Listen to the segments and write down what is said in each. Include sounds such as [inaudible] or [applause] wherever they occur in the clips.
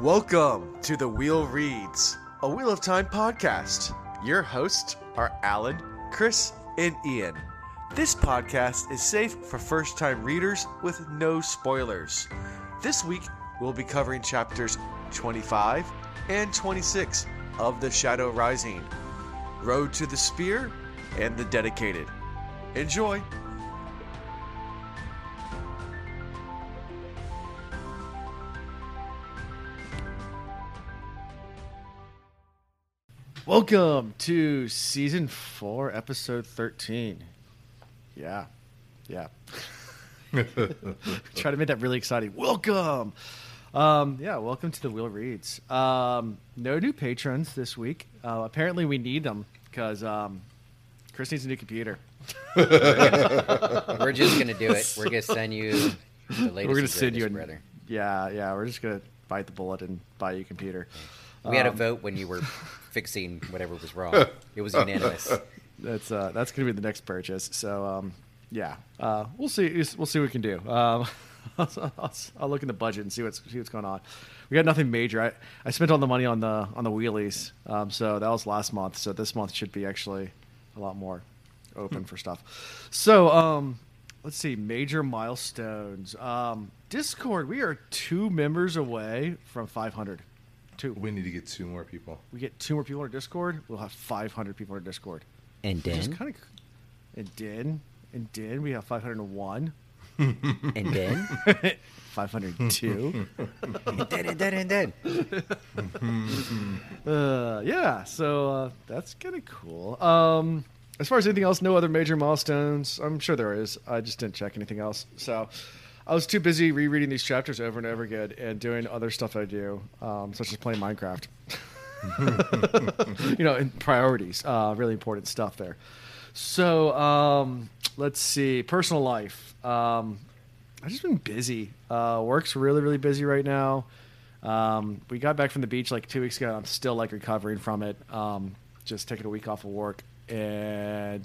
Welcome to The Wheel Reads, a Wheel of Time podcast. Your hosts are Alan, Chris, and Ian. This podcast is safe for first time readers with no spoilers. This week, we'll be covering chapters 25 and 26 of The Shadow Rising Road to the Spear and The Dedicated. Enjoy! Welcome to season four, episode 13. Yeah. Yeah. [laughs] Try to make that really exciting. Welcome. Um, yeah, welcome to the Wheel Reads. Um, no new patrons this week. Uh, apparently, we need them because um, Chris needs a new computer. We're just gonna do it. We're gonna send you the latest. We're gonna send you, brother. yeah, yeah. We're just gonna bite the bullet and buy you a computer. We had a Um, vote when you were [laughs] fixing whatever was wrong. It was [laughs] unanimous. That's uh, that's gonna be the next purchase. So um, yeah, uh, we'll see. We'll see what we can do. Um, [laughs] I'll, I'll, I'll look in the budget and see what's see what's going on. We got nothing major. I, I spent all the money on the on the wheelies. Um, so that was last month. So this month should be actually a lot more open for stuff. So um, let's see. Major milestones. Um, Discord. We are two members away from 500. Two. We need to get two more people. We get two more people in our Discord. We'll have 500 people in our Discord. And Which is then, kind of. And then, and then we have 501, [laughs] and then, [laughs] 502. and then, and then, and then. [laughs] uh, yeah, so uh, that's kind of cool. Um, as far as anything else, no other major milestones. I'm sure there is. I just didn't check anything else. So I was too busy rereading these chapters over and over again and doing other stuff I do, um, such as playing Minecraft. [laughs] you know, priorities, uh, really important stuff there. So um, let's see, personal life. Um, I've just been busy. Uh, work's really, really busy right now. Um, we got back from the beach like two weeks ago. I'm still like recovering from it. Um, just taking a week off of work, and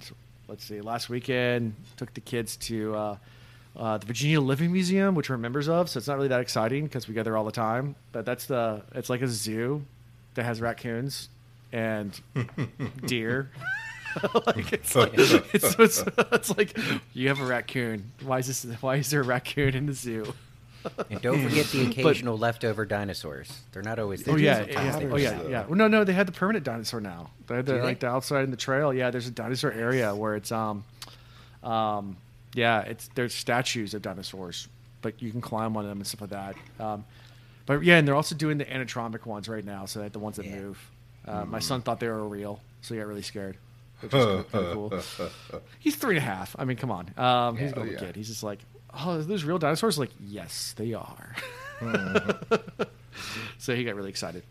let's see. Last weekend took the kids to uh, uh, the Virginia Living Museum, which we're members of. So it's not really that exciting because we go there all the time. But that's the it's like a zoo that has raccoons and [laughs] deer. [laughs] like it's like it's, it's, it's like you have a raccoon. Why is this? Why is there a raccoon in the zoo? [laughs] And don't forget the occasional leftover dinosaurs. They're not always there. Oh yeah, Sometimes yeah. oh yeah, yeah. Well, no, no, they had the permanent dinosaur now. They had the, Do they? like the outside in the trail. Yeah, there's a dinosaur area where it's um, um, yeah, it's there's statues of dinosaurs, but you can climb on them and stuff like that. Um, but yeah, and they're also doing the animatronic ones right now, so that the ones that Yeah. move. Uh, My son thought they were real, so he got really scared. Which is kind of cool. [laughs] He's three and a half. I mean, come on. Um, he's a Yeah. little Yeah. kid. He's just like, oh, are those real dinosaurs? Like, yes, they are. [laughs] so he got really excited.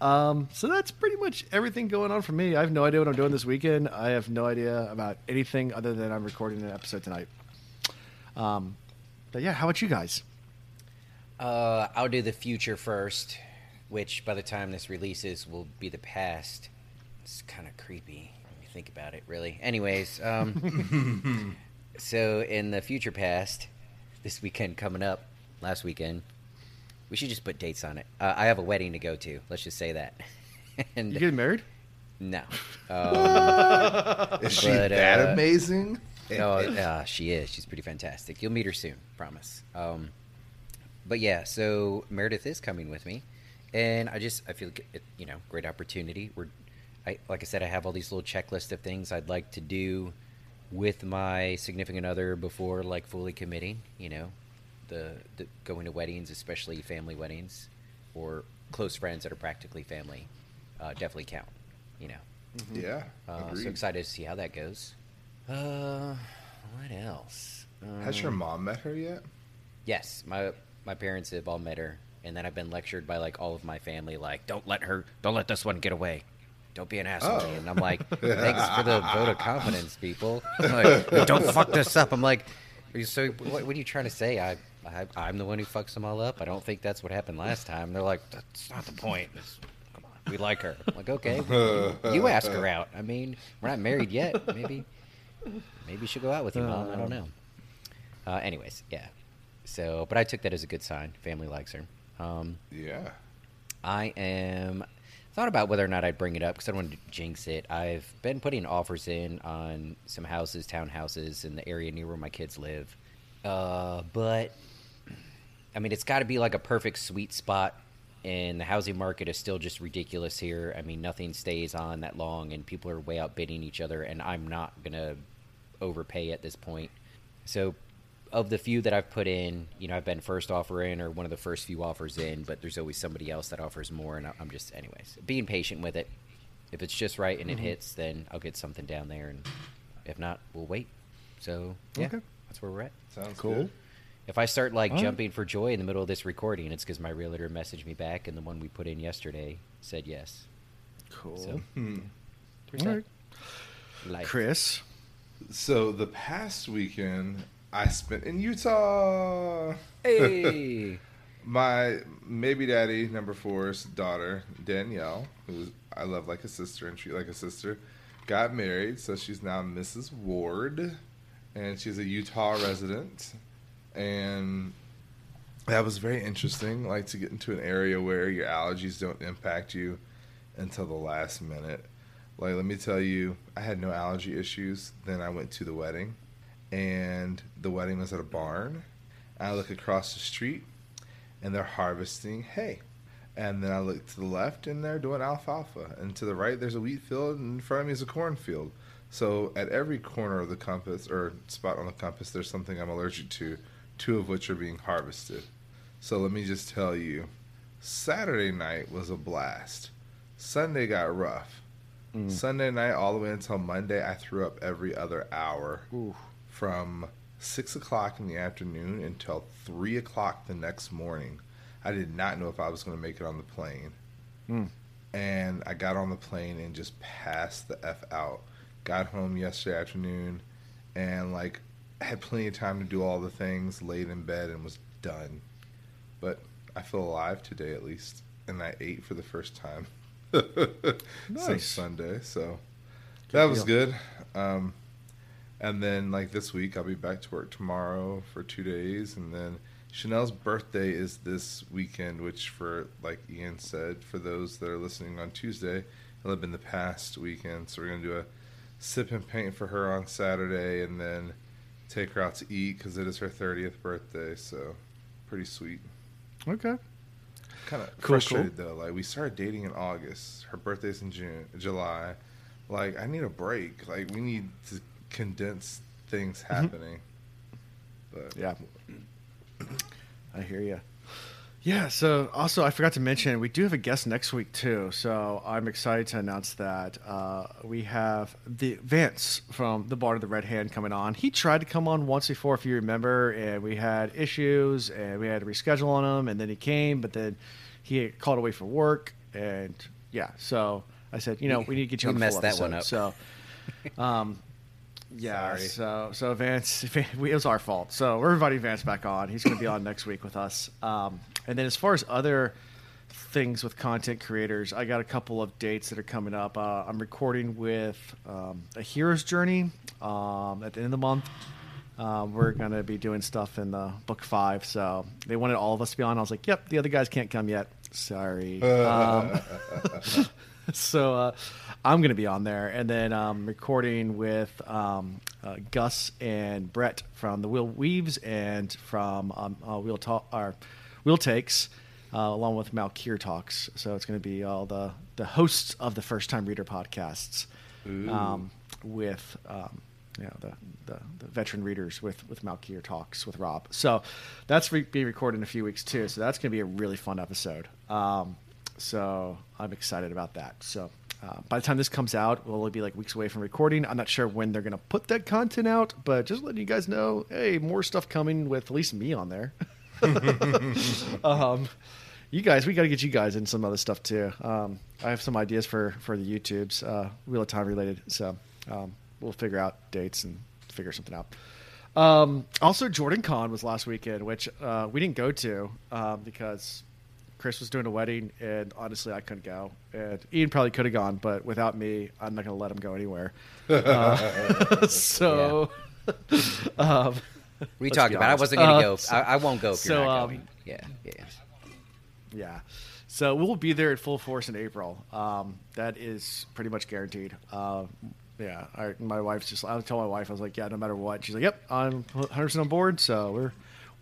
Um, so that's pretty much everything going on for me. I have no idea what I'm doing this weekend. I have no idea about anything other than I'm recording an episode tonight. Um, but yeah, how about you guys? Uh, I'll do the future first, which by the time this releases will be the past. It's kind of creepy when you think about it, really. Anyways, um, [laughs] so in the future past, this weekend coming up, last weekend, we should just put dates on it. Uh, I have a wedding to go to. Let's just say that. [laughs] and You getting married? no, [laughs] um, Is she But, that uh, amazing? no, uh, she is. She's pretty fantastic. You'll meet her soon, promise. Um, but yeah, so Meredith is coming with me, and I just I feel like it, you know great opportunity. We're I like I said, I have all these little checklists of things I'd like to do with my significant other before like fully committing. You know, the, the going to weddings, especially family weddings, or close friends that are practically family, uh, definitely count. You know. Yeah. Uh, so excited to see how that goes. Uh, what else? Has your Um, mom met her yet? Yes, my my parents have all met her, and then I've been lectured by like all of my family, like, "Don't let her, don't let this one get away, don't be an asshole." Oh. And I'm like, [laughs] "Thanks for the vote of confidence, people. Like, don't fuck this up." I'm like, "So what, what are you trying to say? I, I I'm the one who fucks them all up. I don't think that's what happened last time." They're like, "That's not the point." It's, come on, we like her. I'm like, okay, [laughs] you ask her out. I mean, we're not married yet. Maybe, maybe she'll go out with you, mom. I don't know. Uh, anyways, yeah. So, but I took that as a good sign. Family likes her. Um, Yeah. I am thought about whether or not I'd bring it up because I don't want to jinx it. I've been putting offers in on some houses, townhouses in the area near where my kids live. Uh, but I mean, it's got to be like a perfect sweet spot, and the housing market is still just ridiculous here. I mean, nothing stays on that long, and people are way outbidding each other, and I'm not gonna overpay at this point. So of the few that I've put in, you know, I've been first offer in or one of the first few offers in, but there's always somebody else that offers more, and I'm just, anyways, being patient with it. If it's just right and it Mhm. hits, then I'll get something down there, and if not, we'll wait. So yeah, Okay. that's where we're at. Sounds Cool. good. If I start like right. jumping for joy in the middle of this recording, it's because my realtor messaged me back, and the one we put in yesterday said yes. Cool. So Hmm. right. Chris. So the past weekend I spent in Utah. Hey. [laughs] My maybe daddy number four's daughter Danielle, who I love like a sister and treat like a sister, got married. So she's now Mrs. Ward, and she's a Utah resident. And that was very interesting. Like to get into an area where your allergies don't impact you until the last minute. Like let me tell you, I had no allergy issues. Then I went to the wedding, and the wedding was at a barn. I look across the street and they're harvesting hay. And then I look to the left and they're doing alfalfa. And to the right, there's a wheat field, and in front of me is a cornfield. So at every corner of the compass or spot on the compass, there's something I'm allergic to, two of which are being harvested. So let me just tell you Saturday night was a blast. Sunday got rough. Mm. Sunday night, all the way until Monday, I threw up every other hour Ooh. from six o'clock in the afternoon until three o'clock the next morning. I did not know if I was going to make it on the plane. Mm. And I got on the plane and just passed the F out. Got home yesterday afternoon and like had plenty of time to do all the things, laid in bed and was done. But I feel alive today at least. And I ate for the first time [laughs] Nice. since Sunday. So Good that was deal. good. Um, and then like this week, I'll be back to work tomorrow for two days, and then Chanel's birthday is this weekend. Which, for like Ian said, for those that are listening on Tuesday, it'll have been the past weekend. So we're gonna do a sip and paint for her on Saturday, and then take her out to eat because it is her thirtieth birthday. So pretty sweet. Okay. Kind of Cool, frustrated though. Like we started dating in August. Her birthday's in June, July. Like I need a break. Like we need to condense things mm-hmm. happening. But Yeah. [clears throat] I hear you. Yeah. So also, I forgot to mention we do have a guest next week too. So I'm excited to announce that uh, we have the Vance from the Bar of the Red Hand coming on. He tried to come on once before, if you remember, and we had issues and we had to reschedule on him, and then he came, but then he called away for work, and yeah. So I said, you know, we need to get you We on the messed full that episode. one up. So. Um, yeah, Sorry. so so Vance, [laughs] it was our fault. So we're inviting Vance back on. He's going to be on next week with us. Um, and then as far as other things with content creators, I got a couple of dates that are coming up. Uh, I'm recording with um, a hero's journey um, at the end of the month. Um, we're going to be doing stuff in the book five. So they wanted all of us to be on. I was like, yep, the other guys can't come yet. Sorry. [laughs] [laughs] Um, [laughs] so uh, I'm going to be on there, and then um, recording with um, uh, Gus and Brett from the Wheel Weaves and from um, uh, Wheel Talk or Wheel Takes, uh, along with Malkier Talks. So it's going to be all the the hosts of the First Time Reader podcasts um, with. Um, you know, the, the, the veteran readers with, with Malkier Talks with Rob. So that's re- being recorded in a few weeks too. So that's going to be a really fun episode. So I'm excited about that. So uh, by the time this comes out, we'll only be like weeks away from recording. I'm not sure when they're going to put that content out, but just letting you guys know, hey, more stuff coming with at least me on there. [laughs] um, you guys, we got to get you guys in some other stuff too. Um, I have some ideas for for the YouTubes, uh, of Time related. So um, we'll figure out dates and figure something out. Um, also, JordanCon was last weekend, which uh, we didn't go to um, because Chris was doing a wedding, and honestly, I couldn't go. And Ian probably could have gone, but without me, I'm not going to let him go anywhere. [laughs] Uh, [laughs] so, [laughs] um, We let's talked be about. I wasn't going to Uh, go. so- I, I won't go if you're so, not um, going. Yeah, yeah. yeah So we'll be there at full force in April. Um, that is pretty much guaranteed. Uh, yeah, I, my wife's just. I would tell my wife, I was like, yeah, no matter what. She's like, yep, I'm 100 on board. So we're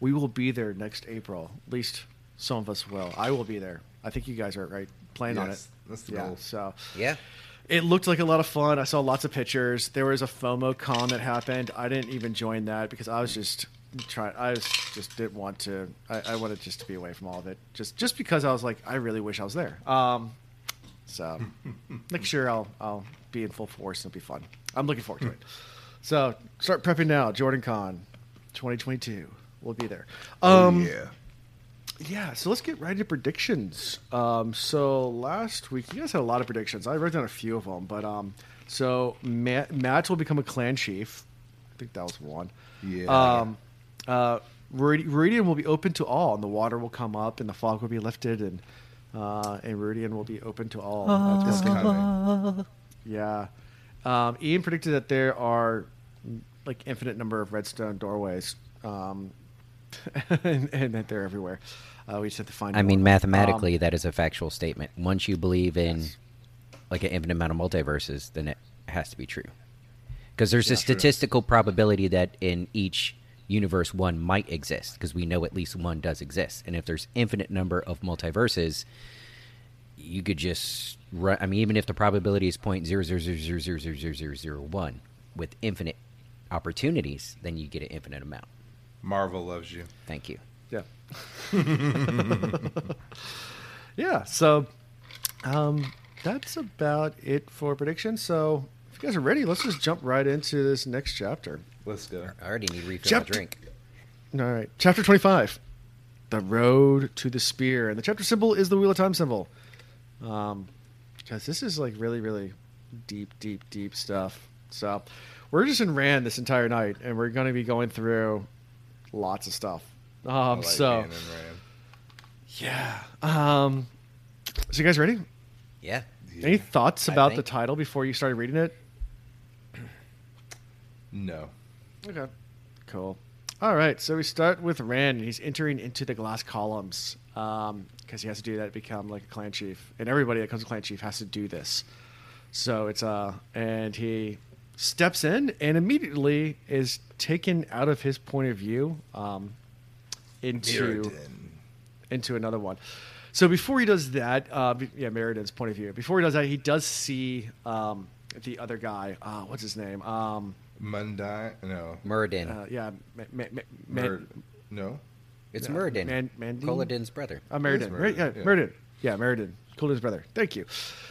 we will be there next April. At least some of us will. I will be there. I think you guys are right. Planning on it. That's the yeah. goal. So Yeah. it looked like a lot of fun. I saw lots of pictures. There was a FOMO con that happened. I didn't even join that because I was just trying. I was just didn't want to. I, I wanted just to be away from all of it. Just just because I was like, I really wish I was there. Um, so [laughs] next year I'll I'll be in full force and it'll be fun. I'm looking forward to it. So start prepping now. JordanCon, 2022. We'll be there. Um, oh, yeah. Yeah, so let's get right into predictions. Um, so last week, you guys had a lot of predictions. I wrote down a few of them, but um, so Mat, Mat will become a clan chief. I think that was one. Yeah. Um, uh, Rhuidean will be open to all, and the water will come up, and the fog will be lifted, and uh, and Rhuidean will be open to all. That's one coming. Yeah. Um, Ian predicted that there are like infinite number of redstone doorways, um, [laughs] and, and that they're everywhere. Uh, we just have to find. I mean, mathematically, Um, that is a factual statement. Once you believe in Yes. like an infinite amount of multiverses, then it has to be true. Because there's Yeah. a True. statistical probability that in each universe one might exist, because we know at least one does exist. And if there's infinite number of multiverses, you could just run. I mean, even if the probability is point zero zero zero zero zero zero zero zero one, with infinite opportunities, then you get an infinite amount. Marvel loves you. Thank you. Yeah. [laughs] yeah. So um, that's about it for predictions. So if you guys are ready, let's just jump right into this next chapter. Let's go. I already need to refill Chapter- my drink. All right. Chapter 25 The Road to the Spear. And the chapter symbol is the Wheel of Time symbol. Um, because this is like really, really deep, deep, deep stuff. So we're just in Rand this entire night, and we're going to be going through lots of stuff. Um, like so, Ann and Rand. yeah. Um, so, you guys ready? Yeah. Any thoughts about the title before you started reading it? No. Okay. Cool. All right. So we start with Rand. He's entering into the glass columns because he has to do that to become like a clan chief, and everybody that comes to clan chief has to do this. So it's uh, and he steps in and immediately is taken out of his point of view um, into Mirrodin. into another one. So before he does that, uh, yeah, Meriden point of view. Before he does that, he does see um, the other guy. Uh, what's his name? Um, Mundine. No. Muradin. uh, yeah, Ma- Ma- Ma- Ma- Mur- no. it's yeah, Muradin. Man- Mandine? Couladin's brother. uh, Meriden. It is Right, yeah, Meriden, yeah. Meriden. Yeah, Meriden. Couladin's brother. Thank you.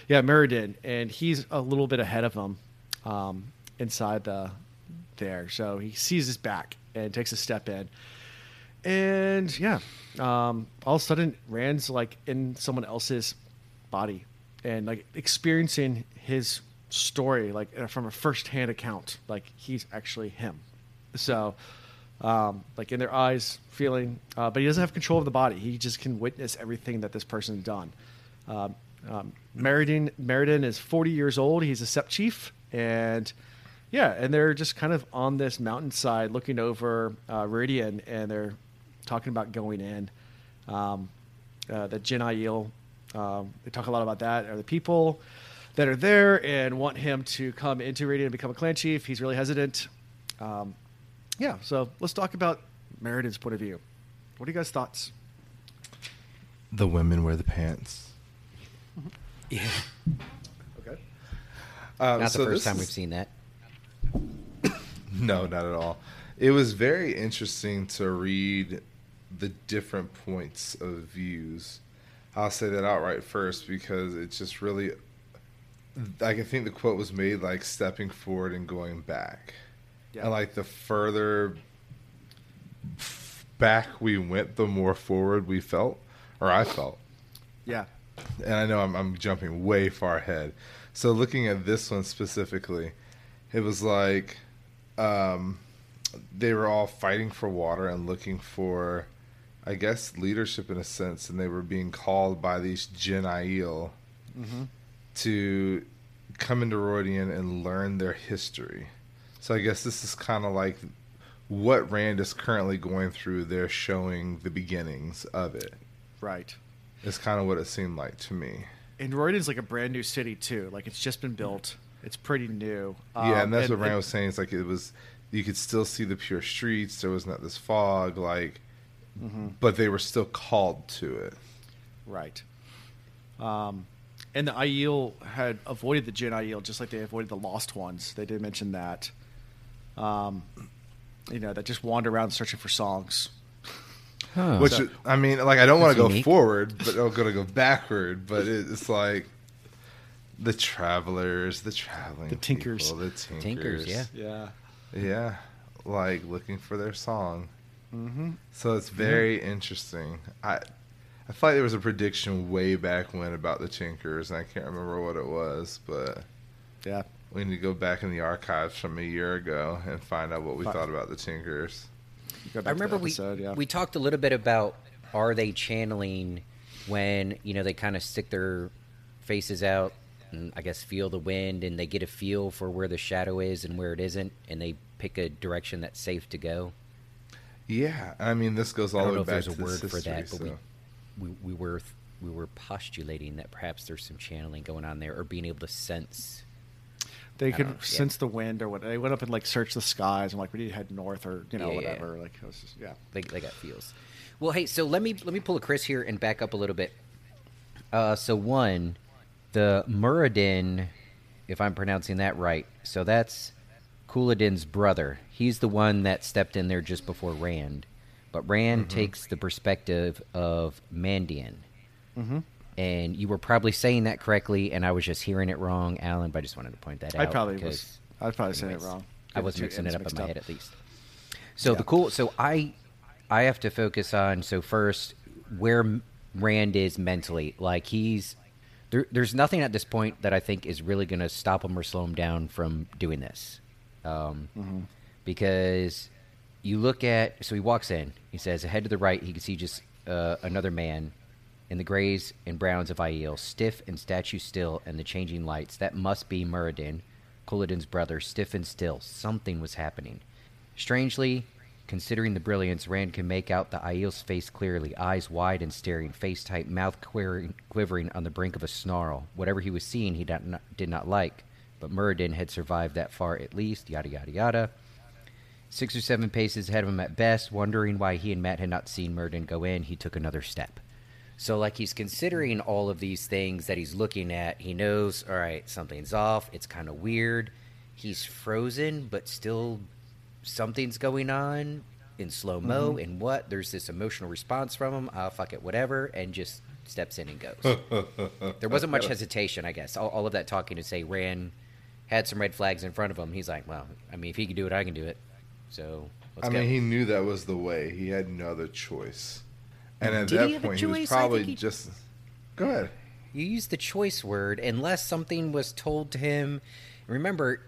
Yeah, Meriden, and he's a little bit ahead of him um, inside the there. So he sees his back and takes a step in, and yeah, um, all of a sudden Rand's like in someone else's body and like experiencing his story like uh, from a first-hand account. Like he's actually him. So um, like in their eyes, feeling, uh, but he doesn't have control of the body. He just can witness everything that this person's done. Um, um, Meriden, Meriden is 40 years old. He's a sept chief, and yeah, and they're just kind of on this mountainside looking over uh, Rhuidean, and they're talking about going in. Um, uh, the Jin um, they talk a lot about that. Are the people that are there and want him to come into Rhuidean and become a clan chief? He's really hesitant. Um, yeah, so let's talk about Meriden's point of view. What are you guys' thoughts? The women wear the pants. [laughs] Yeah. Okay. Um, Not the this first time is- we've seen that. [coughs] No, not at all. It was very interesting to read the different points of views. I'll say that outright first because it's just really. I can think the quote was made like stepping forward and going back. Yeah. And like the further back we went, the more forward we felt, or I felt. Yeah. And I know I'm, I'm jumping way far ahead. So looking at this one specifically, it was like um, they were all fighting for water and looking for, I guess, leadership in a sense, and they were being called by these Jin Aiel Mm-hmm. to come into Rhuidean and learn their history. So I guess this is kind of like what Rand is currently going through. They're showing the beginnings of it. Right. It's kind of what it seemed like to me. And Rhuidean's like a brand new city too. Like it's just been built. It's pretty new. yeah, Um, and that's what Ryan was saying. It's like it was. You could still see the pure streets. There was not this fog, like, Mm-hmm. but they were still called to it. Right. Um, and the Aiel had avoided the Jin Aiel just like they avoided the Lost Ones. They did mention that. Um, you know, that just wander around searching for songs. Huh. Which So- I mean, like I don't want to go unique. forward, but I'm gonna go backward. But it's like the travelers, the traveling, The tinkers. people, the tinkers, Tinkers, yeah. Yeah. yeah, like looking for their song. Mm-hmm. So it's very interesting. I I feel like there was a prediction way back when about the Tinkers, and I can't remember what it was, but Yeah. we need to go back in the archives from a year ago and find out what we Fi- thought about the Tinkers. I to the remember we yeah. we talked a little bit about are they channeling when you know they kind of stick their faces out and I guess feel the wind and they get a feel for where the shadow is and where it isn't and they pick a direction that's safe to go. Yeah, I mean this goes all the way back there's to a word this for that, but so- we, we we were we were postulating that perhaps there's some channeling going on there or being able to sense. they could don't know, yeah. sense the wind or what. They went up and like searched the skies and like we need to head north or you know Yeah, yeah. whatever. Like it was just, yeah. they, they got feels. Well, hey, so let me let me pull a Chris here and back up a little bit. Uh, so one, the Muradin, if I'm pronouncing that right, so that's Couladin's brother. He's the one that stepped in there just before Rand, but Rand takes the perspective of Mandein. Mm-hmm. And you were probably saying that correctly, and I was just hearing it wrong, Alan. But I just wanted to point that I out. I probably was. I probably saying it wrong. I was mixing it up in my head at least. So Yeah. the cool. So I, I have to focus on. So first, where Rand is mentally. Like he's there. There's nothing at this point that I think is really going to stop him or slow him down from doing this. Um, Mm-hmm. because you look at. So he walks in. He says, ahead to the right, he can see just uh, another man in the grays and browns of Aiel, stiff and statue still, and the changing lights. That must be Muradin, Couladin's brother, stiff and still. Something was happening. Strangely, considering the brilliance, Rand can make out the Aiel's face clearly, eyes wide and staring, face tight, mouth quivering, on the brink of a snarl. Whatever he was seeing, he did not, did not like, but Muradin had survived that far at least, yada yada yada. Six or seven paces ahead of him at best, wondering why he and Mat had not seen Muradin go in, he took another step. So, like, he's considering all of these things that he's looking at. He knows, all right, something's off. It's kind of weird. He's frozen, but still something's going on in slow mo. And what? There's this emotional response from him. Ah, fuck it, whatever. And just steps in and goes. [laughs] there wasn't much hesitation, I guess. All, all of that talking to say ran had some red flags in front of him. He's like, well, I mean, if he can do it, I can do it. So, let's I go. mean, he knew that was the way. He had no other choice. And at Did that a point, he was probably he- just. Go ahead. You use the choice word unless something was told to him. Remember,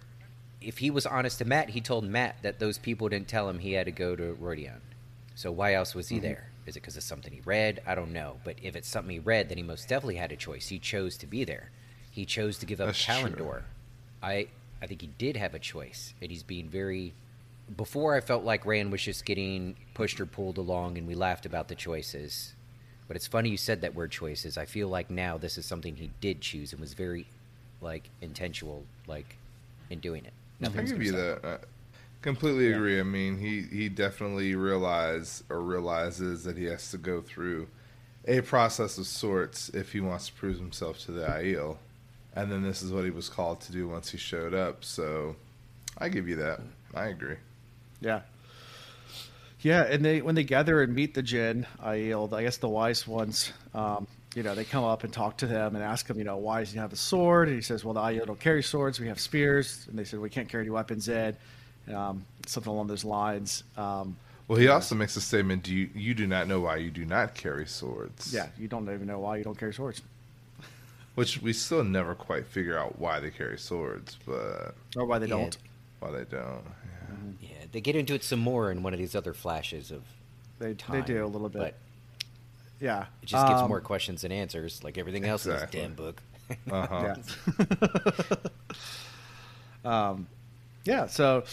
if he was honest to Mat, he told Mat that those people didn't tell him he had to go to Rhuidean. So why else was he mm-hmm. there? Is it because of something he read? I don't know. But if it's something he read, then he most definitely had a choice. He chose to be there. He chose to give up That's true. Callandor. I I think he did have a choice, and he's being very. Before I felt like Rand was just getting pushed or pulled along, and we laughed about the choices. But it's funny you said that word choices. I feel like now this is something he did choose and was very, like, intentional, like, in doing it. I give you that. I completely agree. I mean, he he definitely realize or realizes that he has to go through a process of sorts if he wants to prove himself to the Aiel. And then this is what he was called to do once he showed up. So I give you that. I agree. Yeah. Yeah, and they when they gather and meet the Jin, Aiel, I guess the wise ones, um, you know, they come up and talk to them and ask him, you know, why does he have a sword? And he says, well, the Aiel don't carry swords, we have spears. And they said, we can't carry any weapons, Ed. Um, something along those lines. Um, Well, he also makes a statement: "Do you you do not know why you do not carry swords?" yeah, you don't even know why you don't carry swords. which we still never quite figure out why they carry swords, but Or why they Yeah. don't. why they don't. Yeah. Yeah, they get into it some more in one of these other flashes of They, they do a little bit. But yeah. it just gives Um, more questions than answers, like everything else Exactly. in this damn book. [laughs] Uh-huh. Yeah. [laughs] um, yeah. So,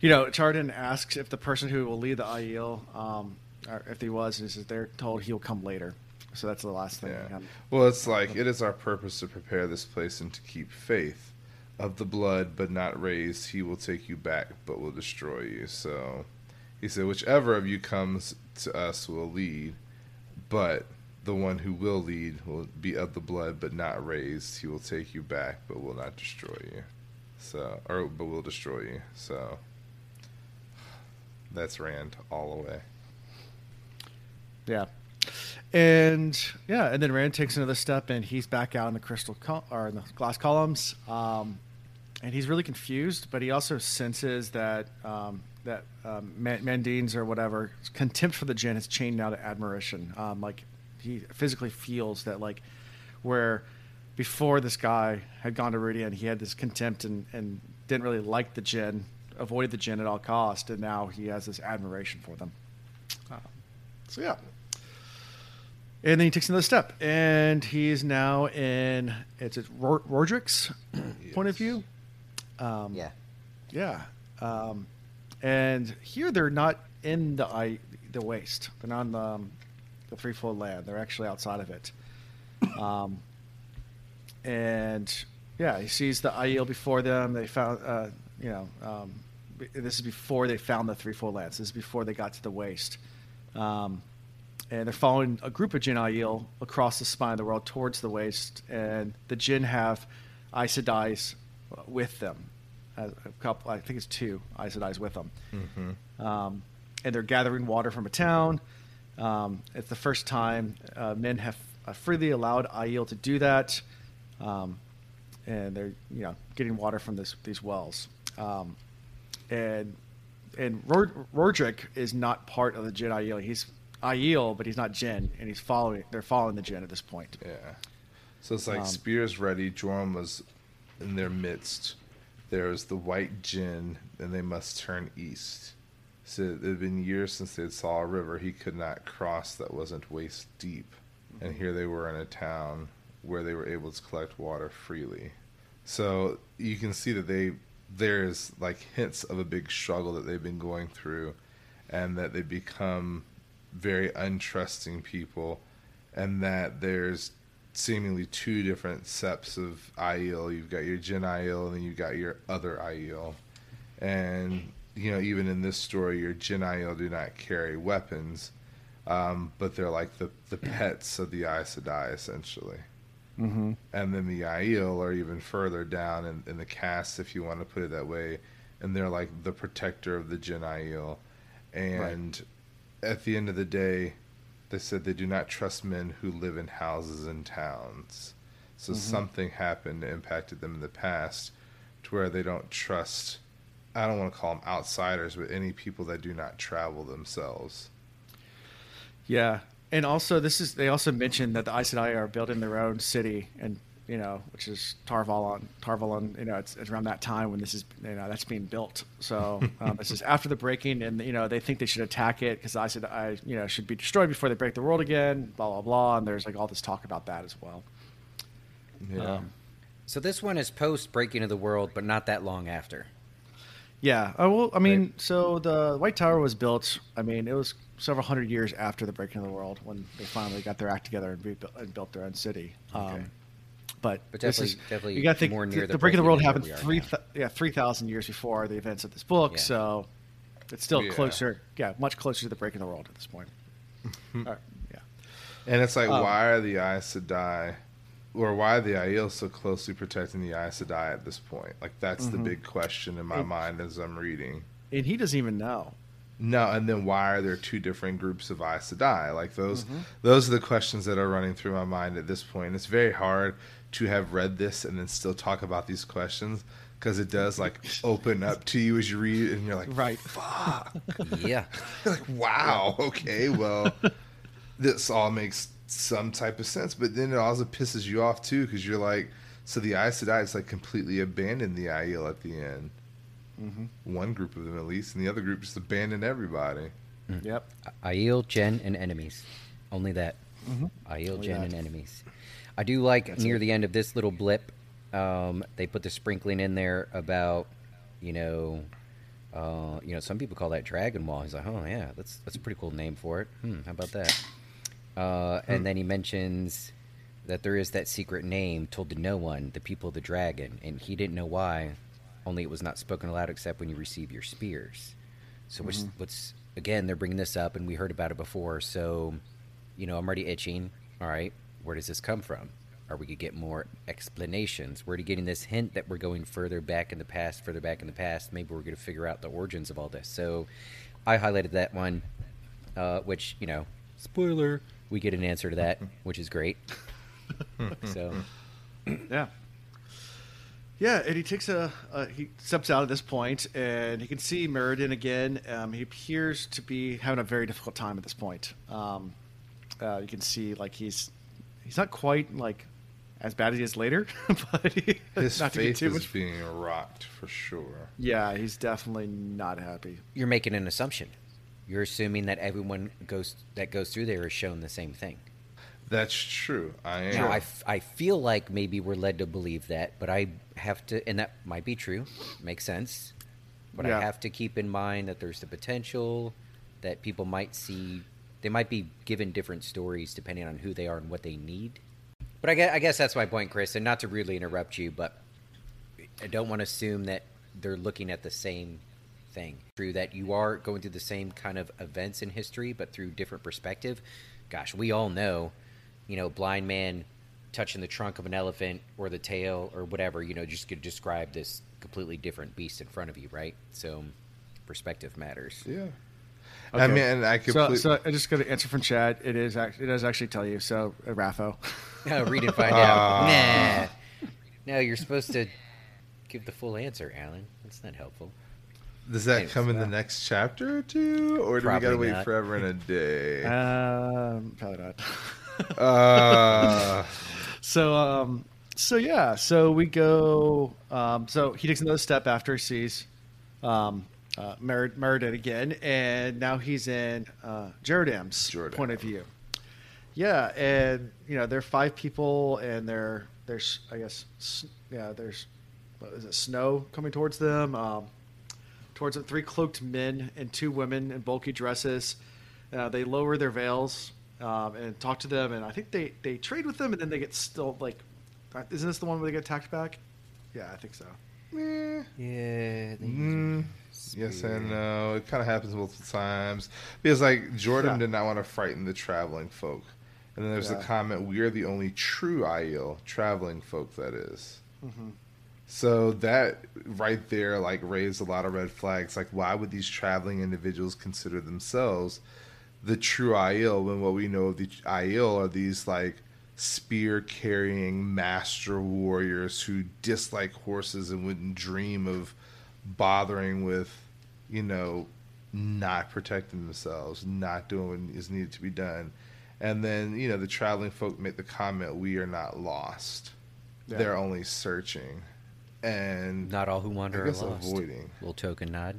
you know, Chardon asks if the person who will lead the Aiel, um, or if he was, is they're told he'll come later. So that's the last thing. Yeah. Well, it's like it is our purpose to prepare this place and to keep faith. Of the blood, but not raised, he will take you back, but will destroy you. So he said, whichever of you comes to us will lead, but the one who will lead will be of the blood, but not raised. He will take you back, but will not destroy you. So, or but will destroy you. So that's Rand all the way. Yeah. And yeah, and then Rand takes another step, and he's back out in the crystal or in the glass columns, um, and he's really confused. But he also senses that um, that um, Mandein's or whatever contempt for the Jinn has changed now to admiration. Um, like he physically feels that like where before this guy had gone to Rhuidean, he had this contempt and, and didn't really like the Jinn, avoided the Jinn at all cost, and now he has this admiration for them. Um, so yeah. And then he takes another step, and he's now in it's it's Ror- Rhodric's [clears throat] point of view. Um, Yeah. yeah. Um, and here they're not in the I, the waste. They're not in the, um, the threefold land. They're actually outside of it. Um, and yeah, he sees the Aiel before them. They found, uh, you know, um, this is before they found the threefold lands. This is before they got to the waste. Um, and they're following a group of Jin Aiel across the spine of the world towards the waste. And the Jin have Aes Sedai's with them. A couple, I think it's two Aes Sedai's with them. Mm-hmm. Um, and they're gathering water from a town. Um, it's the first time uh, men have uh, freely allowed Aiel to do that, um, and they're you know getting water from this these wells. Um, and and Ror- Rhodric is not part of the Jin Aiel. He's Aiel, but he's not Jin, and he's following. They're following the Jin at this point. Yeah. So it's like Um, spears ready. Joram was in their midst. There was the white gin, and they must turn east. So it had been years since they had saw a river he could not cross that wasn't waist deep. And here they were in a town where they were able to collect water freely. So you can see that they there's like hints of a big struggle that they've been going through and that they become very untrusting people and that there's seemingly two different seps of Aiel. You've got your Jin Aiel and then you've got your other Aiel. And you know, even in this story, your Jin Aiel do not carry weapons, um, but they're like the, the pets of the Aes Sedai, essentially Mm-hmm. and then the Aiel are even further down in, in the cast, if you want to put it that way, and they're like the protector of the Jin Aiel. And at the end of the day, they said they do not trust men who live in houses and towns. So Mhm. something happened that impacted them in the past, to where they don't trust. I don't want to call them outsiders, but any people that do not travel themselves. Yeah, and also this is they also mentioned that the Aes Sedai are building their own city, and you know, which is Tar Valon. Tarvalon, you know, it's, it's around that time when this is you know that's being built. So um, this is after the breaking, and you know they think they should attack it because Aes Sedai you know should be destroyed before they break the world again. Blah blah blah, and there's like all this talk about that as well. Yeah. Um, So this one is post breaking of the world, but not that long after. Yeah. Oh, well, I mean, Right. so the White Tower was built. I mean, it was several hundred years after the breaking of the world when they finally got their act together and, rebuilt, and built their own city. Okay. Um, but, But this definitely- is, definitely you got to think more the, near the, the breaking of the world happened than we are three, th- yeah, three thousand years before the events of this book. Yeah. So it's still Yeah. closer. Yeah, much closer to the break of the world at this point. All right, yeah. And it's like, Um, why are the Aes Sedai, or why are the Aiel so closely protecting the Aes Sedai at this point? Like, that's the Mhm. big question in my And- mind as I'm reading. And he doesn't even know. No, and then why are there two different groups of Aes Sedai? Like those, Mhm. those are the questions that are running through my mind at this point. It's very hard to have read this and then still talk about these questions because it does like open up to you as you read, and you're like, Right. fuck. [laughs] yeah. [laughs] You're like, wow, okay, well, [laughs] this all makes some type of sense, but then it also pisses you off too because you're like, so the Aes Sedai is like completely abandoned the Aiel at the end. hmm One group of them at least, and the other group just abandoned everybody. Yep. Aiel, Jen, and enemies. Only that. Mhm. Aiel, Only Jen, that. and enemies. I do like That's near it. the end of this little blip, um, they put the sprinkling in there about, you know, uh, you know, some people call that Dragon Wall. He's like, oh yeah, that's that's a pretty cool name for it. Hmm, how about that? Uh, and then he mentions that there is that secret name told to no one, the people of the dragon, and he didn't know why. Only it was not spoken aloud except when you receive your spears. So what's, what's again? They're bringing this up, and we heard about it before. So, you know, I'm already itching. All right, where does this come from? Are we gonna get more explanations? We're already getting this hint that we're going further back in the past, further back in the past. Maybe we're gonna figure out the origins of all this. So, I highlighted that one, uh, which you know, spoiler, we get an answer to that, [laughs] which is great. [laughs] so, Yeah. Yeah, and he takes a, a he steps out at this point, and he can see Meriden again. Um, he appears to be having a very difficult time at this point. Um, uh, you can see like he's he's not quite like as bad as he is later, [laughs] but he, His not to faith too is much. being rocked for sure. Yeah, he's definitely not happy. you're making an assumption. You're assuming that everyone goes that goes through there is shown the same thing. That's true. I am. Now, I, f- I feel like maybe we're led to believe that, but I have to, and that might be true, makes sense. But Yeah. I have to keep in mind that there's the potential that people might see, they might be given different stories depending on who they are and what they need. But I guess, I guess that's my point, Chris, and not to rudely interrupt you, but I don't want to assume that they're looking at the same thing. True that you are going through the same kind of events in history, but through different perspective. Gosh, we all know, you know, blind man touching the trunk of an elephant or the tail or whatever, you know, just could describe this completely different beast in front of you, right? So perspective matters. yeah. I mean, and I So, completely. so I just got an answer from Chad. It is act- it does actually tell you. So uh, Rapho. No, read and find [laughs] Ah. out. Nah. No, you're supposed to give the full answer, Alan. That's not helpful. does that Thanks. come in the next chapter or two, or do we Probably gotta wait not. forever and a day? um, probably not. [laughs] Uh, So, um, so yeah, so we go. Um, so he takes another step after he sees um, uh, Mer- Meriden again, and now he's in uh, Jeordam's Jerodam. point of view. Yeah, and you know there are five people, and there there's I guess yeah there's what is it snow coming towards them, um, towards them three cloaked men and two women in bulky dresses. Uh, they lower their veils um, and talk to them, and I think they they trade with them, and then they get still like, uh, isn't this the one where they get attacked back? Yeah, I think so. eh, Yeah. Yes and no. It kind of happens multiple times because, like, Jordan Yeah. did not want to frighten the traveling folk, and then there's Yeah. the comment, "We are the only true Aiel traveling folk." That is. hmm So that right there, like, raised a lot of red flags. Like, why would these traveling individuals consider themselves the true Aiel when what we know of the Aiel are these like spear carrying master warriors who dislike horses and wouldn't dream of bothering with, you know, not protecting themselves, not doing what is needed to be done. And then, you know, the traveling folk make the comment, we are not lost. Yeah. They're only searching. And Not all who wander are lost. avoiding. Little token nod.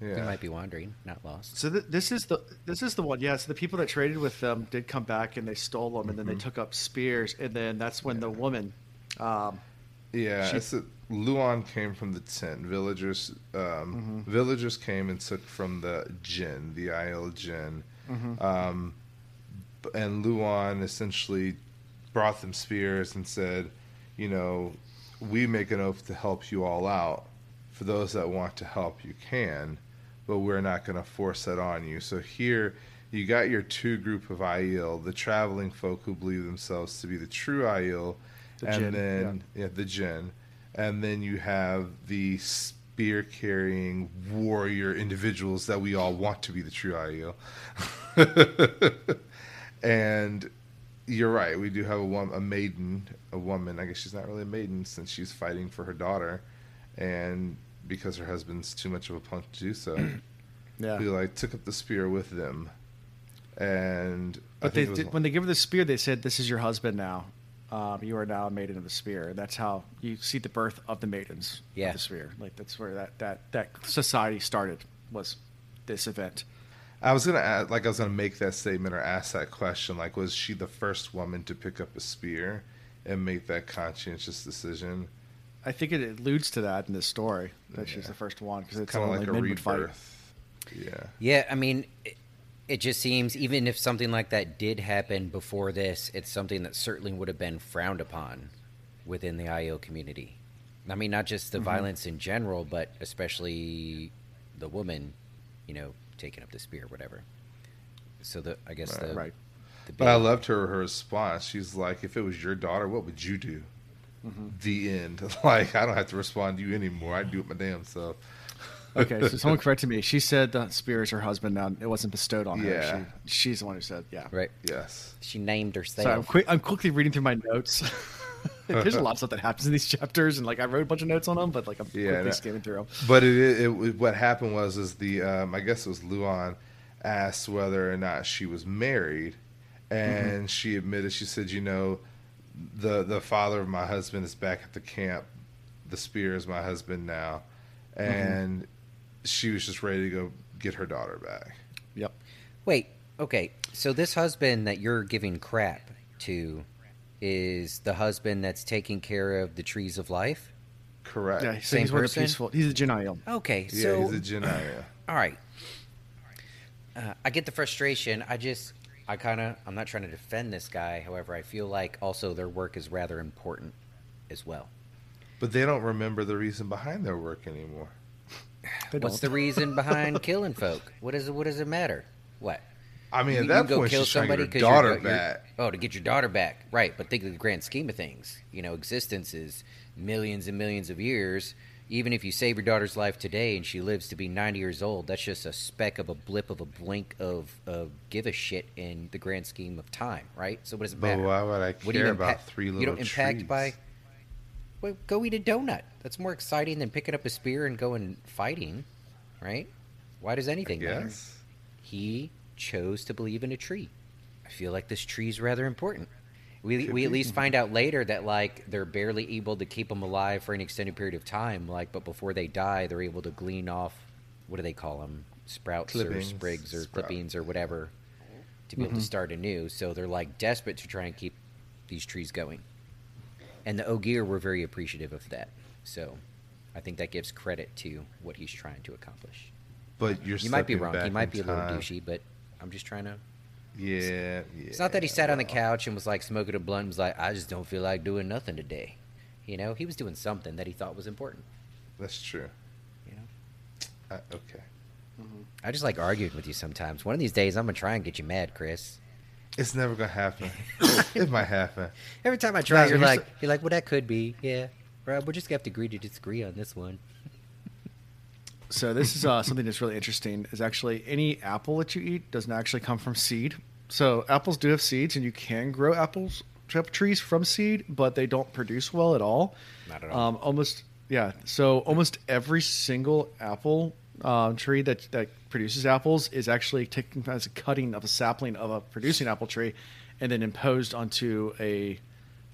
yeah. We might be wandering, not lost. So th- this is the this is the one. Yeah, so the people that traded with them did come back and they stole them, and then they took up spears, and then that's when the woman. Um, Yeah, She- it's a, Luan came from the tent. Villagers, um, villagers came and took from the Jin, the Isle Jin, um, and Luan essentially brought them spears and said, you know, we make an oath to help you all out. For those that want to help, you can, but we're not going to force that on you. So here, you got your two group of Aiel, the traveling folk who believe themselves to be the true Aiel, The and Jinn, then yeah. the Jinn, and then you have the spear carrying warrior individuals that we all want to be the true Aiel. [laughs] and you're right, we do have a wom- a maiden, a woman. I guess she's not really a maiden since she's fighting for her daughter, and because her husband's too much of a punk to do so, [clears throat] yeah, who like took up the spear with them. And but they when they give her the spear, they said, "This is your husband now. Um, you are now a maiden of the spear." And that's how you see the birth of the maidens Yeah. of the spear. Like that's where that that that society started was this event. I was gonna add, like I was gonna make that statement or ask that question. Like, was she the first woman to pick up a spear and make that conscientious decision? I think it alludes to that in this story that she's Yeah. the first one because it's Kind of like a men would fight. rebirth. Yeah. Yeah, I mean, it, it just seems even if something like that did happen before this, it's something that certainly would have been frowned upon within the Aiel community. I mean, not just the Mm-hmm. violence in general, but especially the woman, you know, taking up the spear, or whatever. So the I guess the Right. the But I loved her her response. She's like, "If it was your daughter, what would you do?" Mm-hmm. The end. [laughs] Like I don't have to respond to you anymore. I do it my damn self. Okay, so someone [laughs] corrected me. She said the spear is her husband now. It wasn't bestowed on her. Yeah. She, she's the one who said, yeah. right. Yes. She named herself. So I'm, quick, I'm quickly reading through my notes. [laughs] There's a lot of stuff that happens in these chapters, and like I wrote a bunch of notes on them, but like I'm Yeah, quickly that- skimming through them. But it, it, it what happened was is the um, I guess it was Lewin asked whether or not she was married, and Mm-hmm. she admitted she said, you know, the the father of my husband is back at the camp. The spear is my husband now, Mm-hmm. And she was just ready to go get her daughter back. Yep. Wait, okay. So this husband that you're giving crap to is the husband that's taking care of the trees of life? Correct. Yeah, so Same he's very person? peaceful. He's a Jenn Aiel. Okay, Yeah, he's a Janaya. all right. Uh, I get the frustration. I just, I kind of, I'm not trying to defend this guy. However, I feel like also their work is rather important as well. But they don't remember the reason behind their work anymore. They What's don't. the reason behind killing folk? What is? What does it matter? What? I mean, You- at you that go point, kill she's trying to somebody get her 'cause you're- daughter you're- back. Oh, to get your daughter back, right? But think of the grand scheme of things. You know, existence is millions and millions of years. Even if you save your daughter's life today and she lives to be 90 years old, that's just a speck of a blip of a blink of, of give a shit in the grand scheme of time, right? So what does it matter? But matter? why would I What do you care about impact- three little You don't impact trees? by. Well, go eat a donut. That's more exciting than picking up a spear and going fighting, right? Why does anything matter? He chose to believe in a tree. I feel like this tree is rather important. We, Could we at least find out later that like they're barely able to keep them alive for an extended period of time. Like, but before they die, they're able to glean off what do they call them? Sprouts or sprigs or sprout. clippings or whatever to be able to mm-hmm. start anew. So they're like desperate to try and keep these trees going. And the Ogier were very appreciative of that. So I think that gives credit to what he's trying to accomplish. But you're You might be wrong. He might be a little time. douchey, but I'm just trying to. Yeah, yeah. It's not that he sat on the couch and was like smoking a blunt and was like, I just don't feel like doing nothing today. You know, he was doing something that he thought was important. That's true. You know, Uh, okay. I just like arguing with you sometimes. One of these days, I'm gonna try and get you mad, Chris. It's never gonna happen. [laughs] it might happen. Every time I try, so you're here's like, you're like, well, that could be, yeah. Right, we're just gonna have to agree to disagree on this one. So this is uh, something that's really interesting. Is actually any apple that you eat doesn't actually come from seed. So apples do have seeds, and you can grow apples trees from seed, but they don't produce well at all. Not at all. Um, almost yeah. So almost every single apple um, tree that that produces apples is actually taken as a cutting of a sapling of a producing apple tree, and then imposed onto a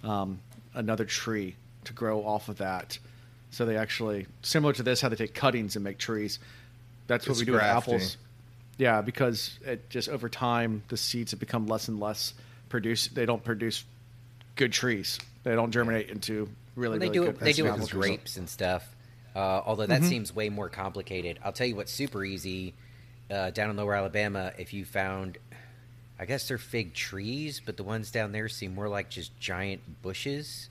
um, another tree to grow off of that. So they actually similar to this, how they take cuttings and make trees. That's what It's we do with apples. Yeah, because it just over time the seeds have become less and less produce. They don't produce good trees. They don't germinate into really. Well, they really do good. They do it with grapes and stuff. Uh, although that Mhm. seems way more complicated. I'll tell you what's super easy. Uh, down in Lower Alabama, if you found, I guess they're fig trees, but the ones down there seem more like just giant bushes.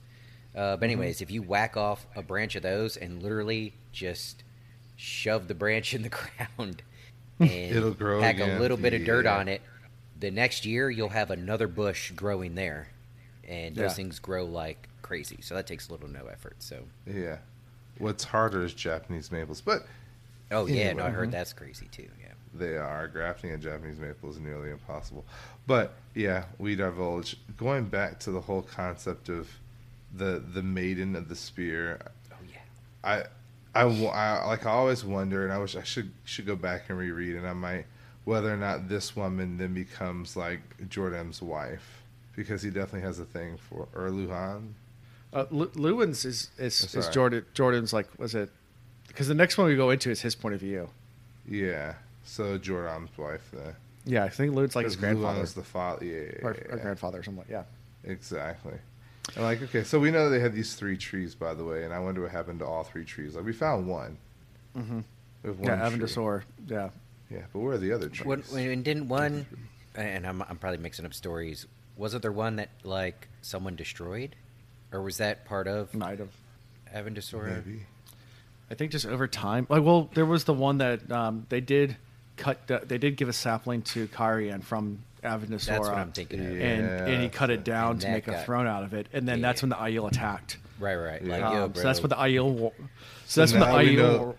Uh, but anyways, if you whack off a branch of those and literally just shove the branch [laughs] in the ground [laughs] and It'll grow pack again. a little bit of dirt Yeah. on it, the next year you'll have another bush growing there, and those Yeah. things grow like crazy. So that takes little no effort. So Yeah. What's harder is Japanese maples, but oh yeah, no, I heard mm-hmm. that's crazy too. Yeah. they are grafting a Japanese maple is nearly impossible. But yeah, we divulge. Going back to the whole concept of the the maiden of the spear, Oh yeah. I, I, I- like I always wonder, and I wish I should should go back and reread, and I might whether or not this woman then becomes like Jeordam's wife because he definitely has a thing for or Lewin. Uh, Lu- Lewin's is is, That's is all right. Jeordam. Jeordam's like was it? Because the next one we go into is his point of view. Yeah, so Jeordam's wife then. Yeah, I think Lewin's like his Because Lewin grandfather is the father. Yeah, yeah, or, yeah, or yeah. grandfather or something. Like, yeah. Exactly. And like, okay, so we know they had these three trees, by the way, and I wonder what happened to all three trees. Like, we found one. Mm-hmm. We have one Yeah, tree. Avendesora. Yeah. Yeah, but where are the other trees? When, when didn't one, and I'm, I'm probably mixing up stories. Wasn't there one that like someone destroyed, or was that part of Might have. Avendesora? Maybe. I think just over time. Like, well, there was the one that um, they did cut. uh, They did give a sapling to Cairhien from Avendesora. That's what I'm thinking of. Yeah. And, and he cut it down And to that make a got- throne out of it, and then that's when the Aiel attacked. Right, right. Like, Yeah. yo, Um, bro. so that's when the Aiel. War, So so that's when the now we Aiel. know- war-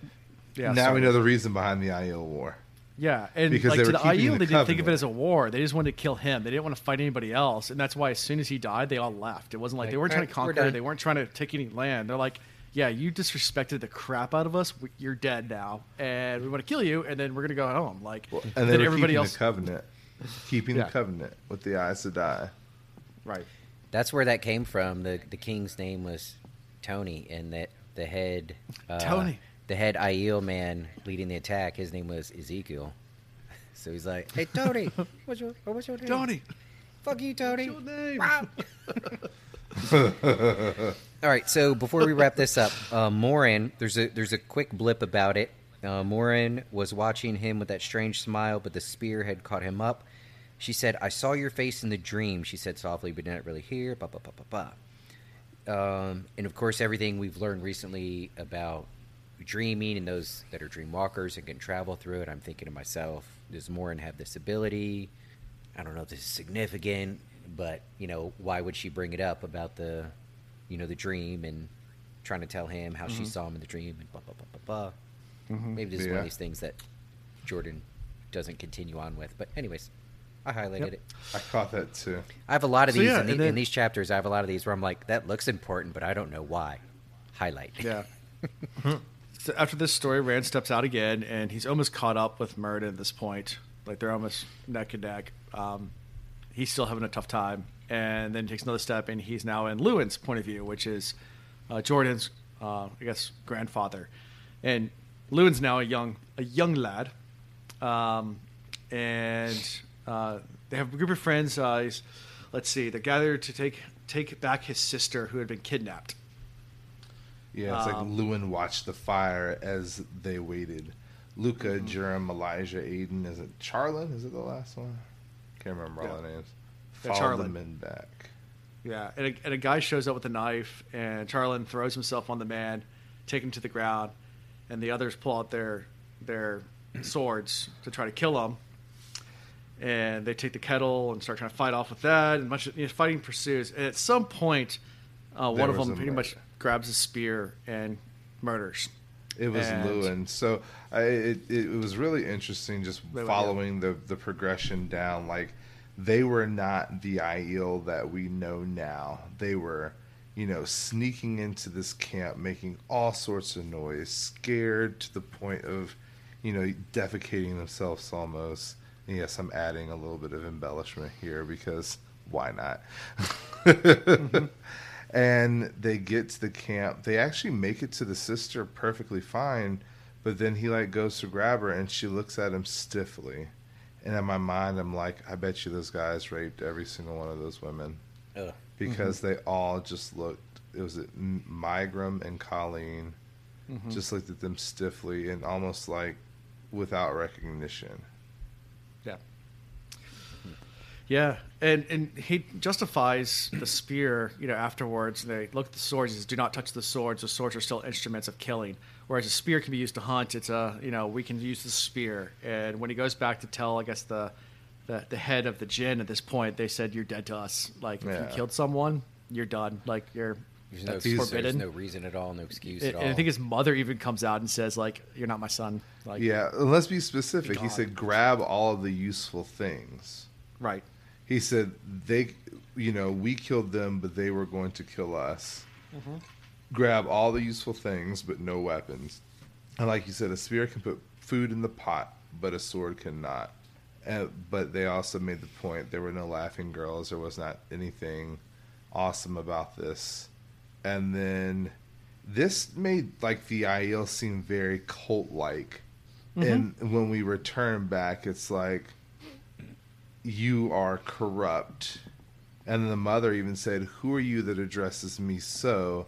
yeah, now we sorry. know the reason behind the Aiel War. Yeah, and Because like they to the keeping Aiel, the they didn't think of it as a war. They just wanted to kill him. They didn't want to fight anybody else, and that's why as soon as he died, they all left. It wasn't like, Like, they weren't trying to "Alright, we're conquer. They weren't trying to take any land. They're like, "Yeah, you disrespected the crap out of us. You're dead now, and we want to kill you, and then we're gonna go home." Like, And then they were everybody keeping else, the covenant, keeping Yeah. the covenant with the eyes to die. right? That's where that came from. The the king's name was Tony, and that the head uh, Tony. The head Aiel man leading the attack, his name was Ezekiel. [laughs] So he's like, "Hey Tony, [laughs] what's your what's your name? Tony, fuck you, Tony." what's your name? Wow. [laughs] All right, so before we wrap this up, uh, Morin, there's a there's a quick blip about it. Uh, Morin was watching him with that strange smile, but the spear had caught him up. She said, "I saw your face in the dream." She said softly, but didn't really hear. Ba ba ba ba ba. Um, and of course, everything we've learned recently about dreaming and those that are dream walkers and can travel through it. I'm thinking to myself, does Morin have this ability? I don't know if this is significant, but you know, why would she bring it up about the, you know, the dream and trying to tell him how she mm-hmm. saw him in the dream and blah blah blah blah blah. Mm-hmm. Maybe this is one of these things that Jordan doesn't continue on with. But anyways, I highlighted Yep. it. I caught that too. I have a lot of So, these yeah, in, the, then- in these chapters. I have a lot of these where I'm like, that looks important, but I don't know why. Highlight. Yeah. [laughs] Mm-hmm. After this story, Rand steps out again, and he's almost caught up with Muradin at this point. Like they're almost neck and neck. Um, he's still having a tough time, and then takes another step, and he's now in Lewin's point of view, which is uh, Jeordam's, uh, I guess, grandfather. And Lewin's now a young a young lad, um, and uh, they have a group of friends. Uh, let's see, they're gathered to take take back his sister who had been kidnapped. Yeah, it's like Um, Lewin watched the fire as they waited. Luca, Mm-hmm. Jerem, Elijah, Aiden. Is it Charlin? Is it the last one? Can't remember all Yeah. the names. Yeah, Follow Charlin. men back. Yeah, and a, and a guy shows up with a knife, and Charlin throws himself on the man, take him to the ground, and the others pull out their their swords to try to kill him. And they take the kettle and start trying to fight off with that, and much you know, fighting pursues. And at some point, uh, one of them pretty much. Grabs a spear and murders. It was And- Lewin. So I, it, it was really interesting just were- following the, the progression down. Like, they were not the Aiel that we know now. They were, you know, sneaking into this camp, making all sorts of noise, scared to the point of, you know, defecating themselves almost. Yes, I'm adding a little bit of embellishment here because why not? [laughs] Mm-hmm. And they get to the camp. They actually make it to the sister perfectly fine, but then he like goes to grab her and she looks at him stiffly. And in my mind, I'm like, I bet you those guys raped every single one of those women Ugh. Mm-hmm. because they all just looked. It was it Maigran and Colleen mm-hmm. just looked at them stiffly and almost like without recognition. Yeah. Yeah, and and he justifies the spear, you know, afterwards. They look at the swords. He says, "Do not touch the swords. The swords are still instruments of killing. Whereas a spear can be used to hunt. It's a, you know, we can use the spear." And when he goes back to tell, I guess the the, the head of the Jenn at this point, they said, "You're dead to us. Like if Yeah. you killed someone, you're done. Like you're There's no, that's there's forbidden." no reason at all, no excuse and, at all. and I think his mother even comes out and says, "Like you're not my son." Like Yeah, let's be specific. He said, grab all of the useful things. right. He said they, you know, we killed them, but they were going to kill us. Grab all the useful things, but no weapons. And like you said, a spear can put food in the pot, but a sword cannot. Uh, but they also made the point there were no laughing girls. There was not anything awesome about this. And then this made like the Aiel seem very cult like. And when we return back, it's like you are corrupt. And the mother even said, Who are you that addresses me so?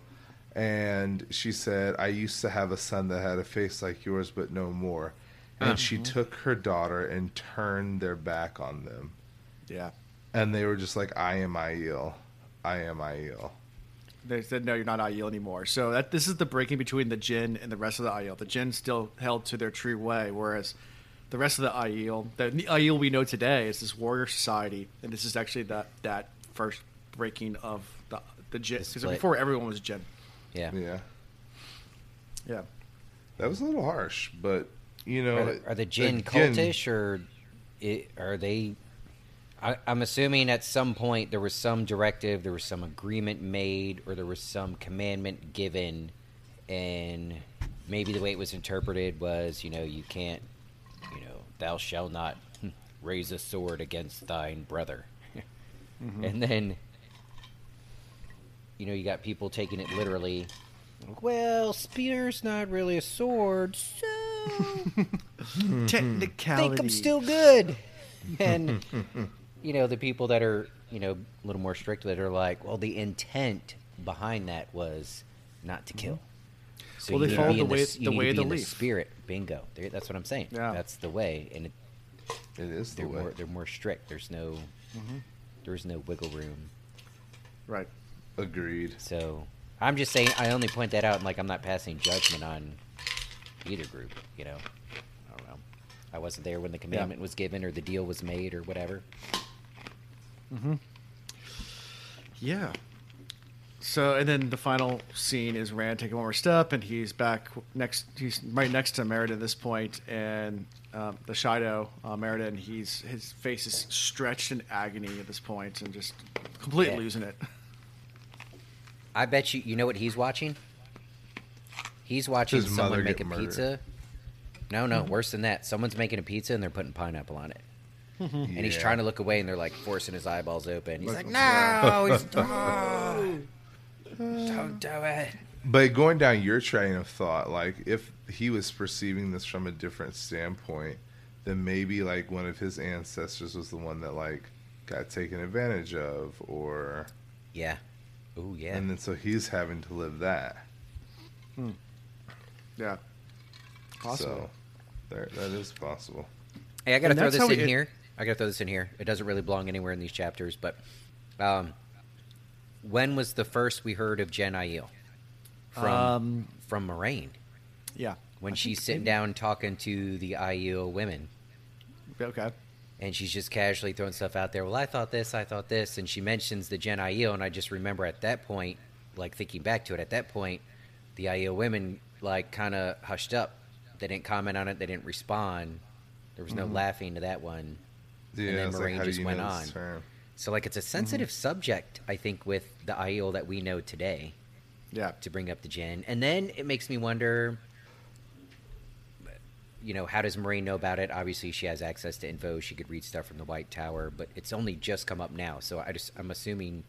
And she said, I used to have a son that had a face like yours, but no more. and she uh-huh. took her daughter and turned their back on them, Yeah. and they were just like, "I am Aiel, I am Aiel." They said no, you're not Aiel anymore. So that this is the breaking between the Jenn and the rest of the Aiel. The Jenn still held to their true way, whereas the rest of the Aiel, the Aiel we know today, is this warrior society, and this is actually that that first breaking of the the Jenn. Because before everyone was Jenn. Yeah. Yeah, Yeah. that was a little harsh, but you know, Are, the- are the Jenn again- cultish or i are they? I, I'm assuming at some point there was some directive, there was some agreement made, or there was some commandment given, and maybe the way it was interpreted was, you know, you can't, you know, thou shalt not [laughs] raise a sword against thine brother, [laughs] mm-hmm. and then, you know, you got people taking it literally. Well, spear's not really a sword, so [laughs] Technicality. think I'm still good. And you know, the people that are you know a little more strict that are like, well, the intent behind that was not to mm-hmm. kill. So Well, they you need to followed be the way- s- the way to of the leaf. spirit. Bingo. There- That's what I'm saying. Yeah. That's the way, and it, it is they're way. more they're more strict. There's no there's no wiggle room. Right. Agreed. So I'm just saying. I only point that out. Like I'm not passing judgment on either group. You know, I don't know. I wasn't there when the commandment was given or the deal was made or whatever. Mm-hmm. Yeah. So, and then the final scene is Rand taking one more step, and he's back next. He's right next to Muradin at this point, and um, the Shaido uh, Muradin, and he's his face is stretched in agony at this point, and just completely Yeah. losing it. I bet you. You know what he's watching? He's watching His someone get make a murdered. pizza. No, no, worse than that. Someone's making a pizza and they're putting pineapple on it. And he's trying to look away and they're like forcing his eyeballs open. He's Like, like, [laughs] no, he's don't, [laughs] don't do it. But going down your train of thought, like if he was perceiving this from a different standpoint, then maybe like one of his ancestors was the one that like got taken advantage of, or Yeah. Oh yeah. and then so he's having to live that. Yeah. Possible. So there, that is possible. Hey, I gotta And throw this in it- here. I gotta throw this in here. It doesn't really belong anywhere in these chapters, but um, when was the first we heard of Jenn Aiel from Um, from Moiraine? Yeah. When I she's sitting maybe- down talking to the Aiel women, Okay. and she's just casually throwing stuff out there. Well, I thought this, I thought this, and she mentions the Jenn Aiel, and I just remember at that point, like thinking back to it, at that point, the Aiel women like kind of hushed up. They didn't comment on it. They didn't respond. There was no laughing to that one. Yeah, and then it's like, Moiraine just went know on. This term? So like it's a sensitive subject, I think, with the Aiel that we know today Yeah. to bring up the Jenn, and then it makes me wonder. You know, how does Moiraine know about it? Obviously, she has access to info. She could read stuff from the White Tower, but it's only just come up now. So I just, I'm assuming,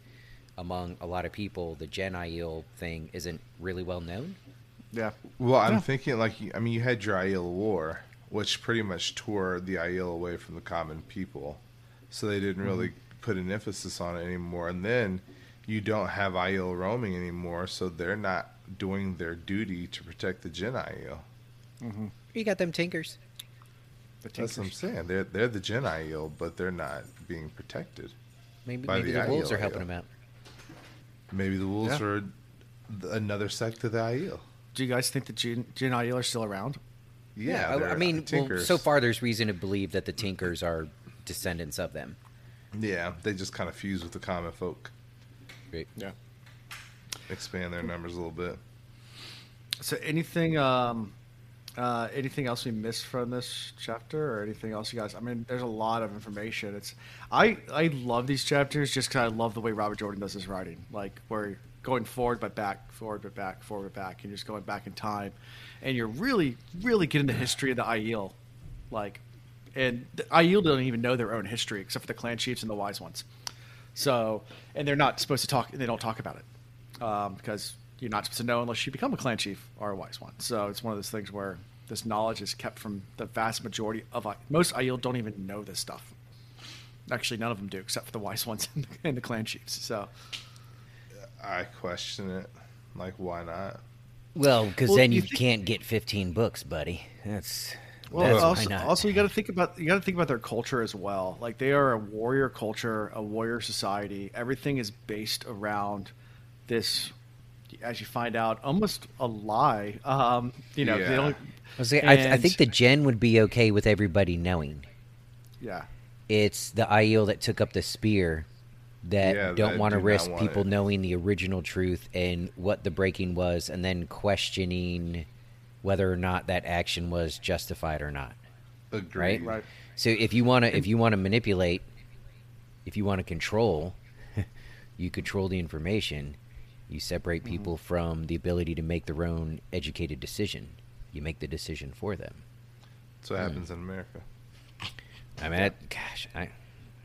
among a lot of people, the Jenn Aiel thing isn't really well known. Yeah. Well, I'm Yeah. thinking like I mean, you had your Aiel War, which pretty much tore the Aiel away from the common people, so they didn't really Mm-hmm. Put an emphasis on it anymore. And then you don't have Aiel roaming anymore, so they're not doing their duty to protect the Jenn Aiel. Mm-hmm. You got them Tinkers. The That's what I'm saying. They're they're the Jenn Aiel, but they're not being protected. Maybe By maybe the the, wolves Aiel are helping them out. Maybe the wolves Yeah. are another sect of the Aiel. Do you guys think the Jenn, Jenn Aiel are still around? Yeah, I- I, mean, well, so far there's reason to believe that the Tinkers are descendants of them. Yeah, they just kind of fuse with the common folk, Yeah. expand their numbers a little bit. So anything um uh anything else we missed from this chapter or anything else you guys I mean there's a lot of information. It's I I love these chapters just cuz I love the way Robert Jordan does his writing. Like where you're going forward but back, forward but back, forward but back and you're just going back in time and you're really really getting the history of the Aiel, Like and the Aiel don't even know their own history except for the clan chiefs and the wise ones. So, and they're not supposed to talk. They don't talk about it um, because you're not supposed to know unless you become a clan chief or a wise one. So it's one of those things where this knowledge is kept from the vast majority of I- most Aiel don't even know this stuff. Actually, none of them do, except for the wise ones [laughs] and the, and the clan chiefs. So, I question it. Like, why not? Well, because Well, then you you think- can't get 15 books, buddy. That's Well, That's why also, not. also you got to think about you got to think about their culture as well. Like they are a warrior culture, a warrior society. Everything is based around this. As you find out, almost a lie. Um, you know, they Yeah. don't. I, was saying, I, I think the Jenn would be okay with everybody knowing. Yeah, It's the Aiel that took up the spear that Yeah, don't want to do risk want people it. knowing the original truth and what the breaking was, and then questioning whether or not that action was justified or not. Agreed. right. So if you want to, if you want to manipulate, if you want to control, [laughs] you control the information. You separate Mm-hmm. people from the ability to make their own educated decision. You make the decision for them. That's what happens in America. I mean, I, gosh, I,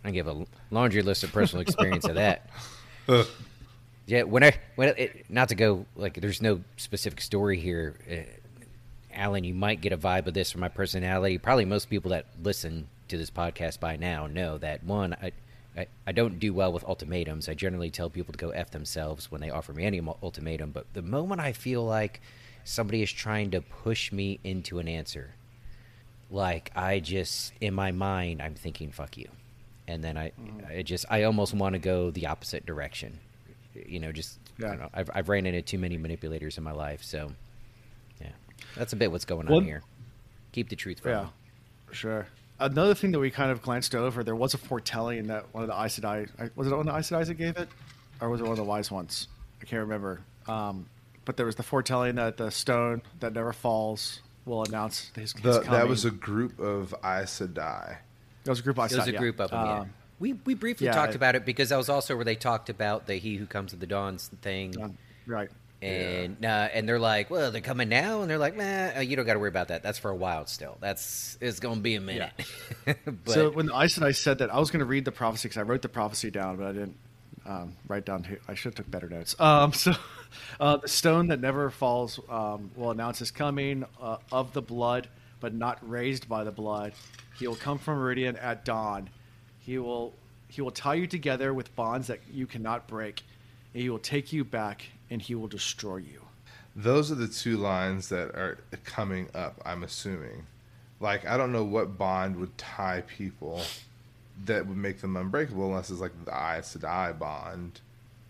I give a laundry list of personal experience of that. [laughs] Yeah, when I when it, not to go like, there's no specific story here. Alan, you might get a vibe of this from my personality. Probably most people that listen to this podcast by now know that one, I, I, I don't do well with ultimatums. I generally tell people to go f themselves when they offer me any ultimatum. But the moment I feel like somebody is trying to push me into an answer, like I just in my mind I'm thinking fuck you, and then I, mm. I just I almost want to go the opposite direction. You know, just I don't know. I've, I've ran into too many manipulators in my life, so yeah, that's a bit what's going One- on here. Keep the truth from Yeah, them. sure. Another thing that we kind of glanced over, there was a foretelling that one of the Aes Sedai, was it one of the Aes Sedai that gave it? Or was it one of the wise ones? I can't remember. Um, but there was the foretelling that the stone that never falls will announce his, his The, coming. that was a group of Aes Sedai. That was a group of Aes It was Sedai, a yeah. group of them. yeah. Um, We we briefly yeah, talked it- about it because that was also where they talked about the He Who Comes at the Dawn's thing. right. And uh, and they're like, well, they're coming now, and they're like, man, you don't got to worry about that. That's for a while still. That's it's gonna be a minute. [laughs] but so when the Aes Sedai said that, I was going to read the prophecy because I wrote the prophecy down, but I didn't um, write down. I should have took better notes. [laughs] Um, so uh, the stone that never falls um, will announce his coming uh, of the blood, but not raised by the blood. He will come from Rhuidean at dawn. He will he will tie you together with bonds that you cannot break, and he will take you back, and he will destroy you. Those are the two lines that are coming up, I'm assuming. Like, I don't know what bond would tie people that would make them unbreakable unless it's like the Aes Sedai bond.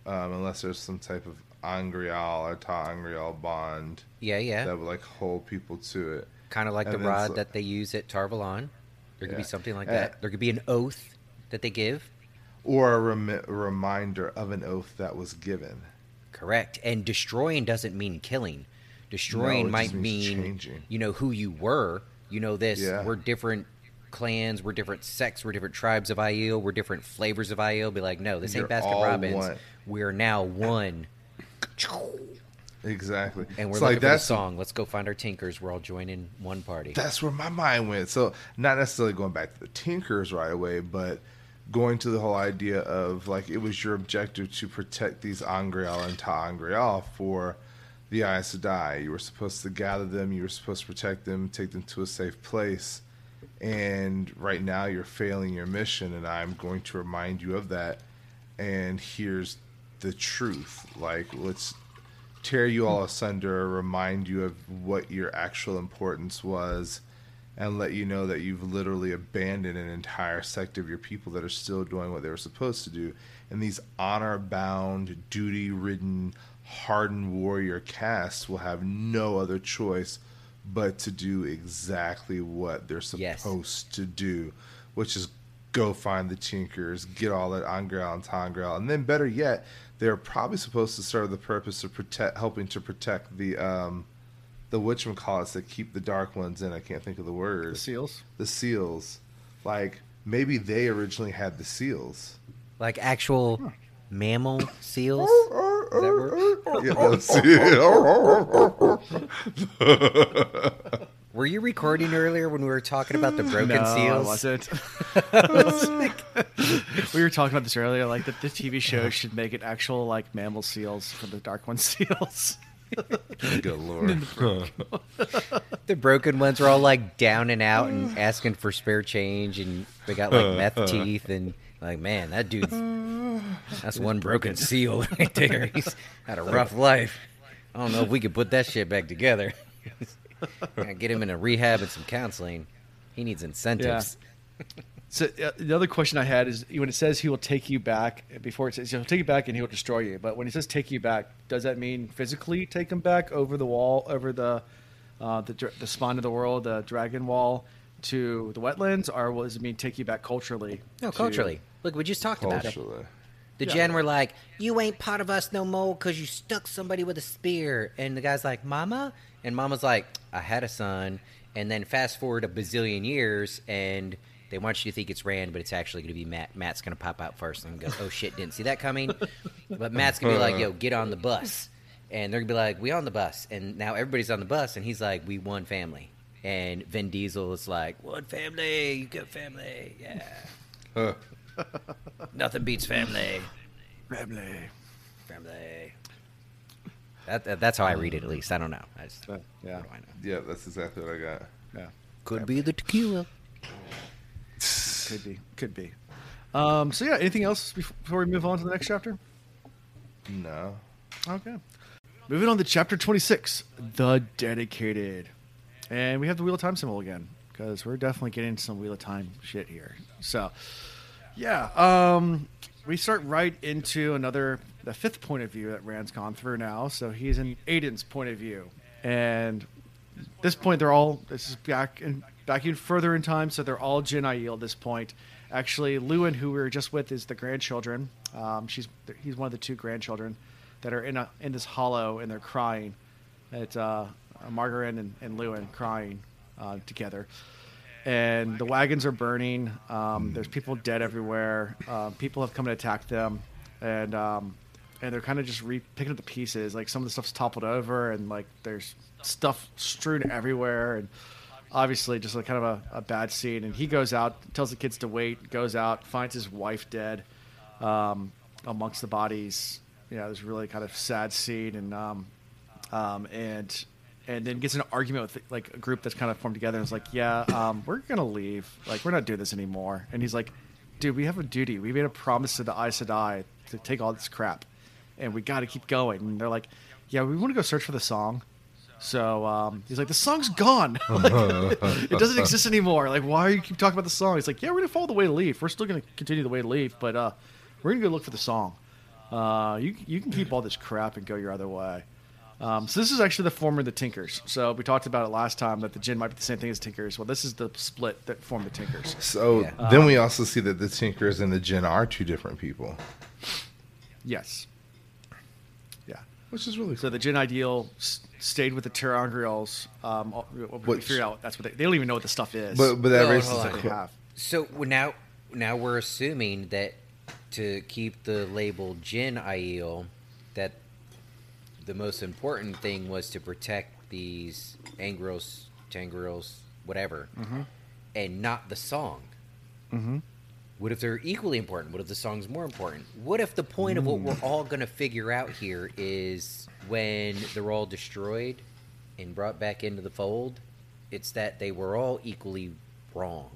Um, unless there's some type of Angreal or ter'angreal bond yeah, yeah, that would like hold people to it. kind of like the and then rod so- that they use at Tar Valon. There could be something like Uh, that. There could be an oath that they give. Or a remi- reminder of an oath that was given. Correct. And destroying doesn't mean killing. Destroying No, might mean changing. you know who you were. You know this. Yeah. We're different clans. We're different sects. We're different tribes of Aiel. We're different flavors of Aiel. Be like, no, this You're ain't Baskin Robbins. one. We're now one. Exactly. And we're looking like that's song. Let's go find our tinkers. We're all joining one party. that's where my mind went. So not necessarily going back to the Tinkers right away, but going to the whole idea of like it was your objective to protect these Angreal and ter'angreal for the Aes Sedai. You were supposed to gather them. You were supposed to protect them, take them to a safe place. And right now you're failing your mission, and I'm going to remind you of that. And here's the truth. Like let's tear you all asunder, remind you of what your actual importance was, and let you know that you've literally abandoned an entire sect of your people that are still doing what they were supposed to do. And these honor bound, duty ridden, hardened warrior castes will have no other choice but to do exactly what they're Yes. supposed to do, which is go find the Tinkers, get all that Angreal and ter'angreal, and then better yet, they're probably supposed to serve the purpose of protect, helping to protect the um, the whatchamacallits that keep the Dark Ones in. I can't think of the word. The word. seals. The seals, like maybe they originally had the seals. like actual mammal [laughs] seals. that [laughs] Yeah, the seal. [laughs] Were you recording earlier when we were talking about the broken no, I seals? wasn't. we were talking about this earlier, like that the TV show should make it actual like mammal seals for the Dark One seals. [laughs] Good lord. [laughs] The broken ones were all like down and out and asking for spare change, and they got like uh, meth uh. teeth, and like, man, that dude's that's one broken seal [laughs] right there. He's had a rough life. I don't know if we could put that shit back together. Get him in a rehab and some counseling. He needs incentives. So uh, the other question I had is when it says he will take you back before it says he'll take you back and he will destroy you. But when it says take you back, does that mean physically take him back over the wall, over the uh, the dr- the spine of the world, the dragon wall to the wetlands, or does it mean take you back culturally? No, to- culturally. Look, we just talked about it. Culturally. The Yeah. Jenn were like, "You ain't part of us no more because you stuck somebody with a spear." And the guy's like, "Mama," and Mama's like, "I had a son." And then fast forward a bazillion years, and they want you to think it's Rand, but it's actually going to be Mat. Mat's going to pop out first and go, "Oh shit, didn't see that coming." [laughs] But Mat's going to be like, "Yo, get on the bus," and they're going to be like, "We on the bus," and now everybody's on the bus, and he's like, "We one family." And Vin Diesel is like, "One family, you got family, yeah." Huh. [laughs] Nothing beats family. Family. Family. That, that- that's how I read it, at least. I don't know. I just, Uh, yeah. what do I know? Yeah, that's exactly what I got. Yeah. Could be the tequila. Could be. Could be. Um, so yeah, anything else before we move on to the next chapter? No. Okay. Moving on to chapter 26, The Dedicated. And we have the Wheel of Time symbol again, because we're definitely getting some Wheel of Time shit here. So, yeah, um, we start right into another, the fifth point of view that Rand's gone through now. So he's in Adan's point of view. And this point, they're all, this is back in, back even further in time, so they're all Jenn Aiel at this point. Actually, Lewin, who we were just with, is the grandchildren. Um, she's he's one of the two grandchildren that are in a in this hollow and they're crying. It's uh, Margaret and, and Lewin crying uh, together, and the wagons are burning. Um, there's people dead everywhere. Um, people have come and attacked them, and um, and they're kind of just re- picking up the pieces. Like some of the stuff's toppled over, and like there's stuff strewn everywhere, and obviously just like kind of a, a bad scene. And he goes out, tells the kids to wait, goes out, finds his wife dead um, amongst the bodies. You know, was really kind of sad scene, and um, um, and and then gets an argument with like a group that's kind of formed together. And is like, yeah, um, we're gonna leave. Like, we're not doing this anymore. And he's like, dude, we have a duty. We made a promise to the Aes Sedai to take all this crap, and we got to keep going. And they're like, yeah, we want to go search for the song. So um, he's like, the song's gone. [laughs] like, [laughs] it doesn't exist anymore. Like, why are you keep talking about the song? He's like, yeah, we're gonna follow the way to leave. We're still gonna continue the way to leave, but uh, we're gonna go look for the song. Uh, you you can keep all this crap and go your other way. Um, so this is actually the former of the Tinkers. So we talked about it last time that the Jenn might be the same thing as Tinkers. Well, this is the split that formed the Tinkers. So Yeah. then we also see that the Tinkers and the Jenn are two different people, Yes. Yeah. which is really cool. So the Jenn Aiel stayed with the ter'angreals. Um, uh, we Which- figured out that's what they, they don't even know what the stuff is. But but that Hold on, raises hold a on. they que- have. So now, now we're assuming that to keep the label Jenn Aiel, that the most important thing was to protect these Angros, Tangros, whatever, and not the song. Mm-hmm. What if they're equally important? What if the song's more important? What if the point of what we're all going to figure out here is when they're all destroyed and brought back into the fold, it's that they were all equally wrong.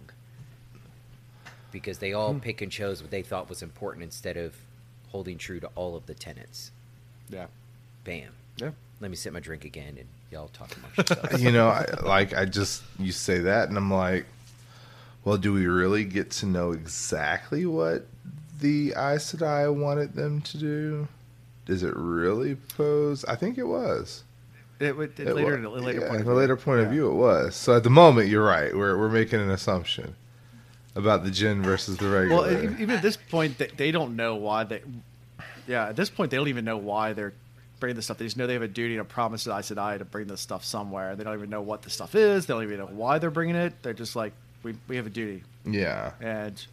Because they all hmm. pick and chose what they thought was important instead of holding true to all of the tenets. Yeah. Bam. Yeah. Let me sip my drink again and y'all talk amongst [laughs] yourselves. you know, I, like I just you say that, and I'm like, well, do we really get to know exactly what the Aes Sedai wanted them to do? Does it really pose? I think it was. It, it, It later, wa- in a later yeah, point. in of a view. later point of view, it was. So at the moment, you're right. We're we're making an assumption about the gin versus the regular. Well, even at this point, they, they don't know why they. Yeah, at this point, they don't even know why they're bringing this stuff. They just know they have a duty and a promise to Aes Sedai to bring this stuff somewhere. They don't even know what the stuff is. They don't even know why they're bringing it. They're just like, we, we have a duty, yeah, and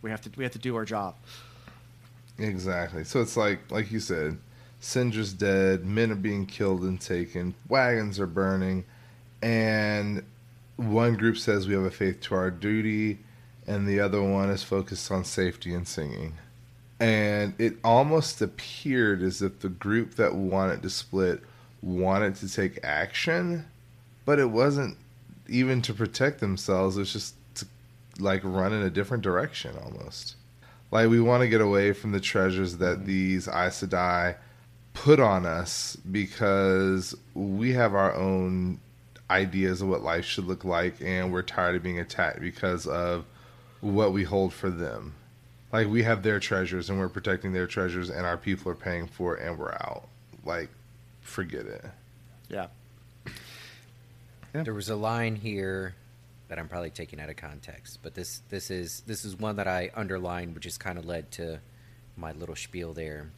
we have to we have to do our job. Exactly. So it's like like you said, Syndra's dead. Men are being killed and taken. Wagons are burning, and one group says we have a faith to our duty, and the other one is focused on safety and singing. And it almost appeared as if the group that wanted to split wanted to take action, but it wasn't even to protect themselves. It was just to like run in a different direction almost. Like we want to get away from the treasures that mm. these Aes Sedai put on us because we have our own ideas of what life should look like, and we're tired of being attacked because of what we hold for them. Like we have their treasures, and we're protecting their treasures, and our people are paying for it, and we're out. Like, forget it. Yeah. There was a line here that I'm probably taking out of context, but this this is this is one that I underlined, which has kind of led to my little spiel there.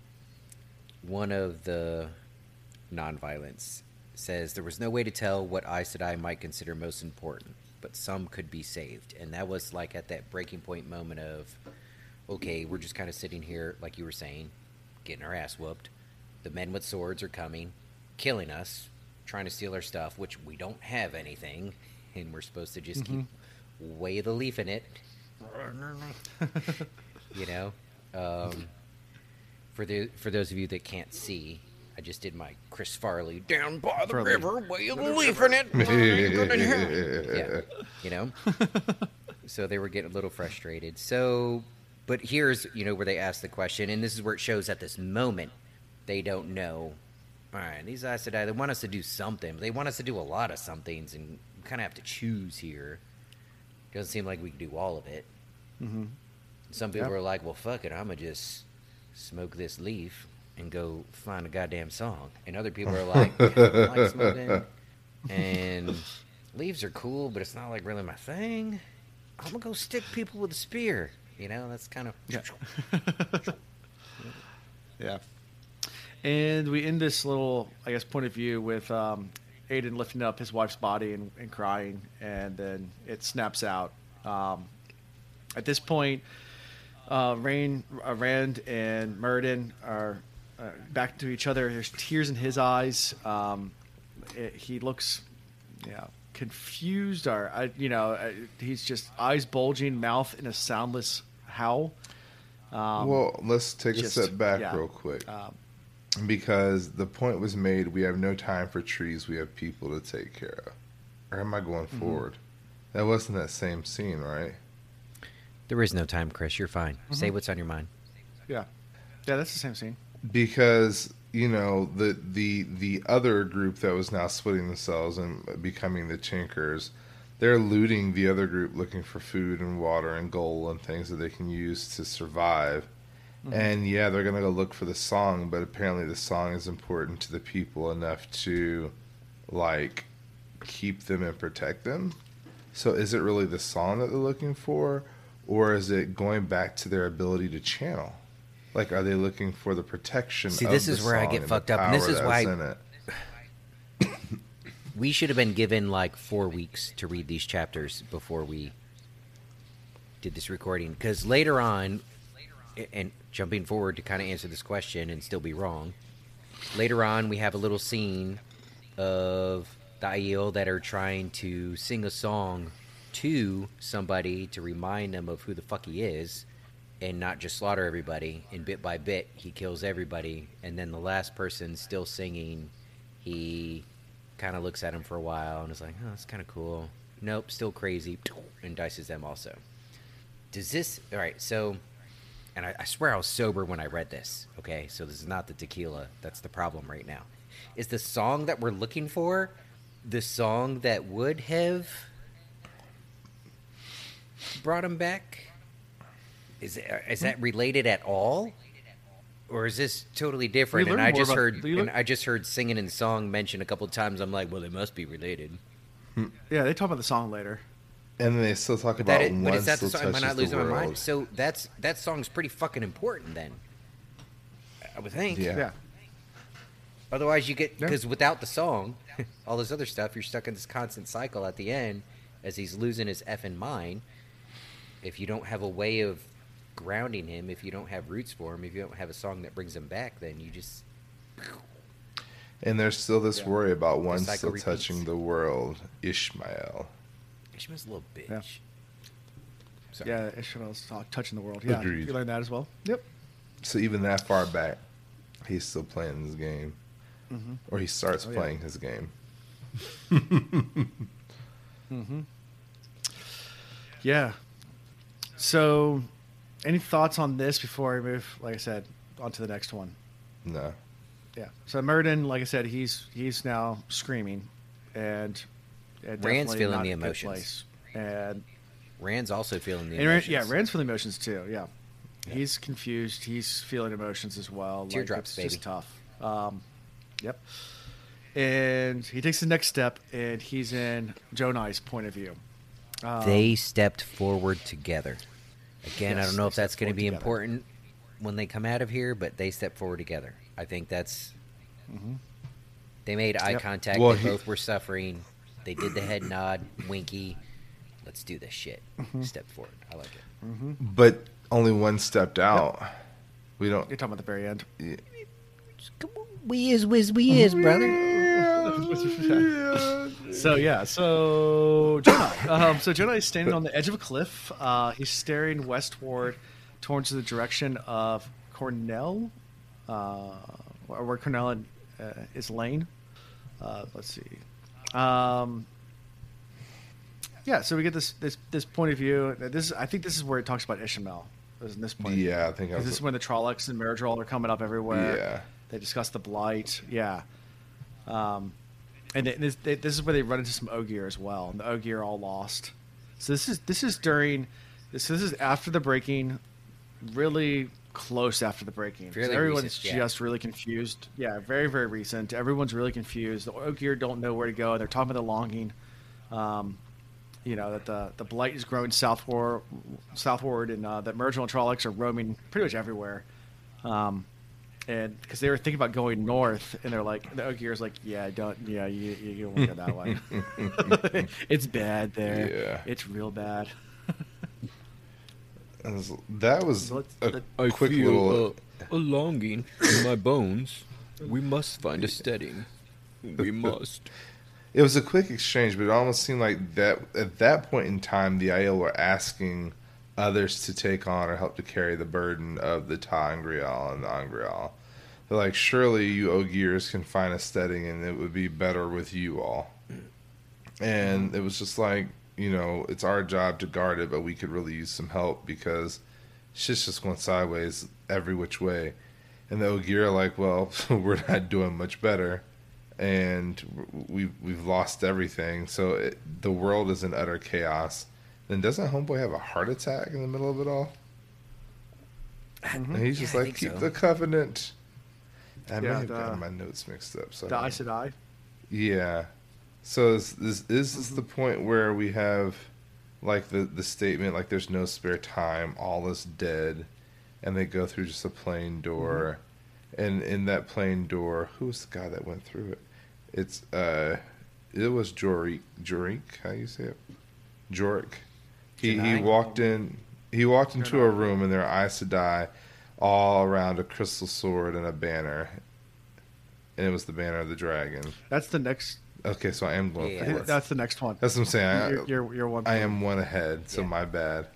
One of the nonviolence says there was no way to tell what Aes Sedai might consider most important, but some could be saved, and that was like at that breaking point moment of, okay, we're just kind of sitting here, like you were saying, getting our ass whooped. The men with swords are coming, killing us, trying to steal our stuff, which we don't have anything, and we're supposed to just keep way the leaf in it. [laughs] you know, um, for the for those of you that can't see, I just did my Chris Farley down by the Farley. river, way the leaf in it. [laughs] yeah, you know. [laughs] so they were getting a little frustrated. So, but here's you know where they ask the question, and this is where it shows at this moment they don't know. All right, these Aes Sedai, they want us to do something. But they want us to do a lot of somethings, and kind of have to choose here. Doesn't seem like we can do all of it. Mm-hmm. Some people Yep. are like, "Well, fuck it, I'm gonna just smoke this leaf and go find a goddamn song." And other people are like, "I like smoking, [laughs] and leaves are cool, but it's not like really my thing. I'm gonna go stick people with a spear." You know, that's kind of Yeah. [laughs] yeah. And we end this little, I guess, point of view with um, Adan lifting up his wife's body and, and crying, and then it snaps out. Um, at this point, uh, Rain, uh, Rand, and Muradin are uh, back to each other. There's tears in his eyes. Um, it, he looks, yeah, confused, or I, you know, uh, he's just eyes bulging, mouth in a soundless howl. Um, well, let's take just- a step back yeah. real quick. um, because the point was made we have no time for trees we have people to take care of or am i going Mm-hmm. forward that wasn't that same scene right There is no time, Chris. You're fine. Say what's on your mind. yeah, yeah, that's the same scene. because you know the the the other group that was now splitting themselves and becoming the Tinkers they're looting the other group looking for food and water and gold and things that they can use to survive Mm-hmm. and yeah they're gonna go look for the song but apparently the song is important to the people enough to like keep them and protect them so is it really the song that they're looking for or is it going back to their ability to channel like are they looking for the protection See, this is where I get fucked up, and this is why-? [coughs] We should have been given like four weeks to read these chapters before we did this recording. Because later on, and jumping forward to kind of answer this question and still be wrong, later on we have a little scene of the Aiel that are trying to sing a song to somebody to remind them of who the fuck he is and not just slaughter everybody. And bit by bit, he kills everybody. And then the last person still singing, he kind of looks at him for a while and is like, oh, that's kind of cool. Nope, still crazy. And dices them also. Does this. All right, so. And I, I swear I was sober when I read this. Okay, so this is not the tequila. That's the problem right now. Is the song that we're looking for the song that would have brought him back? Is it, is that related at all, or is this totally different? And I just about- heard, we and I just heard singing and song mentioned a couple times. I'm like, well, they must be related. Hmm. Yeah, they talk about the song later. And then they still talk But about that is, one but is that the still song? Am I touches not the losing my world. mind? So that's that song's pretty fucking important then. I would think. Yeah. Yeah, Otherwise, you get Yeah. because without the song, [laughs] all this other stuff, you're stuck in this constant cycle. At the end, as he's losing his effing mind, if you don't have a way of grounding him, if you don't have roots for him, if you don't have a song that brings him back, then you just And there's still this Yeah. worry about one still repeats. touching the world, Ishamael. Ishamael's a little bitch. Yeah. Sorry. yeah, Ishamael's talk, touching the world. Yeah, Agreed. you learned that as well. Yep. So even that far back, he's still playing his game, Mm-hmm. or he starts Oh, yeah. playing his game. [laughs] Mm-hmm. Yeah. So, any thoughts on this before I move? Like I said, on to the next one. No, Yeah. So Muradin, like I said, he's he's now screaming, and and Rand's feeling the in a good emotions. And, Rand's also feeling the and Rand, emotions. yeah, Rand's feeling emotions too. Yeah. he's confused. He's feeling emotions as well. Like, Teardrops, it's just baby. tough. Um, yep. And he takes the next step, and he's in Jonai's point of view. Um, they stepped forward together. Again, I don't know if that's going to be together. important when they come out of here, but they stepped forward together. I think that's. They made eye Yep. contact. Well, they he- both were suffering. They did the head nod, winky. Let's do this shit. Step forward. I like it. But only one stepped out. We don't. You're talking about the very end. Come on, we is whiz, we is, brother. [laughs] So yeah, so Jonai. Um, so Jonai is standing on the edge of a cliff. Uh, he's staring westward towards the direction of Comelle, uh, or where Comelle and, uh, is laying. Uh, let's see. Um, yeah, so we get this this this point of view. This I think this is where it talks about Ishamael. Is in this point. Yeah, I think I was. this is when the Trollocs and Myrddraal are coming up everywhere. Yeah. They discuss the blight. Yeah. Um, and it- this, they, this is where they run into some Ogier as well, and the Ogier are all lost. So this is this is during this this is after the breaking, really close after the breaking. 'cause Fairly Everyone's recent, yeah. just really confused. Yeah, very very recent. Everyone's really confused. The Ogier don't know where to go. They're talking about the longing. Um, you know that the the blight is growing southward, southward, and uh, that Myrddraal and Trollocs are roaming pretty much everywhere. Um, and because they were thinking about going north, and they're like, the Ogier's like, yeah, don't, yeah, you you don't want to go that way. [laughs] [laughs] it's bad there. Yeah. It's real bad. That was- That was So a let- quick feel little. a, a longing in my bones. We must find a steading. We [laughs] must. It was a quick exchange, but it almost seemed like that at that point in time, the Aiel were asking others to take on or help to carry the burden of the ter'angreal and the angreal. They're like, surely you Ogiers can find a steading, and it would be better with you all. And it was just like, you know, it's our job to guard it, but we could really use some help because shit's just going sideways every which way. And the Ogier are like, well, [laughs] we're not doing much better and we've we've lost everything. So it, the world is in utter chaos. Then doesn't Homeboy have a heart attack in the middle of it all? Mm-hmm. And he's just Yeah, like, keep so. the covenant. I may Yeah, have the- gotten my notes mixed up. So I The don't- Aes Sedai. yeah. So is this is this the point where we have like the the statement like there's no spare time, all is dead, and they go through just a plain door, and in that plain door, who was the guy that went through it? It's uh, it was Jorik. Jorik, how you say it? Jorik. He he walked in. He walked into a room and there are Aes Sedai all around a crystal sword and a banner, and it was the banner of the dragon. That's the next. Okay, so I am going Yeah. I that's the next one. That's what I'm saying. I, You're, you're, you're one. I am one ahead, so Yeah. my bad.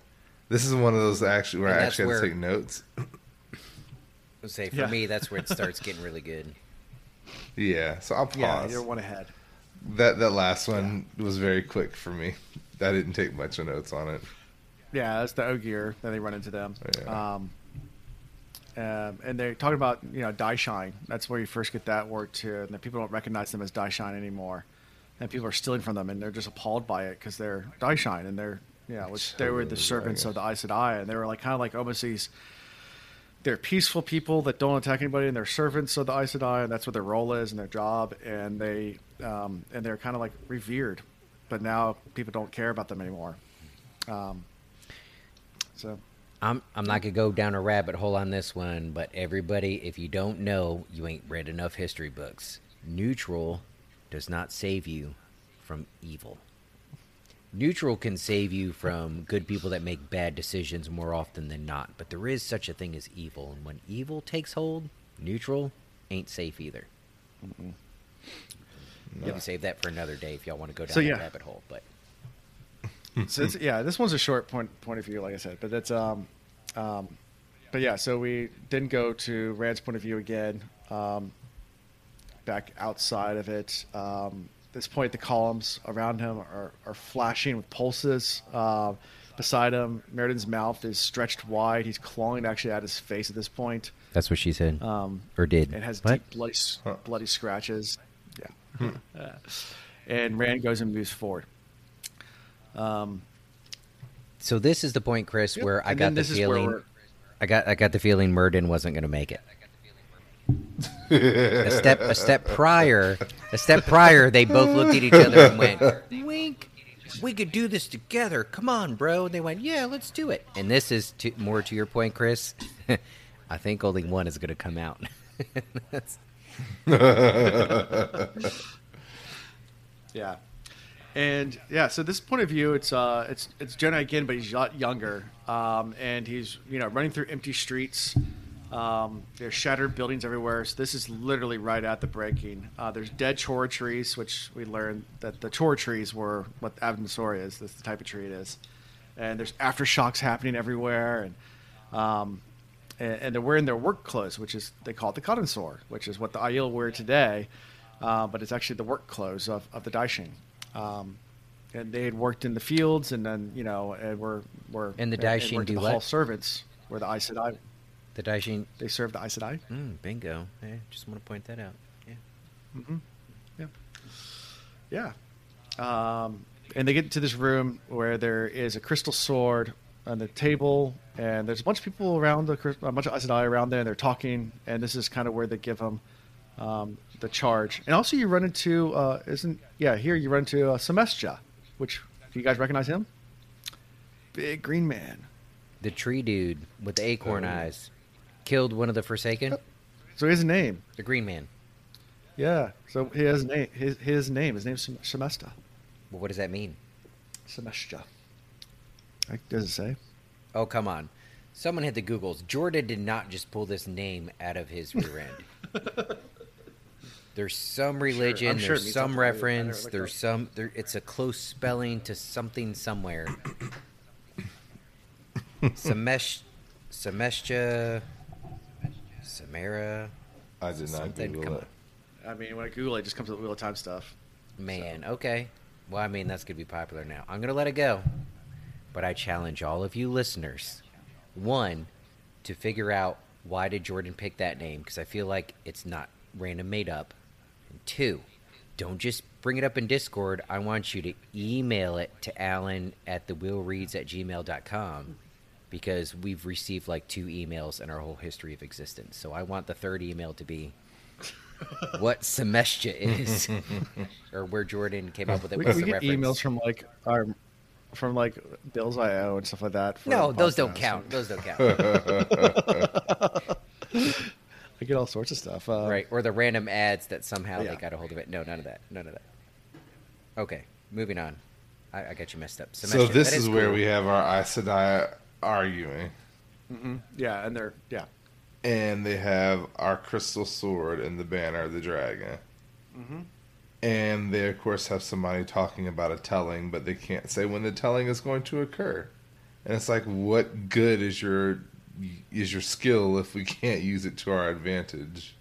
This is one of those actually where And I that's actually have to take notes. [coughs] I'd say for Yeah. me, that's where it [laughs] starts getting really good. Yeah, so I'll pause. Yeah, you're one ahead. That that last one was very quick for me. I didn't take much of notes on it. Yeah, that's the Ogier. Then they run into them. Yeah. Um, um, and they're talking about you know Da'shain. That's where you first get that word too. And then people don't recognize them as Da'shain anymore. And people are stealing from them, and they're just appalled by it because they're Da'shain, and they're yeah, which they were the servants of the. Aes Sedai, and they were like kind of like almost these. They're peaceful people that don't attack anybody, and they're servants of the Aes Sedai, and that's what their role is and their job. And they um, and they're kind of like revered, but now people don't care about them anymore. Um, so I'm I'm not gonna go down a rabbit hole on this one, but everybody, if you don't know, you ain't read enough history books. Neutral does not save you from evil. Neutral can save you from good people that make bad decisions more often than not, but there is such a thing as evil, and when evil takes hold, neutral ain't safe either. You can save that for another day if y'all want to go down So, that yeah. rabbit hole. But [laughs] so it's, yeah, this one's a short point point of view, like I said, but that's um, um, but yeah, so we didn't go to Rand's point of view again. Um, back outside of it, um, this point the columns around him are, are flashing with pulses. Uh, beside him, Muradin's mouth is stretched wide. He's clawing actually at his face at this point. that's what she said, Um, or did. it has What? deep bloody, Huh. bloody scratches. Yeah. and Rand goes and moves forward. Um, So this is the point, Chris, Yep. where I and got the this is where feeling I got I got the feeling Muradin wasn't going to make it. a step a step [laughs] prior, a step prior, they both looked at each other and went, "Wink, we could do this together. Come on, bro." And they went, "Yeah, let's do it." And this is to, more to your point, Chris. [laughs] I think only one is going to come out. [laughs] Yeah, and yeah. So this point of view, it's uh, it's it's Jonai again, but he's a lot younger, um, and he's you know running through empty streets. Um, there's shattered buildings everywhere. So this is literally right at the breaking. Uh, there's dead chora trees, which we learned that the chora trees were what Avendesora is. That's the type of tree it is. And there's aftershocks happening everywhere, and um, and, and they're wearing their work clothes, which is they call it the cadin'sor, which is what the Aiel wear today, uh, but it's actually the work clothes of, of the Da'shain. Um, and they had worked in the fields, and then you know, and were were And the and Da'shain worked do the hall servants were the Aes Sedai. the Da'shain. They served the Aes Sedai. Mm, bingo. Hey, just want to point that out. Yeah. Yeah. Um, and they get into this room where there is a crystal sword on the table, and there's a bunch of people around the a bunch of Aes Sedai around there, and they're talking. And this is kind of where they give them um, the charge. And also, you run into uh, isn't yeah here you run into uh, Someshta, which do you guys recognize him? Big green man. The tree dude with the acorn Oh. eyes killed one of the Forsaken. So his name. The Green Man. Yeah. So he has name. His his name. His name's Sem- Someshta. Well, what does that mean? Someshta. Like, Does it say? Oh, come on. Someone hit the Googles. Jordan did not just pull this name out of his rear end. [laughs] There's some religion, I'm sure there's means some something. I never reference, looked there's up. some there it's a close spelling to something somewhere. Semesh Someshta Samara I did not Something, Google come it. I mean, when I Google it, it just comes up with Wheel of Time stuff. Man, okay. Well, I mean, that's going to be popular now. I'm going to let it go. But I challenge all of you listeners one, to figure out why did Jordan pick that name? Because I feel like it's not random made up. And two, don't just bring it up in Discord. I want you to email it to Alan at thewheelreads at gmail.com because we've received like two emails in our whole history of existence. So I want the third email to be [laughs] what Someshta is, [laughs] or where Jordan came up with it. We, we get reference? emails from like our from like Bill's IO and stuff like that. for No, those don't count. Those don't [laughs] count. I get all sorts of stuff. Uh, right? Or the random ads that somehow Yeah. they got a hold of it. No, none of that. None of that. Okay, moving on. I, I got you messed up. So Someshta, this is, where cool. we have our Aes Sedai arguing, Yeah, and they're yeah. and they have our crystal sword and the banner of the dragon. And they of course have somebody talking about a telling, but they can't say when the telling is going to occur. And it's like, what good is your is your skill if we [laughs] can't use it to our advantage?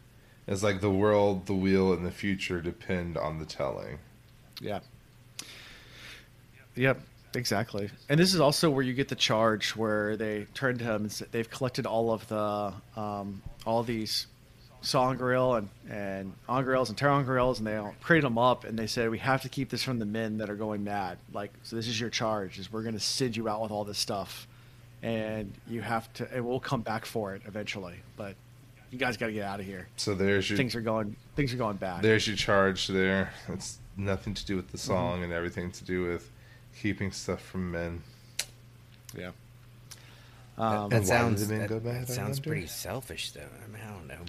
It's like the world, the wheel, and the future depend on the telling. Yeah. Yep, exactly. And this is also where you get the charge where they turn to him and say they've collected all of the um, all these sa'angreal and and angreals and ter'angreals and they all created them up and they said we have to keep this from the men that are going mad. Like so, this is your charge. Is we're going to send you out with all this stuff, and you have to. And we'll come back for it eventually, but you guys got to get out of here. So there's your Things are going. Things are going bad. There's your charge there. It's nothing to do with the song and everything to do with keeping stuff from men. Yeah. And Um, That why sounds did men that, go bad, that sounds pretty selfish, though. I mean, I don't know.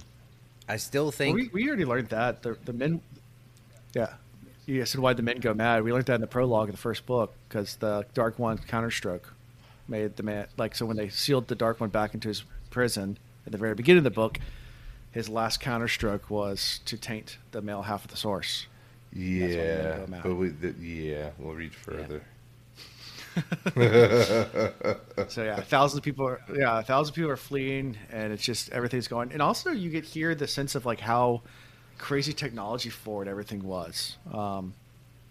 I still Well, think we, we already learned that the the men, yeah, you said why the men go mad. We learned that in the prologue of the first book because the Dark One counterstroke made the man like so when they sealed the Dark One back into his prison at the very beginning of the book, his last counterstroke was to taint the male half of the source. why the men Yeah, but we, th- yeah, we'll read further. [laughs] So yeah, thousands of people are yeah, thousands of people are fleeing, and it's just everything's going. And also, you get here the sense of like how crazy technology forward everything was. Um,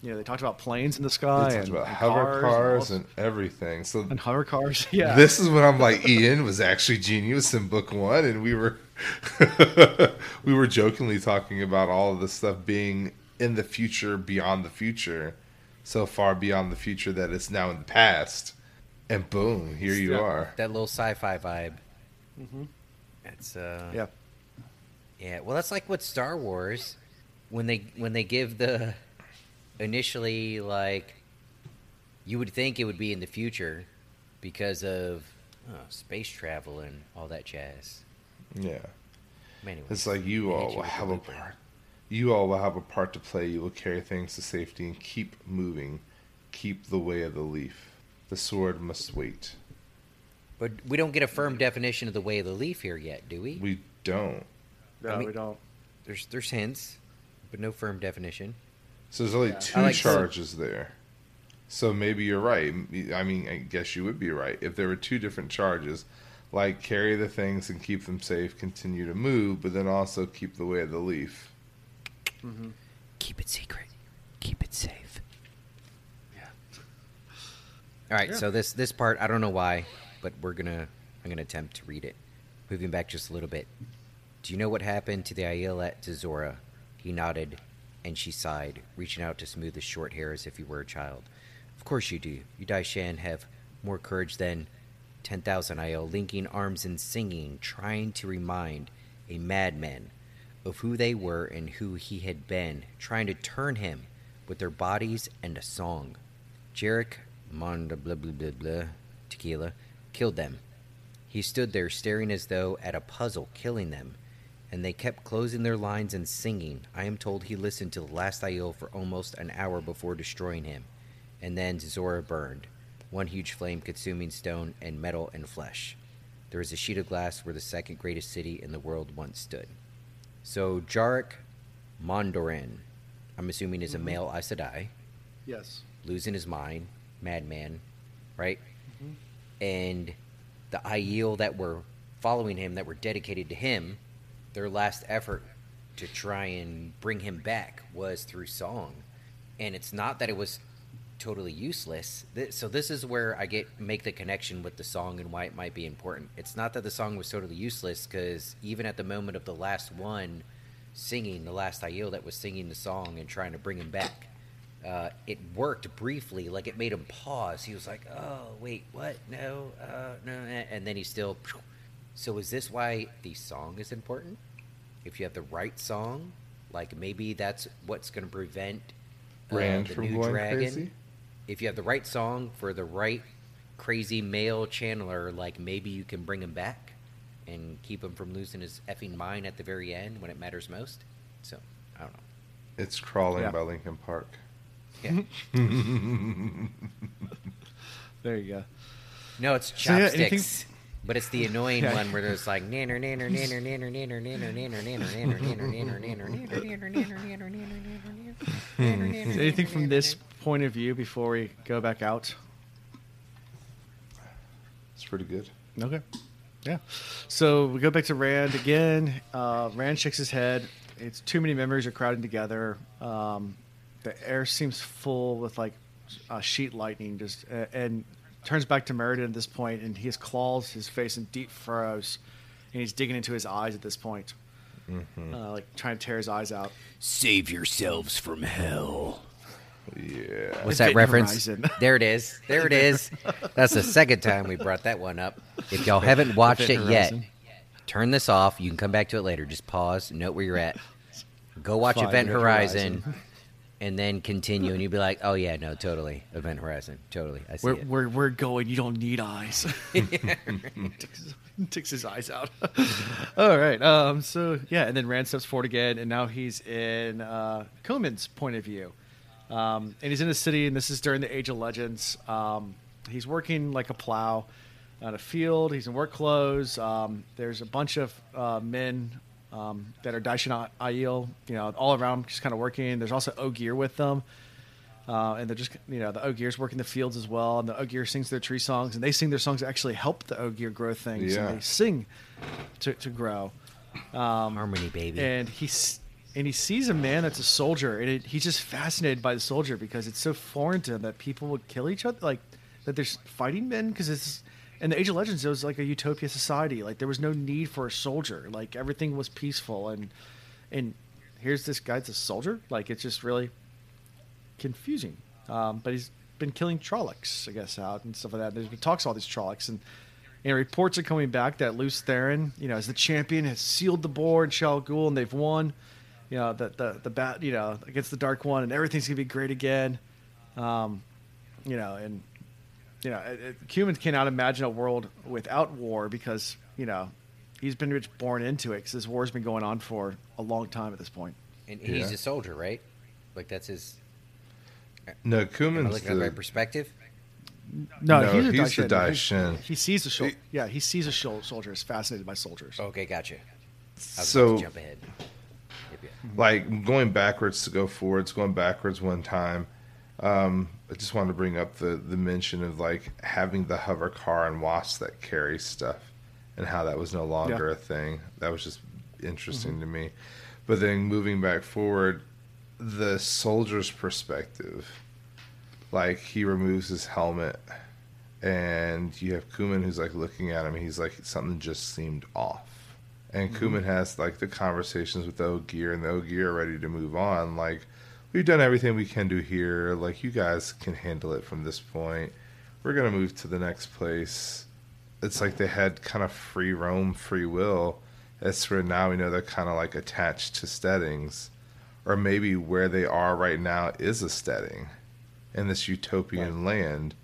you know, they talked about planes in the sky They and, about and hover cars, cars and, and everything. So all- and hover cars. [laughs] Yeah, this is when I'm like, Ian was actually genius in book one, and we were [laughs] we were jokingly talking about all of this stuff being in the future beyond the future, so far beyond the future that it's now in the past, and boom, here you Yeah. are. That little sci-fi vibe. It's uh, Yeah. Yeah, well, that's like what Star Wars, when they when they give the initially like, you would think it would be in the future, because of oh, space travel and all that jazz. Yeah. Anyways, It's like you all you will have a part. You all will have a part to play. You will carry things to safety and keep moving. Keep the way of the leaf. The sword must wait. But we don't get a firm definition of the way of the leaf here yet, do we? We don't. No, I mean- we don't. There's there's hints, but no firm definition. So there's only Yeah. two like the- charges there. So maybe you're right. I mean, I guess you would be right if there were two different charges, like carry the things and keep them safe, continue to move, but then also keep the way of the leaf. Mm-hmm. Keep it secret. Keep it safe. Yeah. All right, Yeah. so this this part I don't know why, but we're gonna I'm gonna attempt to read it. Moving back just a little bit. Do you know what happened to the Aiel at Tzora? He nodded, and she sighed, reaching out to smooth his short hair as if he were a child. Of course you do. You Da'shain have more courage than ten thousand Aiel, linking arms and singing, trying to remind a madman of who they were and who he had been, trying to turn him with their bodies and a song. Jarek Monda blah blah blah blah tequila killed them. He stood there staring as though at a puzzle, killing them, and they kept closing their lines and singing. I am told he listened to the last Aiel for almost an hour before destroying him, and then Tzora burned, one huge flame consuming stone and metal and flesh. There is a sheet of glass where the second greatest city in the world once stood. So Jarek Mondoran, I'm assuming is a mm-hmm. male Aes Sedai Yes. losing his mind, madman, right? Mm-hmm. And the Aiel that were following him, that were dedicated to him, their last effort to try and bring him back was through song. And it's not that it was totally useless. So this is where I get make the connection with the song and why it might be important. It's not that the song was totally useless because even at the moment of the last one singing, the last Aiel that was singing the song and trying to bring him back, uh, it worked briefly. Like it made him pause. He was like, "Oh, wait, what? No, uh, no," and then he still. So is this why the song is important? If you have the right song, like maybe that's what's going to prevent uh, Rand the from new going dragon. crazy? If you have the right song for the right crazy male channeler, like maybe you can bring him back and keep him from losing his effing mind at the very end when it matters most. So I don't know. It's crawling Yeah. by Linkin Park. Yeah. [laughs] There you go. No, it's So, yeah, chopsticks. anything- But it's the annoying one where there's like nanner nanner nanner nanner nanner nanner nanner nanner nanner nanner nanner nanner nanner nanner nanner nanner nanner Is anything from this point of view before we go back out? It's pretty good. Okay. Yeah. So we go back to Rand again. Uh, Rand shakes his head. It's too many memories are crowding together. Um, the air seems full with like uh, sheet lightning. Just uh, and turns back to Muradin at this point, and he has claws his face in deep furrows, and he's digging into his eyes at this point, uh, like trying to tear his eyes out. Save yourselves from hell. Yeah. What's that Event reference? Horizon. [laughs] There it is. There it is. That's the second time we brought that one up. If y'all [laughs] haven't watched it yet, Horizon. turn this off. You can come back to it later. Just pause, note where you're at. Go watch Fine, Event Event Horizon, Horizon. [laughs] and then continue. And you'd be like, oh, yeah, no, totally. Event Horizon. Totally. I see We're, it. we're, we're going. You don't need eyes. [laughs] [laughs] takes, his, takes his eyes out. [laughs] All right. Um. So yeah, and then Rand steps forward again, and now he's in uh, point of view, um, and he's in the city, and this is during the Age of Legends. Um, he's working like a plow on a field. He's in work clothes. Um, there's a bunch of uh, men um, that are Da'shain Aiel, you know, all around, just kind of working. There's also Ogier with them. Uh, and they're just, you know, the Ogiers work in the fields as well. And the Ogier sings their tree songs, and they sing their songs that actually help the Ogier grow things. Yeah. And they sing to, to grow. Um, Harmony, baby. and he's and he sees a man that's a soldier, and it, he's just fascinated by the soldier because it's so foreign to him that people would kill each other, like that there's fighting men. Because it's in the Age of Legends, it was like a utopia society. Like there was no need for a soldier. Like everything was peaceful, and and here's this guy. guy's a soldier. Like it's just really confusing. Um, but he's been killing Trollocs, I guess, out and stuff like that. There's been talks all these Trollocs, and know, reports are coming back that Lews Therin, you know, as the champion, has sealed the board, Shayol Ghul, and they've won. You know, the the the bat, you know, against the Dark One, and everything's gonna be great again. Um, you know, and you know, it, it, humans cannot imagine a world without war because you know he's been rich born into it because this war's been going on for a long time at this point. And he's Yeah. a soldier, right? Like that's his. No, Am I Coumin's looking at the the, right perspective? No, No, he's, a he's the Da'shain. Da'shain. He, he sees a shol- He- yeah, he sees a shol- soldier. Is fascinated by soldiers. Okay, gotcha. I so to jump ahead. Yep, yep. like going backwards to go forwards, going backwards one time. Um, I just wanted to bring up the the mention of like having the hover car and wasps that carry stuff, and how that was no longer Yeah. a thing. That was just interesting to mm-hmm. me. But then moving back forward, the soldier's perspective, like he removes his helmet, and you have Coumin who's like looking at him. He's like something just seemed off. And mm-hmm. Coumin has like the conversations with Ogier, and the Ogier are ready to move on. Like, we've done everything we can do here. Like, you guys can handle it from this point. We're gonna move to the next place. It's like they had kind of free roam, free will. As for now, we know they're kind of like attached to steadings, or maybe where they are right now is a steading in this utopian land.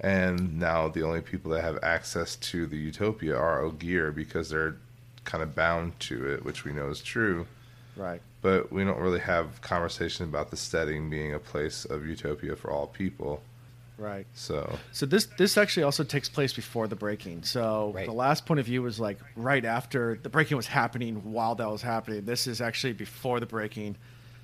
And now the only people that have access to the utopia are Ogier because they're kind of bound to it, which we know is true. Right. But we don't really have conversation about the steading being a place of utopia for all people. Right. So So this this actually also takes place before the breaking. So Right. the last point of view was like right after the breaking was happening. While that was happening, this is actually before the breaking,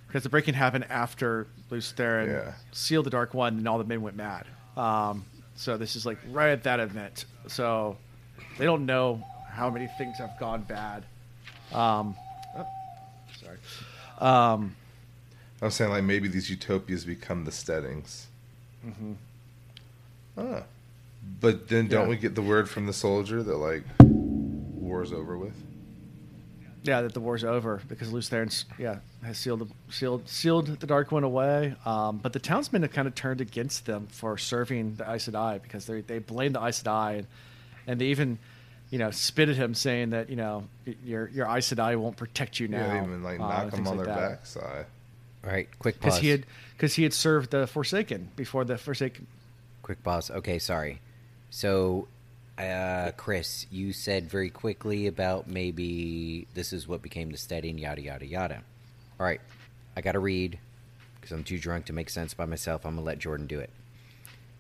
because the breaking happened after Lews Therin Yeah. sealed the Dark One, and all the men went mad. Um, so this is like right at that event. So they don't know how many things have gone bad. Um, sorry. Um, I'm saying like maybe these utopias become the steadings. Mm-hmm. Ah. But then don't Yeah. we get the word from the soldier that like war's over with? Yeah, that the war's over because Lews Therin's yeah has sealed the, sealed sealed the Dark One away. Um, but the townsmen have kind of turned against them for serving the Aes Sedai because they they blame the Aes Sedai and, and they even you know spit at him saying that you know y- your your Aes Sedai won't protect you now. Yeah, even like uh, knock and them on like their that. backside. All right, quick pause. because he had because he had served the Forsaken before the Forsaken. Quick pause. Okay, sorry. So, uh, Chris, you said very quickly about maybe this is what became the steady yada yada yada. All right, I got to read because I'm too drunk to make sense by myself. I'm gonna let Jordan do it.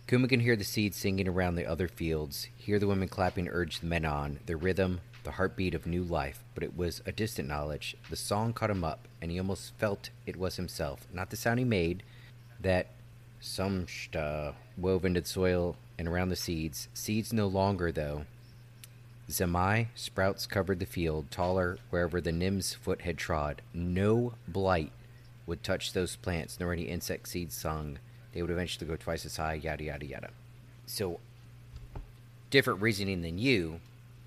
Coumin can hear the seeds singing around the other fields, hear the women clapping urge the men on, the rhythm, the heartbeat of new life, but it was a distant knowledge. The song caught him up, and he almost felt it was himself, not the sound he made, that some uh, wove into the soil and around the seeds. Seeds no longer, though. Zemai sprouts covered the field, taller wherever the Nym's foot had trod. No blight would touch those plants, nor any insect seeds sung. They would eventually go twice as high, yada, yada, yada. So, different reasoning than you,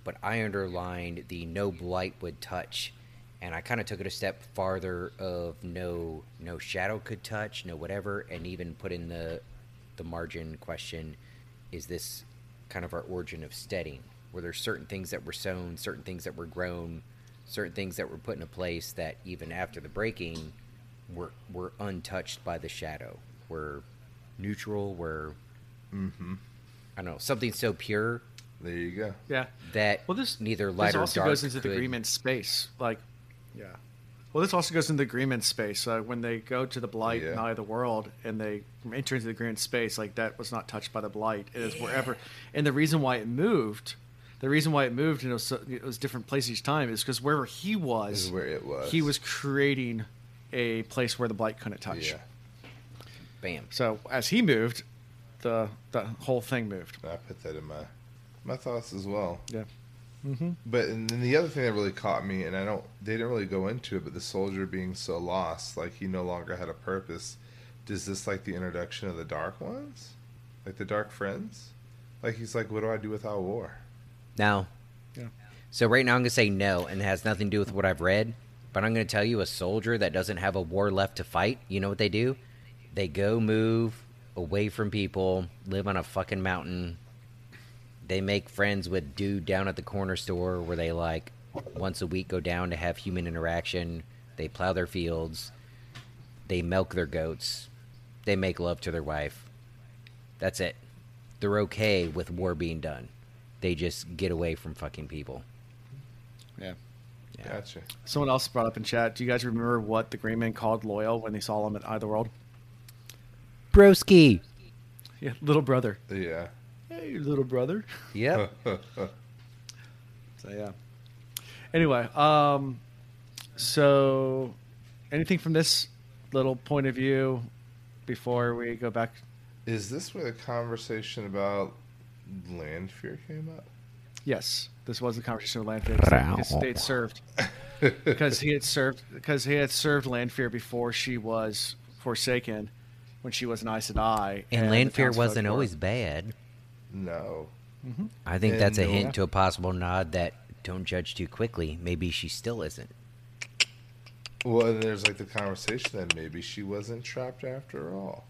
but I underlined the no blight would touch, and I kind of took it a step farther of no no shadow could touch, no whatever, and even put in the the margin question: Is this kind of our origin of steading? Were there certain things that were sown, certain things that were grown, certain things that were put into place that even after the breaking were were untouched by the shadow, were neutral, where Mm-hmm. I don't know something so pure There you go. Yeah. that Well, this neither this light or something. This also dark goes into the agreement space. Like, yeah. Well, this also goes into the agreement space. Uh, when they go to the blight Yeah. and eye of the world, and they enter into the agreement space, like that was not touched by the blight. It is wherever, and the reason why it moved, the reason why it moved, and it was, so, it was different places each time, is because wherever he was, is where it was. he was creating a place where the blight couldn't touch. Yeah. Bam. So as he moved, the the whole thing moved. I put that in my my thoughts as well. Yeah. Mm-hmm. But and then the other thing that really caught me, and I don't, they didn't really go into it, but the soldier being so lost, like he no longer had a purpose. Does this like the introduction of the Dark Ones, like the Dark Friends? Like he's like, what do I do without war? Now, Yeah. so right now I'm gonna say no, and it has nothing to do with what I've read. But I'm going to tell you, a soldier that doesn't have a war left to fight, you know what they do? They go move away from people, live on a fucking mountain. They make friends with dude down at the corner store where they like once a week go down to have human interaction. They plow their fields. They milk their goats. They make love to their wife. That's it. They're okay with war being done. They just get away from fucking people. Yeah. Yeah. Gotcha. Someone else brought up in chat. Do you guys remember what the Green Man called Loial when they saw him at Eye of the World? Broski. Yeah, little brother. Yeah. Hey, little brother. Yep. [laughs] So yeah. Anyway, um, so anything from this little point of view before we go back? Is this where the conversation about Lanfear came up? Yes, this was the conversation with Lanfear because they had served [laughs] because he had served because he had served Lanfear before she was Forsaken when she was an Aes Sedai, and the Lanfear townsfolk wasn't were- always bad. No. I think And that's a no- hint to a possible nod that don't judge too quickly. Maybe she still isn't. Well, and there's like the conversation that maybe she wasn't trapped after all.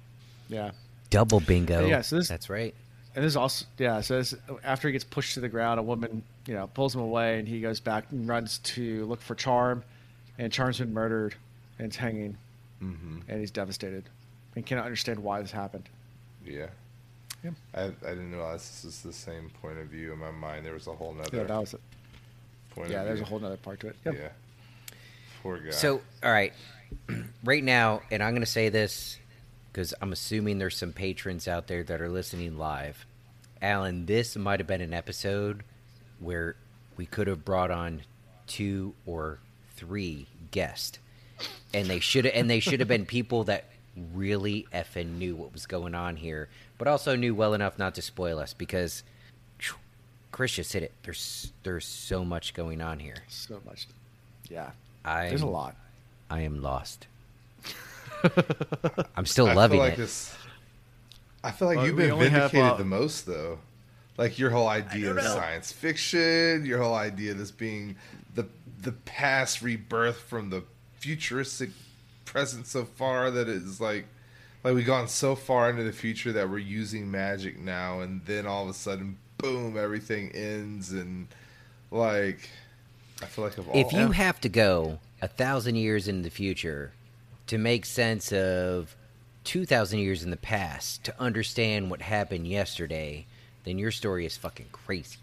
yeah. Double bingo. Yeah, so this- that's right. And this is also yeah. So this, after he gets pushed to the ground, a woman you know pulls him away, and he goes back and runs to look for Charn, and Charn's been murdered and it's hanging, Mm-hmm. and he's devastated, and cannot understand why this happened. Yeah. Yep. I, I didn't realize this is the same point of view in my mind. There was a whole nother Yeah, that was it. point Yeah, there's view. a whole other part to it. Yeah. Poor guy. So, all right, [clears throat] right now, and I'm going to say this because I'm assuming there's some patrons out there that are listening live. Alan, this might have been an episode where we could have brought on two or three guests, and they should have and they should have been people that really effing knew what was going on here, but also knew well enough not to spoil us because. phew, Chris just hit it. There's there's so much going on here. So much. Yeah, I there's a lot. I am lost. I'm still [laughs] I loving like it. this. I feel like Well, you've been only have, vindicated uh, the most, though. Like your whole idea of know. science fiction, your whole idea of this being the the past rebirth from the futuristic present so far that it's like like we've gone so far into the future that we're using magic now, and then all of a sudden, boom, everything ends, and like I feel like of all If you have to go a thousand years in the future to make sense of two thousand years in the past to understand what happened yesterday, then your story is fucking crazy.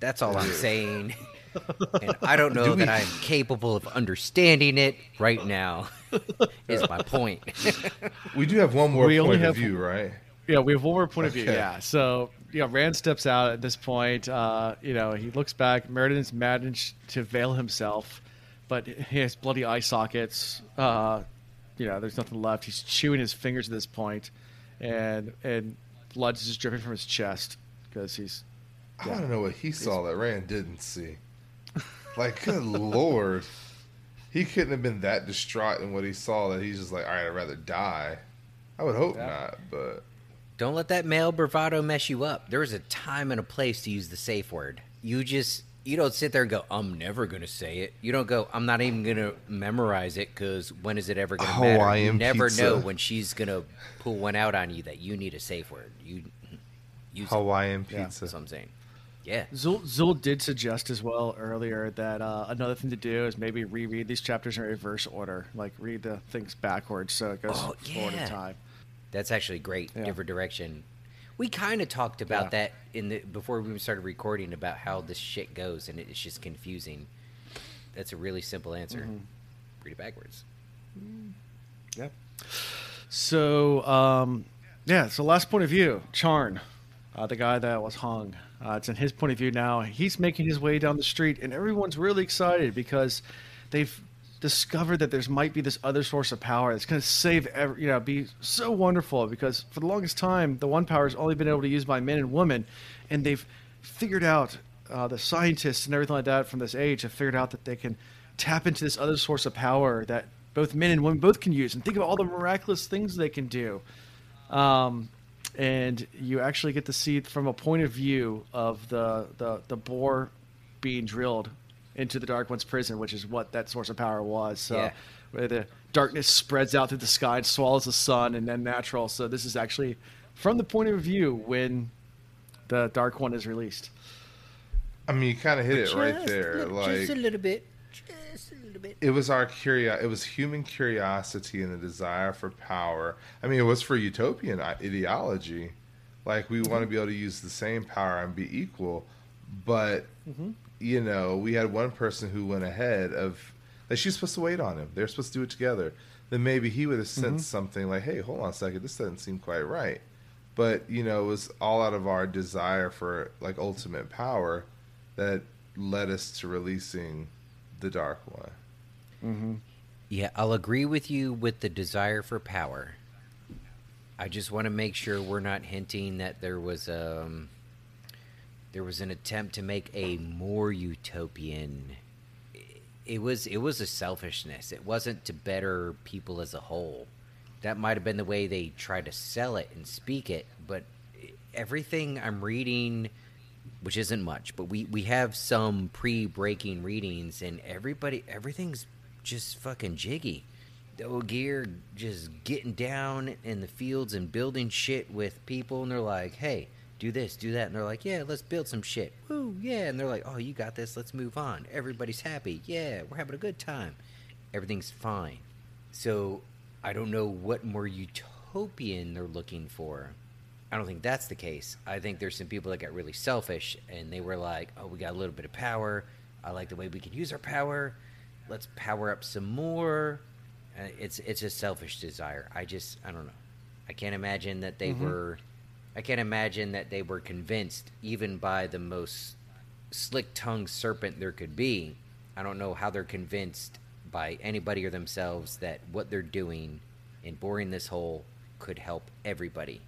That's all I'm saying. [laughs] and I don't know Do we- that I'm capable of understanding it right now. [laughs] is my point. [laughs] we do have one more We only point have- of view, right? Yeah, we have one more point of view. Yeah, so you know, Rand steps out at this point. Uh, you know, he looks back. Muradin's managed to veil himself, but he has bloody eye sockets. Uh, you know, there's nothing left. He's chewing his fingers at this point, and and blood's just dripping from his chest because he's I Yeah. want to know what he saw that Rand didn't see. Like, good [laughs] lord, he couldn't have been that distraught in what he saw that he's just like, all right, I'd rather die. I would hope Yeah. not, but Don't let that male bravado mess you up. There is a time and a place to use the safe word. You just you don't sit there and go, "I'm never going to say it." You don't go, "I'm not even going to memorize it" because when is it ever going to oh, matter? You never pizza. know when she's going to pull one out on you that you need a safe word. You use it. Hawaiian Yeah. pizza. That's what I'm saying. Yeah. Zul, Zul did suggest as well earlier that uh, another thing to do is maybe reread these chapters in reverse order, like read the things backwards so it goes Oh, forward in yeah. time. That's actually great. Yeah. Different direction. We kind of talked about Yeah. that in the before we started recording about how this shit goes, and it's just confusing. That's a really simple answer. Mm-hmm. Read it backwards. Yep. So, um, yeah, so last point of view, Charn, uh, the guy that was hung. Uh, it's in his point of view now. He's making his way down the street, and everyone's really excited because they've discovered that there's might be this other source of power that's going to save, every, you know, be so wonderful. Because for the longest time, the one power has only been able to use by men and women, and they've figured out uh, the scientists and everything like that from this age have figured out that they can tap into this other source of power that both men and women both can use and think of all the miraculous things they can do um, and you actually get to see it from a point of view of the, the, the bore being drilled into the Dark One's prison, which is what that source of power was. So Yeah. where the darkness spreads out through the sky and swallows the sun and then natural. So this is actually from the point of view when the Dark One is released. I mean, you kind of hit it right there. Like just a little bit, just a little bit. it was our curio- it was human curiosity and the desire for power. I mean, it was for utopian ideology. Like we want to be able to use the same power and be equal, but mm-hmm. you know, we had one person who went ahead of like she's supposed to wait on him. They're supposed to do it together. Then maybe he would have sensed mm-hmm. something like, "Hey, hold on a second, this doesn't seem quite right." But you know, it was all out of our desire for like ultimate power that led us to releasing the Dark One. Yeah, I'll agree with you with the desire for power. I just want to make sure we're not hinting that there was um there was an attempt to make a more utopian it was it was a selfishness. It wasn't to better people as a whole. That might have been the way they tried to sell it and speak it, but everything I'm reading which isn't much, but we we have some pre-breaking readings and everybody everything's just fucking jiggy. The Ogier just getting down in the fields and building shit with people and they're like, "Hey, do this, do that." And they're like, "Yeah, let's build some shit." Woo, yeah. And they're like, "Oh, you got this. Let's move on." Everybody's happy. Yeah, we're having a good time. Everything's fine. So, I don't know what more utopian they're looking for. I don't think that's the case. I think there's some people that got really selfish and they were like, "Oh, we got a little bit of power. I like the way we can use our power. Let's power up some more." Uh, it's it's a selfish desire. I just I don't know. I can't imagine that they were. I can't imagine that they were convinced, even by the most slick-tongued serpent there could be. I don't know how they're convinced by anybody or themselves that what they're doing in boring this hole could help everybody.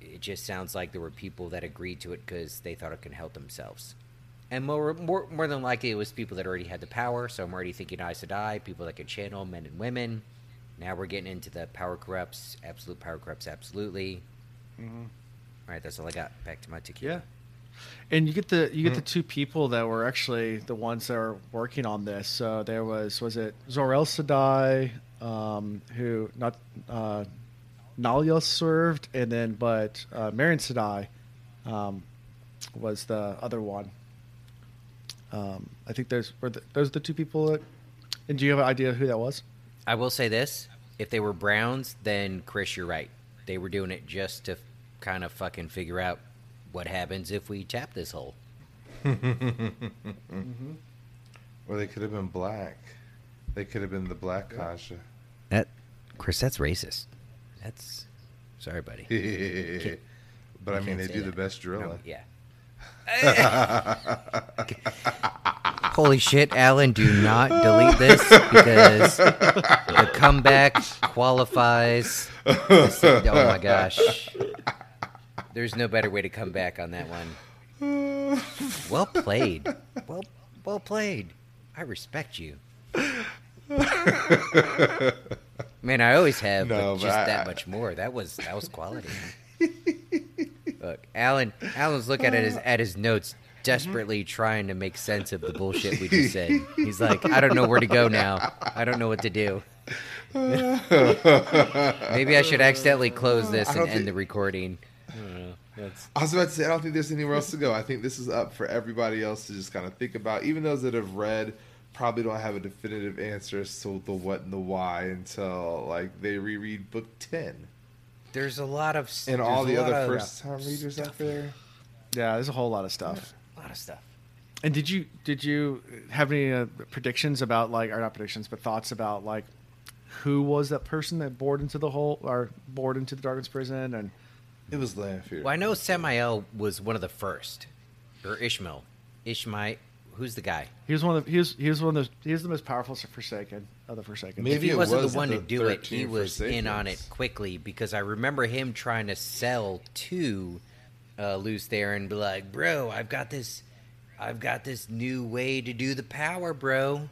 It just sounds like there were people that agreed to it because they thought it could help themselves. And more, more, more than likely, it was people that already had the power. So I'm already thinking Aes Sedai, people that could channel men and women. Now we're getting into the power corrupts, absolute power corrupts, absolutely. All right, that's all I got. Back to my tequila. Yeah. And you get the you get the two people that were actually the ones that are working on this. So there was was it Zor-El Sedai, um, who not uh, Nalia served, and then but uh, Mierin Sedai um, was the other one. Um, I think those were the, those are the two people that. And do you have an idea who that was? I will say this: if they were Browns, then Chris, you're right. They were doing it just to kind of fucking figure out what happens if we tap this hole. [laughs] Or they could have been black. They could have been the black Ajah. That, Chris, that's racist. That's sorry, buddy. [laughs] but I mean, they say do the best drilling. No, yeah. [laughs] Holy shit, Alan, do not delete this because the comeback qualifies. Oh my gosh. There's no better way to come back on that one. Well played. Well well played. I respect you. Man, I always have, No, but just I- that much more. That was that was quality. Look, Alan. Alan's looking at his uh. at his notes, desperately trying to make sense of the bullshit we just said. He's like, I don't know where to go now. I don't know what to do. [laughs] Maybe I should accidentally close this and don't end think- the recording. I don't know. That's I was about to say, I don't think there's anywhere else to go. I think this is up for everybody else to just kind of think about. Even those that have read probably don't have a definitive answer as to the what and the why until like they reread book ten. There's a lot of And all the other first time readers out there. Yeah, there's a whole lot of stuff. a lot of stuff. And did you did you have any uh, predictions about like or not predictions but thoughts about like who was that person that bored into the hole or bored into the Darkness prison and It was Lanfear. Well, I know Sammael was one of the first, or Ishamael. Ishamael, who's the guy? he was one of the, he was he was one of the he was the most powerful Forsaken of the Forsaken. Maybe if he it wasn't was the one the to do it, he 13 was in on it quickly because I remember him trying to sell to uh, Luce there and be like, "Bro, I've got this, I've got this new way to do the power, bro.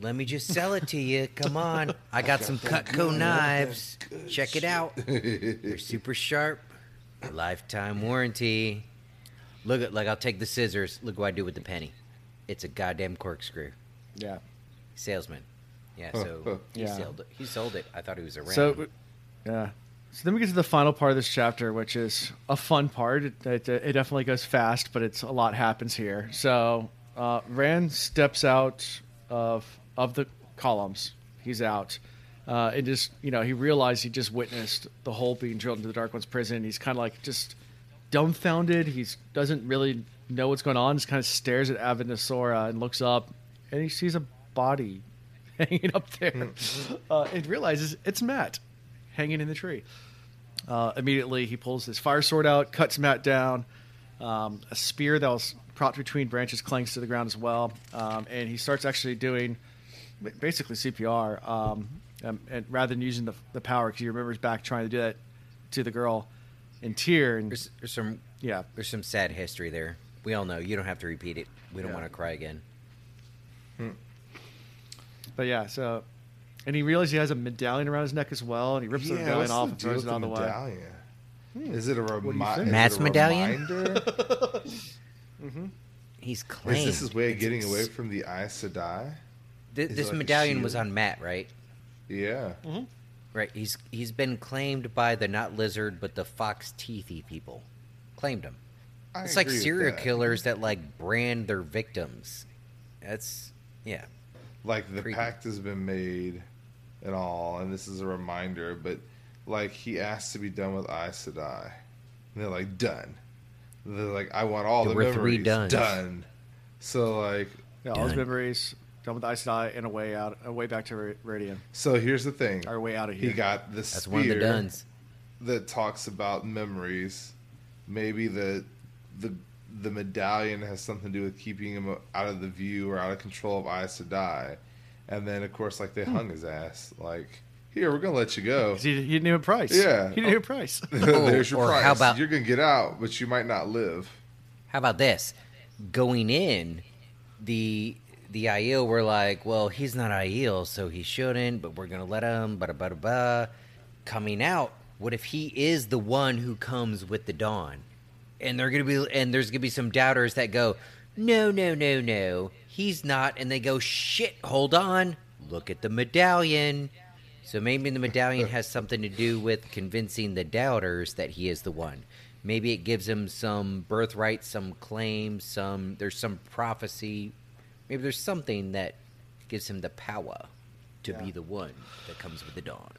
Let me just sell it to you. Come [laughs] on, I got some Cutco knives. Check it out. They're super sharp, lifetime warranty. Look at like I'll take the scissors. Look what I do with the penny. It's a goddamn corkscrew. Yeah. salesman. Yeah, so he Yeah. sold it. He sold it. I thought he was around. So, yeah. So then we get to the final part of this chapter, which is a fun part. It, it, it definitely goes fast, but it's a lot happens here. So uh, Rand steps out of of the columns. He's out, uh, and just you know he realized he just witnessed the hole being drilled into the Dark One's prison. He's kind of like just dumbfounded. He doesn't really know what's going on. Just kind of stares at Avendesora and looks up, and he sees a body [laughs] hanging up there, uh, and realizes it's Mat hanging in the tree. Uh, immediately, he pulls his fire sword out, cuts Mat down. Um, a spear that was propped between branches clangs to the ground as well, um, and he starts actually doing basically CPR. Um, um, and rather than using the, the power, because he remembers back trying to do that to the girl in Tear, and there's, there's some yeah, there's some sad history there. We all know. You don't have to repeat it. We don't Yeah. want to cry again. But yeah, so. And he realizes he has a medallion around his neck as well, and he rips the Yeah, medallion what's off the and deal throws with it out the of the way. medallion? Hmm. Is it a do you reminder? think? Mat's medallion? Reminder? [laughs] Mm-hmm. He's Is claimed. this his way of It's- getting it's- away from the Aes Sedai? Th- Is this like a medallion was shield? on Mat, right? Yeah. Mm-hmm. Right. He's he's been claimed by the not lizard but the fox teethy people. Claimed him. I It's like agree with serial that. killers that like brand their victims. That's yeah. Like the Creepy. pact has been made and all, and this is a reminder, but like he asked to be done with Aes Sedai. And they're like, done. They're like, I want all There the were memories dones. done. So like Yeah, all his Done. memories done with Aes Sedai and a way out, a way back to Ra- Rhuidean, so here's the thing. our way out of here. He got the That's spear one of the duns. that talks about memories. Maybe the the the medallion has something to do with keeping him out of the view or out of control of Aes Sedai. And then of course like they Hmm. hung his ass. Like, here, we're gonna let you go. he, he didn't have a price. Yeah. he didn't have a price. [laughs] There's your or price. how about- You're gonna get out, but you might not live. How about this? Going in, the the Aiel were like, well, he's not Aiel, so he shouldn't, but we're gonna let him. Bada bada ba. Coming out, what if he is the one who comes with the dawn? And they're gonna be, and there's gonna be some doubters that go, no, no, no, no, he's not. And they go, shit, hold on, look at the medallion. So maybe the medallion has something to do with convincing the doubters that he is the one. Maybe it gives him some birthright, some claim, some there's some prophecy. Maybe there's something that gives him the power to Yeah. be the one that comes with the dawn.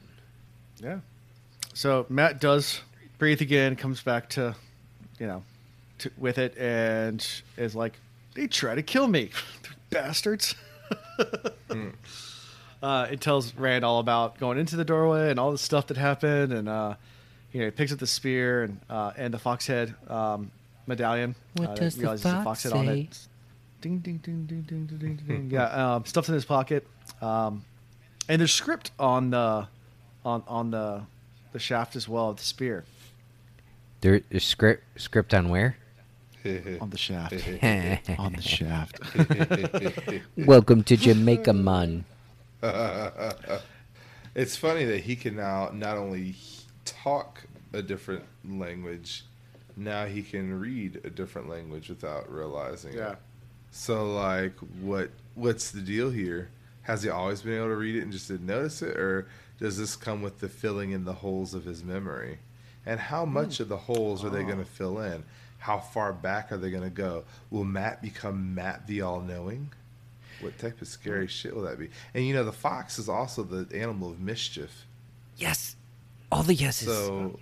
yeah. So Mat does breathe again, comes back to, you know, to, with it, and is like, "They try to kill me, [laughs] bastards." [laughs] uh, it tells Rand all about going into the doorway and all the stuff that happened, and uh, you know, he picks up the spear and uh, and the fox head um, medallion. What uh, does the realizes there's a fox head on say? it. Ding ding ding ding ding ding ding. ding. yeah, [laughs] um, stuff's in his pocket, um, and there's script on the on on the the shaft as well of the spear There uh, is script script on where? [laughs] on the shaft [laughs] on the shaft. [laughs] Welcome to Jamaica, man. it's funny that he can now not only talk a different language, now he can read a different language without realizing Yeah. it. So like what what's the deal here? Has he always been able to read it and just didn't notice it or does this come with the filling in the holes of his memory? And how much hmm. of the holes are they going to oh. fill in? How far back are they going to go? Will Mat become Mat the All Knowing? What type of scary hmm. shit will that be? And you know, the fox is also the animal of mischief. Yes, all the yeses. So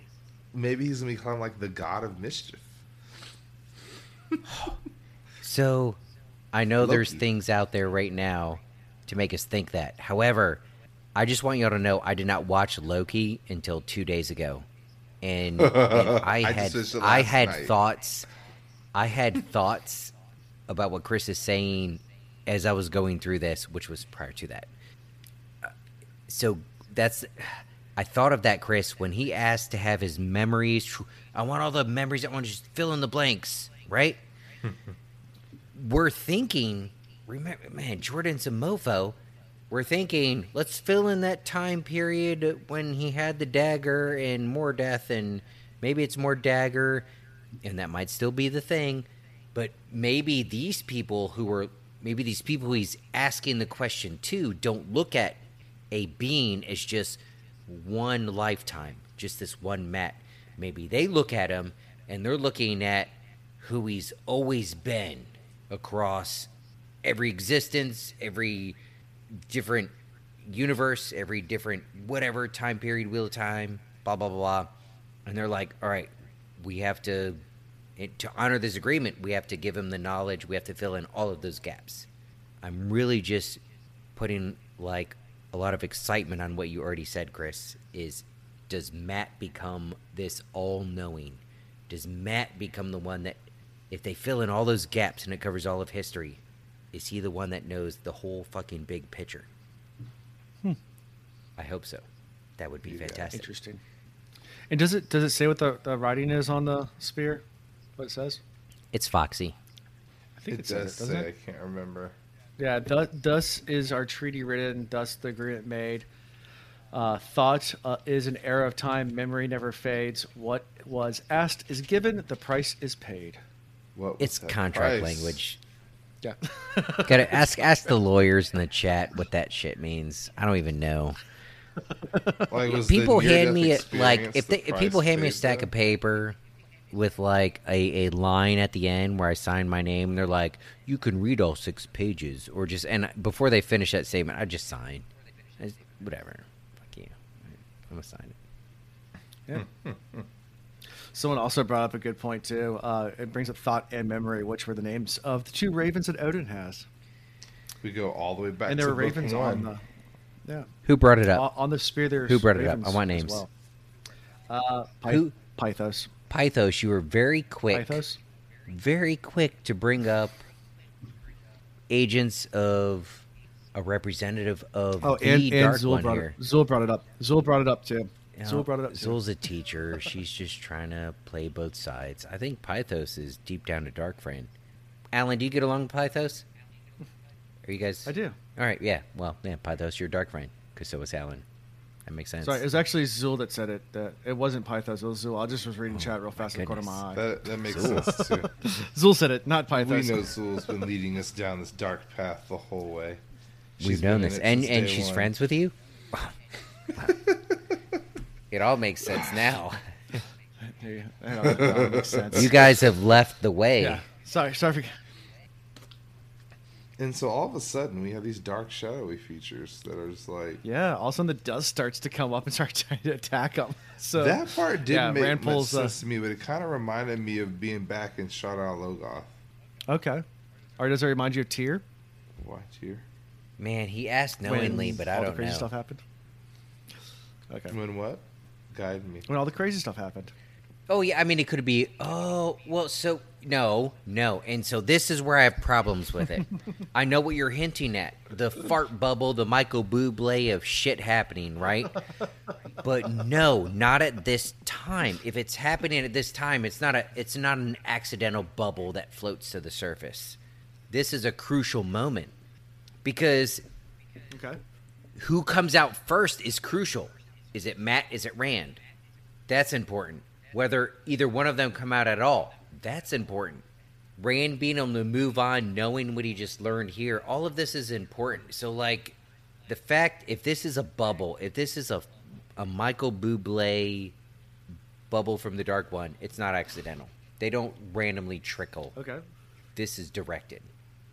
maybe he's going to become like the god of mischief. [laughs] So, I know there's things out there right now to make us think that. However, I just want y'all to know I did not watch Loki until two days ago, and, [laughs] and I I had finished I had night. thoughts. I had thoughts about what Chris is saying as I was going through this, which was prior to that. Uh, So that's I thought of that Chris when he asked to have his memories. I want all the memories. I want to just fill in the blanks, right? [laughs] we're thinking, remember, man, Jordan's a mofo. We're thinking, let's fill in that time period when he had the dagger and more death, and maybe it's more dagger, and that might still be the thing. But maybe these people who were maybe these people he's asking the question to don't look at a being as just one lifetime, just this one Mat. Maybe they look at him and they're looking at who he's always been across every existence, every different universe, every different whatever time period, wheel of time, blah blah blah. And they're like, all right, we have to to honor this agreement. We have to give him the knowledge. We have to fill in all of those gaps. I'm really just putting like a lot of excitement on what you already said, Chris. Is does Mat become this all-knowing? Does Mat become the one that, if they fill in all those gaps and it covers all of history, is he the one that knows the whole fucking big picture? I hope so. That would be Yeah, fantastic. Interesting. And does it does it say what the, the writing is on the spear? What it says? It's Foxy. I think It it, says does it, say. it? I can't remember. Yeah, thus, thus is our treaty written, thus the agreement made. Uh, thought uh, is an era of time, memory never fades. What was asked is given, the price is paid. What It's contract price? language. Yeah. [laughs] Gotta ask ask the lawyers in the chat what that shit means. I don't even know. Like, was people hand me it like experience if the they if people hand me a stack though? of paper with like a, a line at the end where I sign my name and they're like, You can read all six pages or just and before they finish that statement I just sign. I just- whatever. Fuck you. I'm gonna sign it. Yeah. Someone also brought up a good point too. Uh, it brings up thought and memory, which were the names of the two ravens that Odin has, We go all the way back and to there were ravens one. on the yeah Who brought it on, up? on the spear. There's Who brought it up? I want names. Well. Uh, Pyth- Who? Pythos. Pythos, you were very quick. Pythos. very quick to bring up agents of a representative of Oh, the and, and Dark Zul One brought here. it. Zul brought it up. Zul brought it up too. You know, Zul brought it up too. Zul's a teacher. She's just trying to play both sides. I think Pythos is deep down a dark friend. Alan, do you get along with Pythos? Are you guys? I do. All right, yeah. Well, yeah, Pythos, you're a dark friend, because so was Alan. That makes sense. Sorry, it was actually Zul that said it. That it wasn't Pythos. It was Zul. I just was reading oh chat real fast in the corner of my eye. That, that makes Cool. sense too. [laughs] Zul said it, not Pythos. we Pythos. know Zul's been leading us down this dark path the whole way. We've known this, and and she's one. friends with you. [laughs] [laughs] it all makes sense now. You go. That- that makes sense. You guys have left the way. Yeah. Sorry. Sorry. For... And so all of a sudden we have these dark shadowy features that are just like Yeah. All of a sudden, the dust starts to come up and start [laughs] trying to attack them. So that part didn't yeah, make Rand much pulls, uh, sense to me, but it kind of reminded me of being back in Shadar Logoth. Okay. Or does it remind you of Tear? What here? Man, he asked knowingly, When but I all don't the crazy know. stuff happened. Okay. When what? Guide me. When all the crazy stuff happened. Oh yeah, I mean it could be. Oh well, so no, no, and so this is where I have problems with it. [laughs] I know what you're hinting at: the fart bubble, the Michael Bublé of shit happening, right? But no, not at this time. If it's happening at this time, it's not a. It's not an accidental bubble that floats to the surface. This is a crucial moment because Okay. who comes out first is crucial. Is it Mat? Is it Rand? That's important. Whether either one of them come out at all, that's important. Rand being able to move on, knowing what he just learned here, all of this is important. So, like, the fact if this is a bubble, if this is a a Michael Bublé bubble from the Dark One, it's not accidental. They don't randomly trickle Okay. this is directed.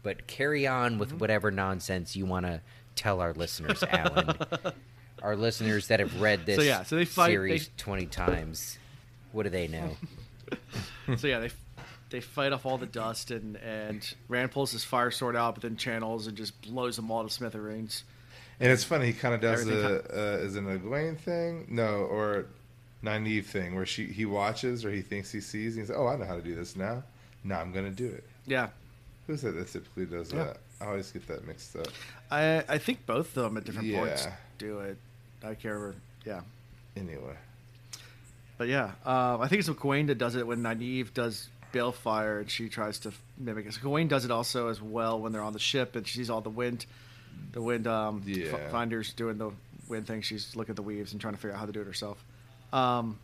But carry on Mm-hmm. with whatever nonsense you want to tell our listeners, Alan. [laughs] our listeners that have read this So, yeah, so they fight- series they- 20 times. What do they know? [laughs] so yeah, they they fight off all the dust and and Rand pulls his fire sword out, but then channels and just blows them all to smithereens. And it's funny, he kind of does Everything the uh, is it an Egwene thing? No, or Nynaeve thing where she he watches or he thinks he sees. And he's like, oh, I know how to do this now. Now I'm gonna do it. Yeah. Who's that that typically does Yeah. that? I always get that mixed up. I I think both of them at different points do it. I can't remember. Yeah. Anyway, But yeah, um, I think it's Gawain that does it when Nynaeve does Balefire and she tries to mimic it. So Gawain does it also as well when they're on the ship and she sees all the wind, the wind um, f- Yeah. finders doing the wind thing. She's looking at the weaves and trying to figure out how to do it herself. Um,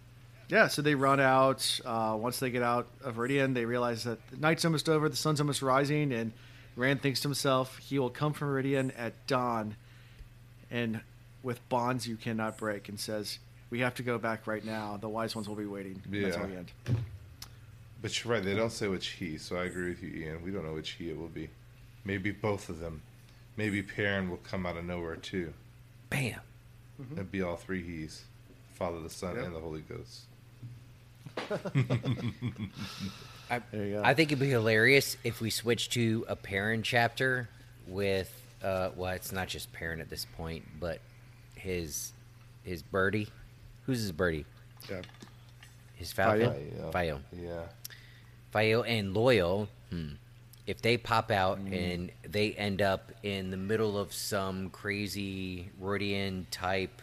yeah, so they run out. Uh, once they get out of Rhuidean, they realize that the night's almost over, the sun's almost rising, and Rand thinks to himself, he will come from Rhuidean at dawn and with bonds you cannot break and says, We have to go back right now. The wise ones will be waiting. And That's Yeah. how we end. But you're right, they don't say which he, so I agree with you, Ian. We don't know which he it will be. Maybe both of them. Maybe Perrin will come out of nowhere too. Bam. And be all three he's. Father, the Son, Yep. and the Holy Ghost. [laughs] I, There you go. I think it'd be hilarious if we switch to a Perrin chapter with, uh, well, it's not just Perrin at this point, but his his birdie. Who's his birdie? Yeah. His falcon. Faile. Faile. Yeah. Faile and Loial. Hmm. If they pop out and they end up in the middle of some crazy Rhuidean type,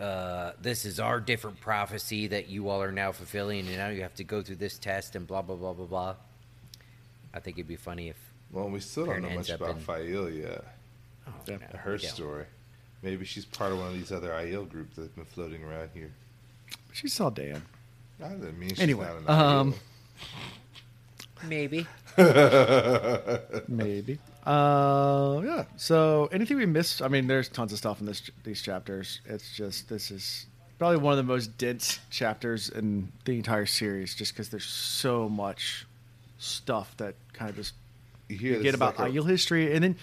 uh, this is our different prophecy that you all are now fulfilling, and now you have to go through this test and blah blah blah blah blah. I think it'd be funny if Well, we still don't Perrin know much about in- Faile yet. oh, Yeah. no, Her story. Maybe she's part of one of these other Aiel groups that's been floating around here. She saw Dan. I didn't mean she's Anyway, not an um, Maybe. [laughs] Maybe. Uh, yeah. So, anything we missed? I mean, there's tons of stuff in this these chapters. It's just this is probably one of the most dense chapters in the entire series, just because there's so much stuff that kind of just You hear you this get is about like a- Aiel history, and then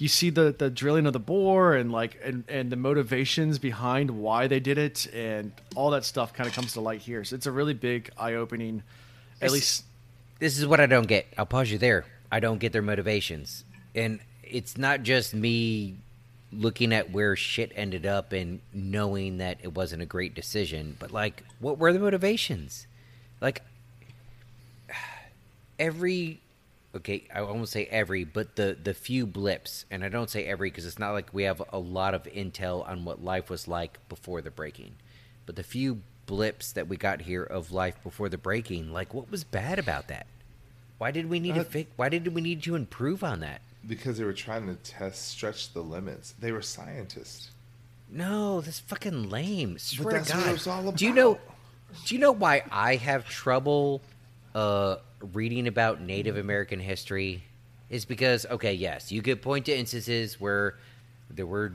you see the the drilling of the bore and like and and the motivations behind why they did it, and all that stuff kind of comes to light here. So it's a really big eye opening. At least This is what I don't get. I'll pause you there. I don't get their motivations. And it's not just me looking at where shit ended up and knowing that it wasn't a great decision, but like, what were the motivations? Like, [sighs] every. Okay, I won't say every, but the the few blips, and I don't say every because it's not like we have a lot of intel on what life was like before the breaking. But the few blips that we got here of life before the breaking, like what was bad about that? Why did we need to Uh, fix? Why did we need to improve on that? because they were trying to test, stretch the limits. They were scientists. No, that's fucking lame. Swear that's to what it was all Do you know? Do you know why I have trouble uh, reading about Native American history? Is because okay, yes, you could point to instances where there were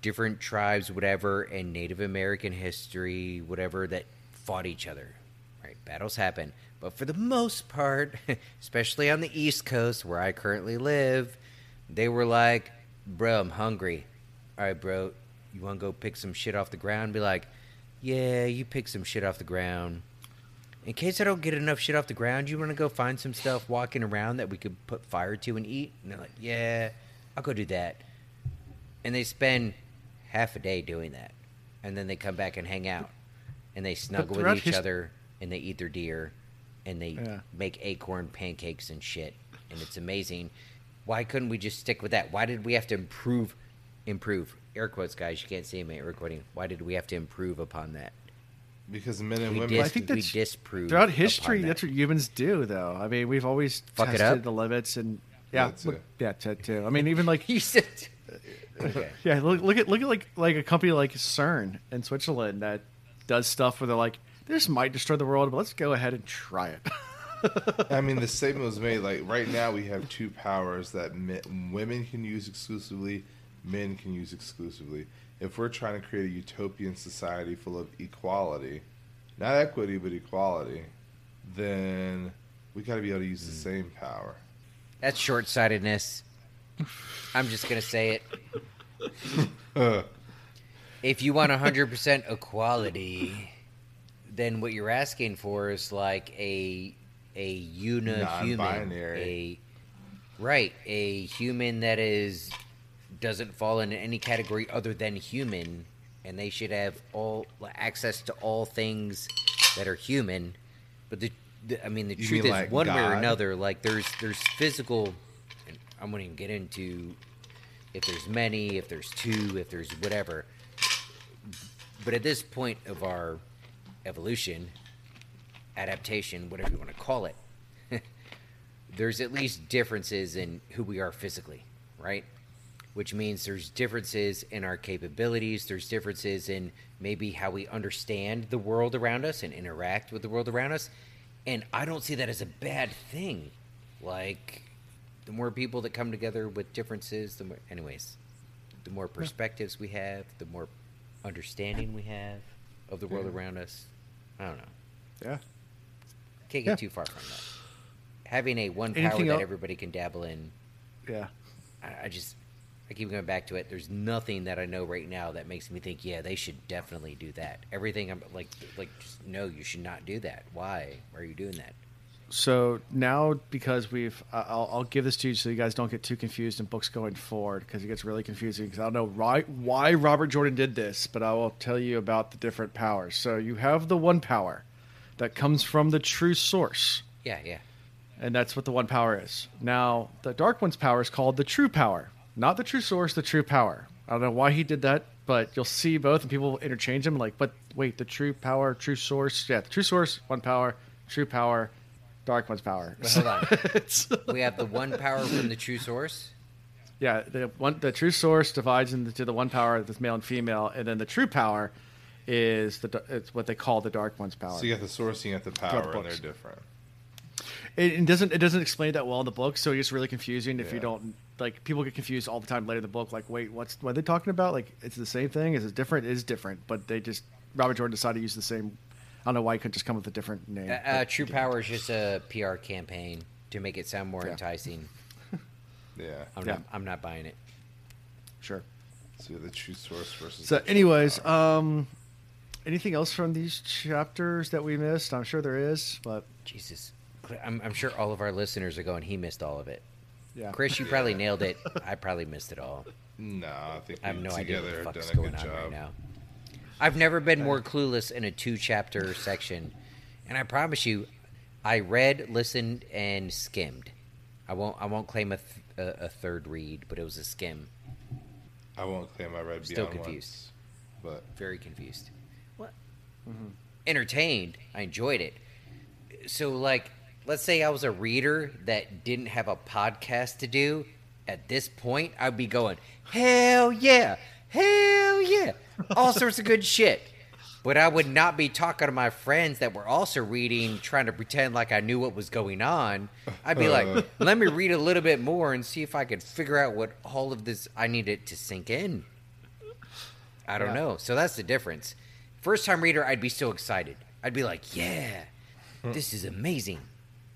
different tribes, whatever, and Native American history, whatever, that fought each other. Right, battles happen, but for the most part, [laughs] especially on the East Coast where I currently live, they were like, "Bro, I'm hungry. All right, bro, you want to go pick some shit off the ground?" Be like, "Yeah, you pick some shit off the ground." In case I don't get enough shit off the ground, you want to go find some stuff walking around that we could put fire to and eat? And they're like, "Yeah, I'll go do that." And they spend half a day doing that, and then they come back and hang out, and they snuggle with each his- other, and they eat their deer, and they Yeah. make acorn pancakes and shit, and it's amazing. Why couldn't we just stick with that? Why did we have to improve? Improve air quotes, guys. You can't see me recording. Why did we have to improve upon that? Because men and We, women. I dis- think we that's- disprove throughout history, that. that's what humans do, though. I mean, we've always Fuck it tested up? the limits, and yeah, That too. look- yeah, that too. I mean, even like [laughs] you said. [laughs] Okay. yeah, look, look at look at like like a company like CERN in Switzerland that does stuff where they're like, this might destroy the world, but let's go ahead and try it. I mean, the [laughs] statement was made like right now we have two powers that men, women can use exclusively, men can use exclusively. If we're trying to create a utopian society full of equality, not equity but equality, then we got to be able to use the mm. same power. That's short sightedness. I'm just going to say it. [laughs] if you want 100% equality, then what you're asking for is like a a unihuman, A, right. A human that is doesn't fall into any category other than human, and they should have all access to all things that are human. But the, the I mean, the You truth mean is, like one way or another, like there's there's physical. And I won't even get into if there's many, if there's two, if there's whatever. But at this point of our evolution, adaptation, whatever you want to call it, [laughs] there's at least differences in who we are physically, right? Which means there's differences in our capabilities, there's differences in maybe how we understand the world around us and interact with the world around us. And I don't see that as a bad thing. Like, the more people that come together with differences, the more, anyways, the more perspectives we have, the more understanding we have of the world Yeah. around us. I don't know. Yeah. Can't get Yeah. too far from that. Having a one power that el- everybody can dabble in, Yeah. I, I just, I keep going back to it. There's nothing that I know right now that makes me think, yeah, they should definitely do that. Everything I'm like, like, just, no, you should not do that. Why? Are you doing that? So now, because we've, I'll, I'll give this to you so you guys don't get too confused in books going forward because it gets really confusing. Because I don't know why, why Robert Jordan did this, but I will tell you about the different powers. So you have the one power that comes from the true source, Yeah, yeah. and that's what the one power is. Now, the Dark One's power is called the true power, not the true source, the true power. I don't know why he did that, but you'll see both, and people interchange them. Like, but wait, the true power, true source, yeah, the true source, one power, true power, Dark One's power. But hold on. [laughs] We have the one power from the true source. yeah, the one the true source divides into the one power that's male and female, and then the true power is the it's what they call the Dark One's power. So you got the source, you got the power, the and they're different. It, it doesn't it doesn't explain that well in the book, so it gets really confusing if you don't like. People get confused all the time later in the book. Like, wait, what's what are they talking about? Like, it's the same thing. Is it different? It is different, but they just Robert Jordan decided to use the same. I don't know why he couldn't just come with a different name. Uh, uh, true power is just a PR campaign to make it sound more Yeah. enticing. [laughs] Yeah. I'm Yeah. not. I'm not buying it. Sure. So the true source versus. So, anyways, power. um, anything else from these chapters that we missed? I'm sure there is, but Jesus, I'm, I'm sure all of our listeners are going. He missed all of it. yeah. Chris, you probably nailed it. [laughs] I probably missed it all. no, I think I have we no idea what together the have fuck's going on right now. I've never been more clueless in a two-chapter section, and I promise you, I read, listened, and skimmed. I won't. I won't claim a, th- a, a third read, but it was a skim. I won't claim I read Still beyond confused. once, but Very confused. What? Mm-hmm. Entertained. I enjoyed it. So, like, let's say I was a reader that didn't have a podcast to do. At this point, I'd be going, hell yeah, hell yeah, all sorts of good shit. But I would not be talking to my friends that were also reading, trying to pretend like I knew what was going on. I'd be like, uh. let me read a little bit more and see if I could figure out what all of this I needed to sink in. I don't Yeah. know. So that's the difference. First time reader, I'd be so excited. I'd be like, yeah, this is amazing.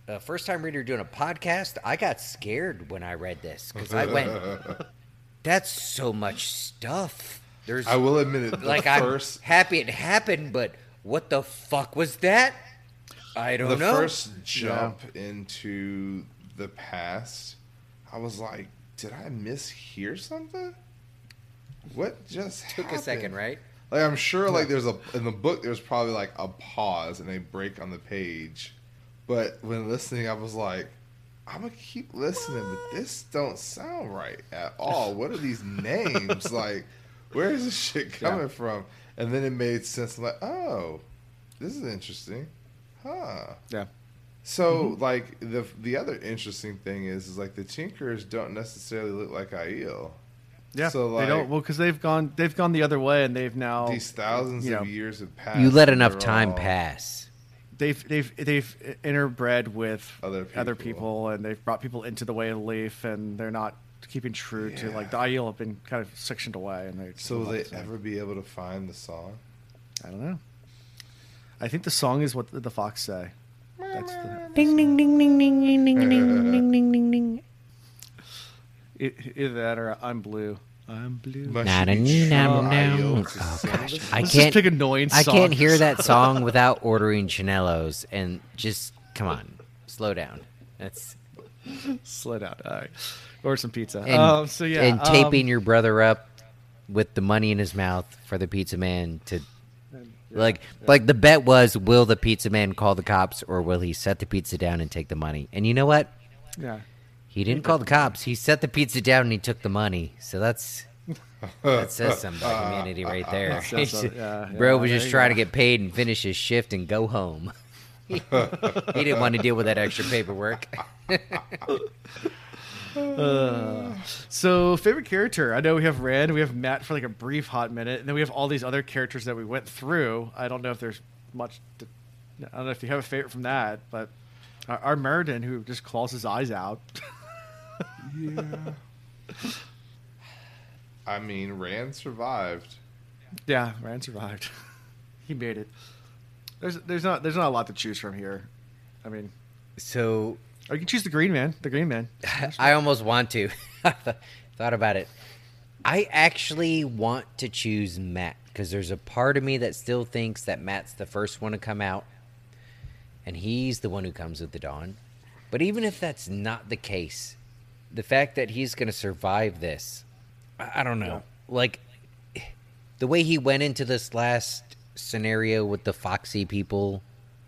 Uh, first time reader doing a podcast, I got scared when I read this because I went, [laughs] that's so much stuff. There's I will admit it. The like first, I'm happy it happened, but what the fuck was that? I don't know. the first jump into the past, I was like, did I mishear something? What just Took a second, right? Like I'm sure, like there's a in the book, there's probably like a pause and a break on the page, but when listening, I was like, I'm gonna keep listening, but this don't sound right at all. What are these [laughs] names? like, where is this shit coming Yeah. from? And then it made sense. I'm like, oh, this is interesting, huh? Yeah. So mm-hmm. like the the other interesting thing is is like the Tinkers don't necessarily look like Aiel. Yeah. So like they don't well because they've gone they've gone the other way and they've now these thousands you know, of years have passed. You let enough time all- pass. They've they've they've interbred with Other other people. people and they've brought people into the way of leaf and they're not keeping true to like the ideal have been kind of sectioned away and they So will they ever be able to find the song? I don't know. I think the song is what the fox say. That's the Ding ding ding ding ding ding ding ding ding ding ding ding. e- either that or I'm blue. I'm blue. Must Na, you na, be na, true na, Aiel na. to Oh, sing gosh. I Let's can't- just pick annoying I can't hear that song [laughs] without ordering Chanellos and just come on, slow down. That's Slid out. All right. Order some pizza. and, um, so yeah, and um, taping your brother up with the money in his mouth for the pizza man to like like the bet was will the pizza man call the cops or will he set the pizza down and take the money? And you know what? Yeah. He didn't call the cops. He set the pizza down and he took the money. So that's that says something about humanity right there. That says so- [laughs] yeah, Bro yeah, was there just trying go. to get paid and finish his shift and go home. [laughs] he didn't want to deal with that extra paperwork. [laughs] Uh, so favorite character? I know we have Red, we have Mat for like a brief hot minute, and then we have all these other characters that we went through. I don't know if there's much. To, I don't know if you have a favorite from that, but our, our Muradin who just claws his eyes out. Yeah. I mean, Rand survived. Yeah, Rand survived. he made it. There's there's not there's not a lot to choose from here. I mean, So or you can choose the Green Man. The Green Man. [laughs] I almost want to. [laughs] Thought about it. I actually want to choose Mat because there's a part of me that still thinks that Mat's the first one to come out, and he's the one who comes with the dawn. But even if that's not the case, the fact that he's going to survive this, I, I don't know. Like the way he went into this last scenario with the Foxy people,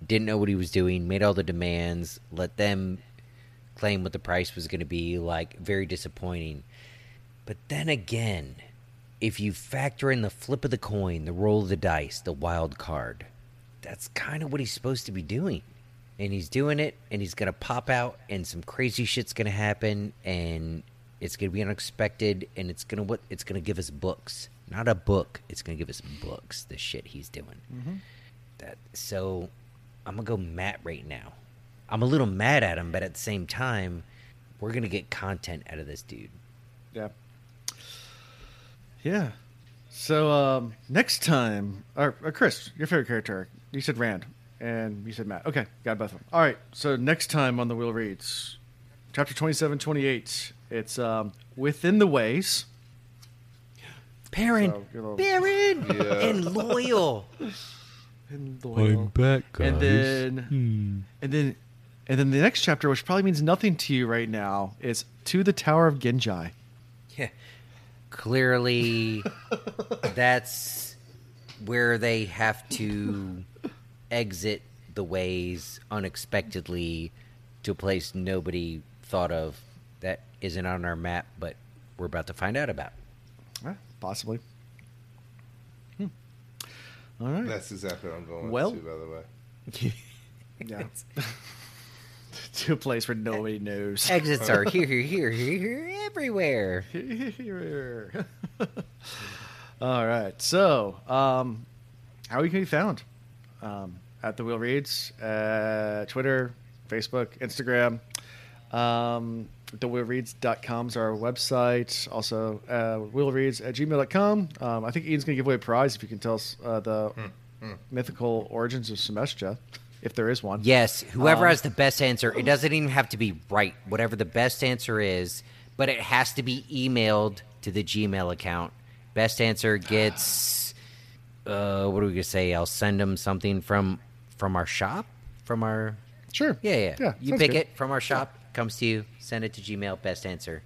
didn't know what he was doing, made all the demands, let them claim what the price was going to be, like very disappointing. But then again, if you factor in the flip of the coin, the roll of the dice, the wild card, that's kind of what he's supposed to be doing. And he's doing it, and he's going to pop out, and some crazy shit's going to happen, and it's going to be unexpected, and it's going to what it's to give us books, not a book. It's going to give us books. The shit he's doing. That so, I'm gonna go Mat right now. I'm a little mad at him, but at the same time, we're gonna get content out of this dude. Yeah. Yeah. So um, next time, or, or Chris, your favorite character, you said Rand, and you said Mat. Okay, got both of them. All right. So next time on the Wheel Reads, chapter 27, 28, it's um, Within the Ways. Baron, So, your little- Baron, Yeah. and Loial. And I'm back, guys. And then, Hmm. and then, and then the next chapter, which probably means nothing to you right now, is to the Tower of Ghenjei. Yeah. Clearly, [laughs] that's where they have to exit the ways unexpectedly to a place nobody thought of that isn't on our map, but we're about to find out about. Eh, possibly. Hmm. All right. That's exactly what I'm going Well- to, by the way. [laughs] Yeah. [laughs] to a place where nobody knows. Exits are here, here, here, [laughs] here, here, everywhere. All right. So, um, how we can be found? Um, at the Wheel Reads, uh, Twitter, Facebook, Instagram. Um, thewheelreads.com is our website. Also, uh, wheelreads at gmail.com. Um, I think Ian's going to give away a prize if you can tell us uh, the mythical origins of Someshta, if there is one. Yes, whoever Um, has the best answer, it doesn't even have to be right. Whatever the best answer is, but it has to be emailed to the Gmail account. Best answer gets. Uh, what are we gonna say? I'll send them something from from our shop, from our Sure. yeah yeah. Yeah, you pick good. it from our shop, comes to you. Send it to Gmail. Best answer.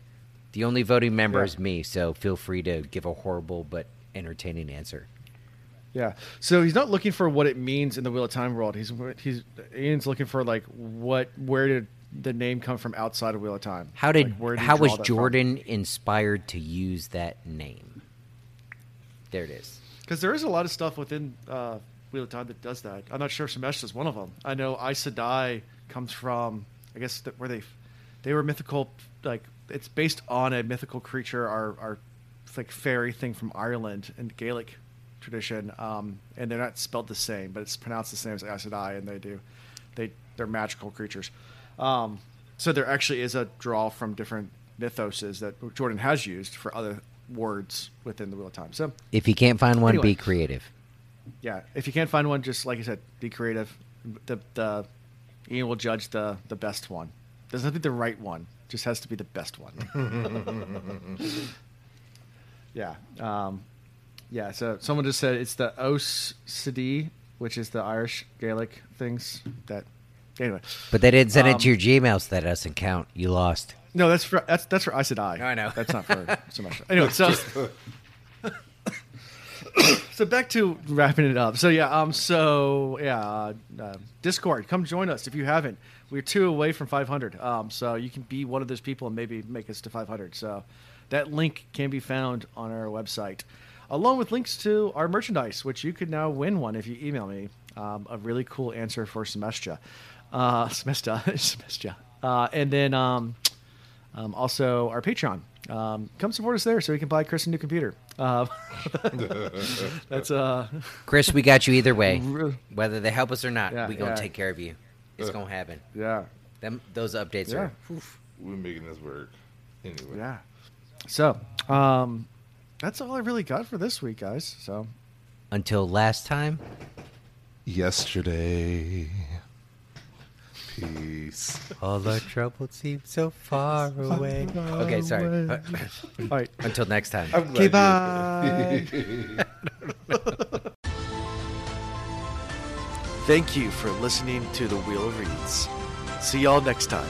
The only voting member Yeah. is me, so feel free to give a horrible but entertaining answer. Yeah. So he's not looking for what it means in the Wheel of Time world. He's he's Ian's looking for like what where did the name come from outside of Wheel of Time? How did Like, where did how was that from? Jordan inspired to use that name? There it is. Because there is a lot of stuff within uh, Wheel of Time that does that. I'm not sure if Semesh is one of them. I know Aes Sedai comes from, I guess, where they they were mythical. Like it's based on a mythical creature, our our like fairy thing from Ireland and Gaelic tradition. Um, and they're not spelled the same, but it's pronounced the same as Aes Sedai, and they do they they're magical creatures. Um, so there actually is a draw from different mythoses that Jordan has used for other words within the Wheel of Time. So If you can't find one, Anyway. be creative. yeah, if you can't find one, just like I said, be creative. The the Ian will judge the the best one. Doesn't have to be the right one. Just has to be the best one. [laughs] yeah. Um, yeah. So someone just said it's the Os City, which is the Irish Gaelic things that. Anyway, But they didn't send Um, it to your Gmail, so that doesn't count. You lost. No, that's for that's that's for Aes Sedai. I I know. that's not for [laughs] so much. Anyway, so [coughs] so back to wrapping it up. So yeah, um, so yeah, uh, uh, Discord, come join us if you haven't. We're two away from 500. Um, so you can be one of those people and maybe make us to 500. So that link can be found on our website, along with links to our merchandise, which you could now win one if you email me. Um, a really cool answer for Someshta, uh, [laughs] Someshta, [laughs] Someshta, uh, and then um, um, also our Patreon. Um, come support us there so we can buy Chris a new computer. Uh, [laughs] that's uh, Chris, we got you either way. Whether they help us or not, Yeah, we gonna yeah. take care of you. It's gonna happen. yeah, Them those updates Yeah. are. oof. We're making this work. Anyway. Yeah. So, um, that's all I really got for this week, guys. So, Until last time, Yesterday. Peace. all our troubles seem so far [laughs] away. Okay, sorry. all uh, right. [laughs] Until next time. I'm Okay, glad bye. you- [laughs] Thank you for listening to the Wheel of Reeds. See y'all next time.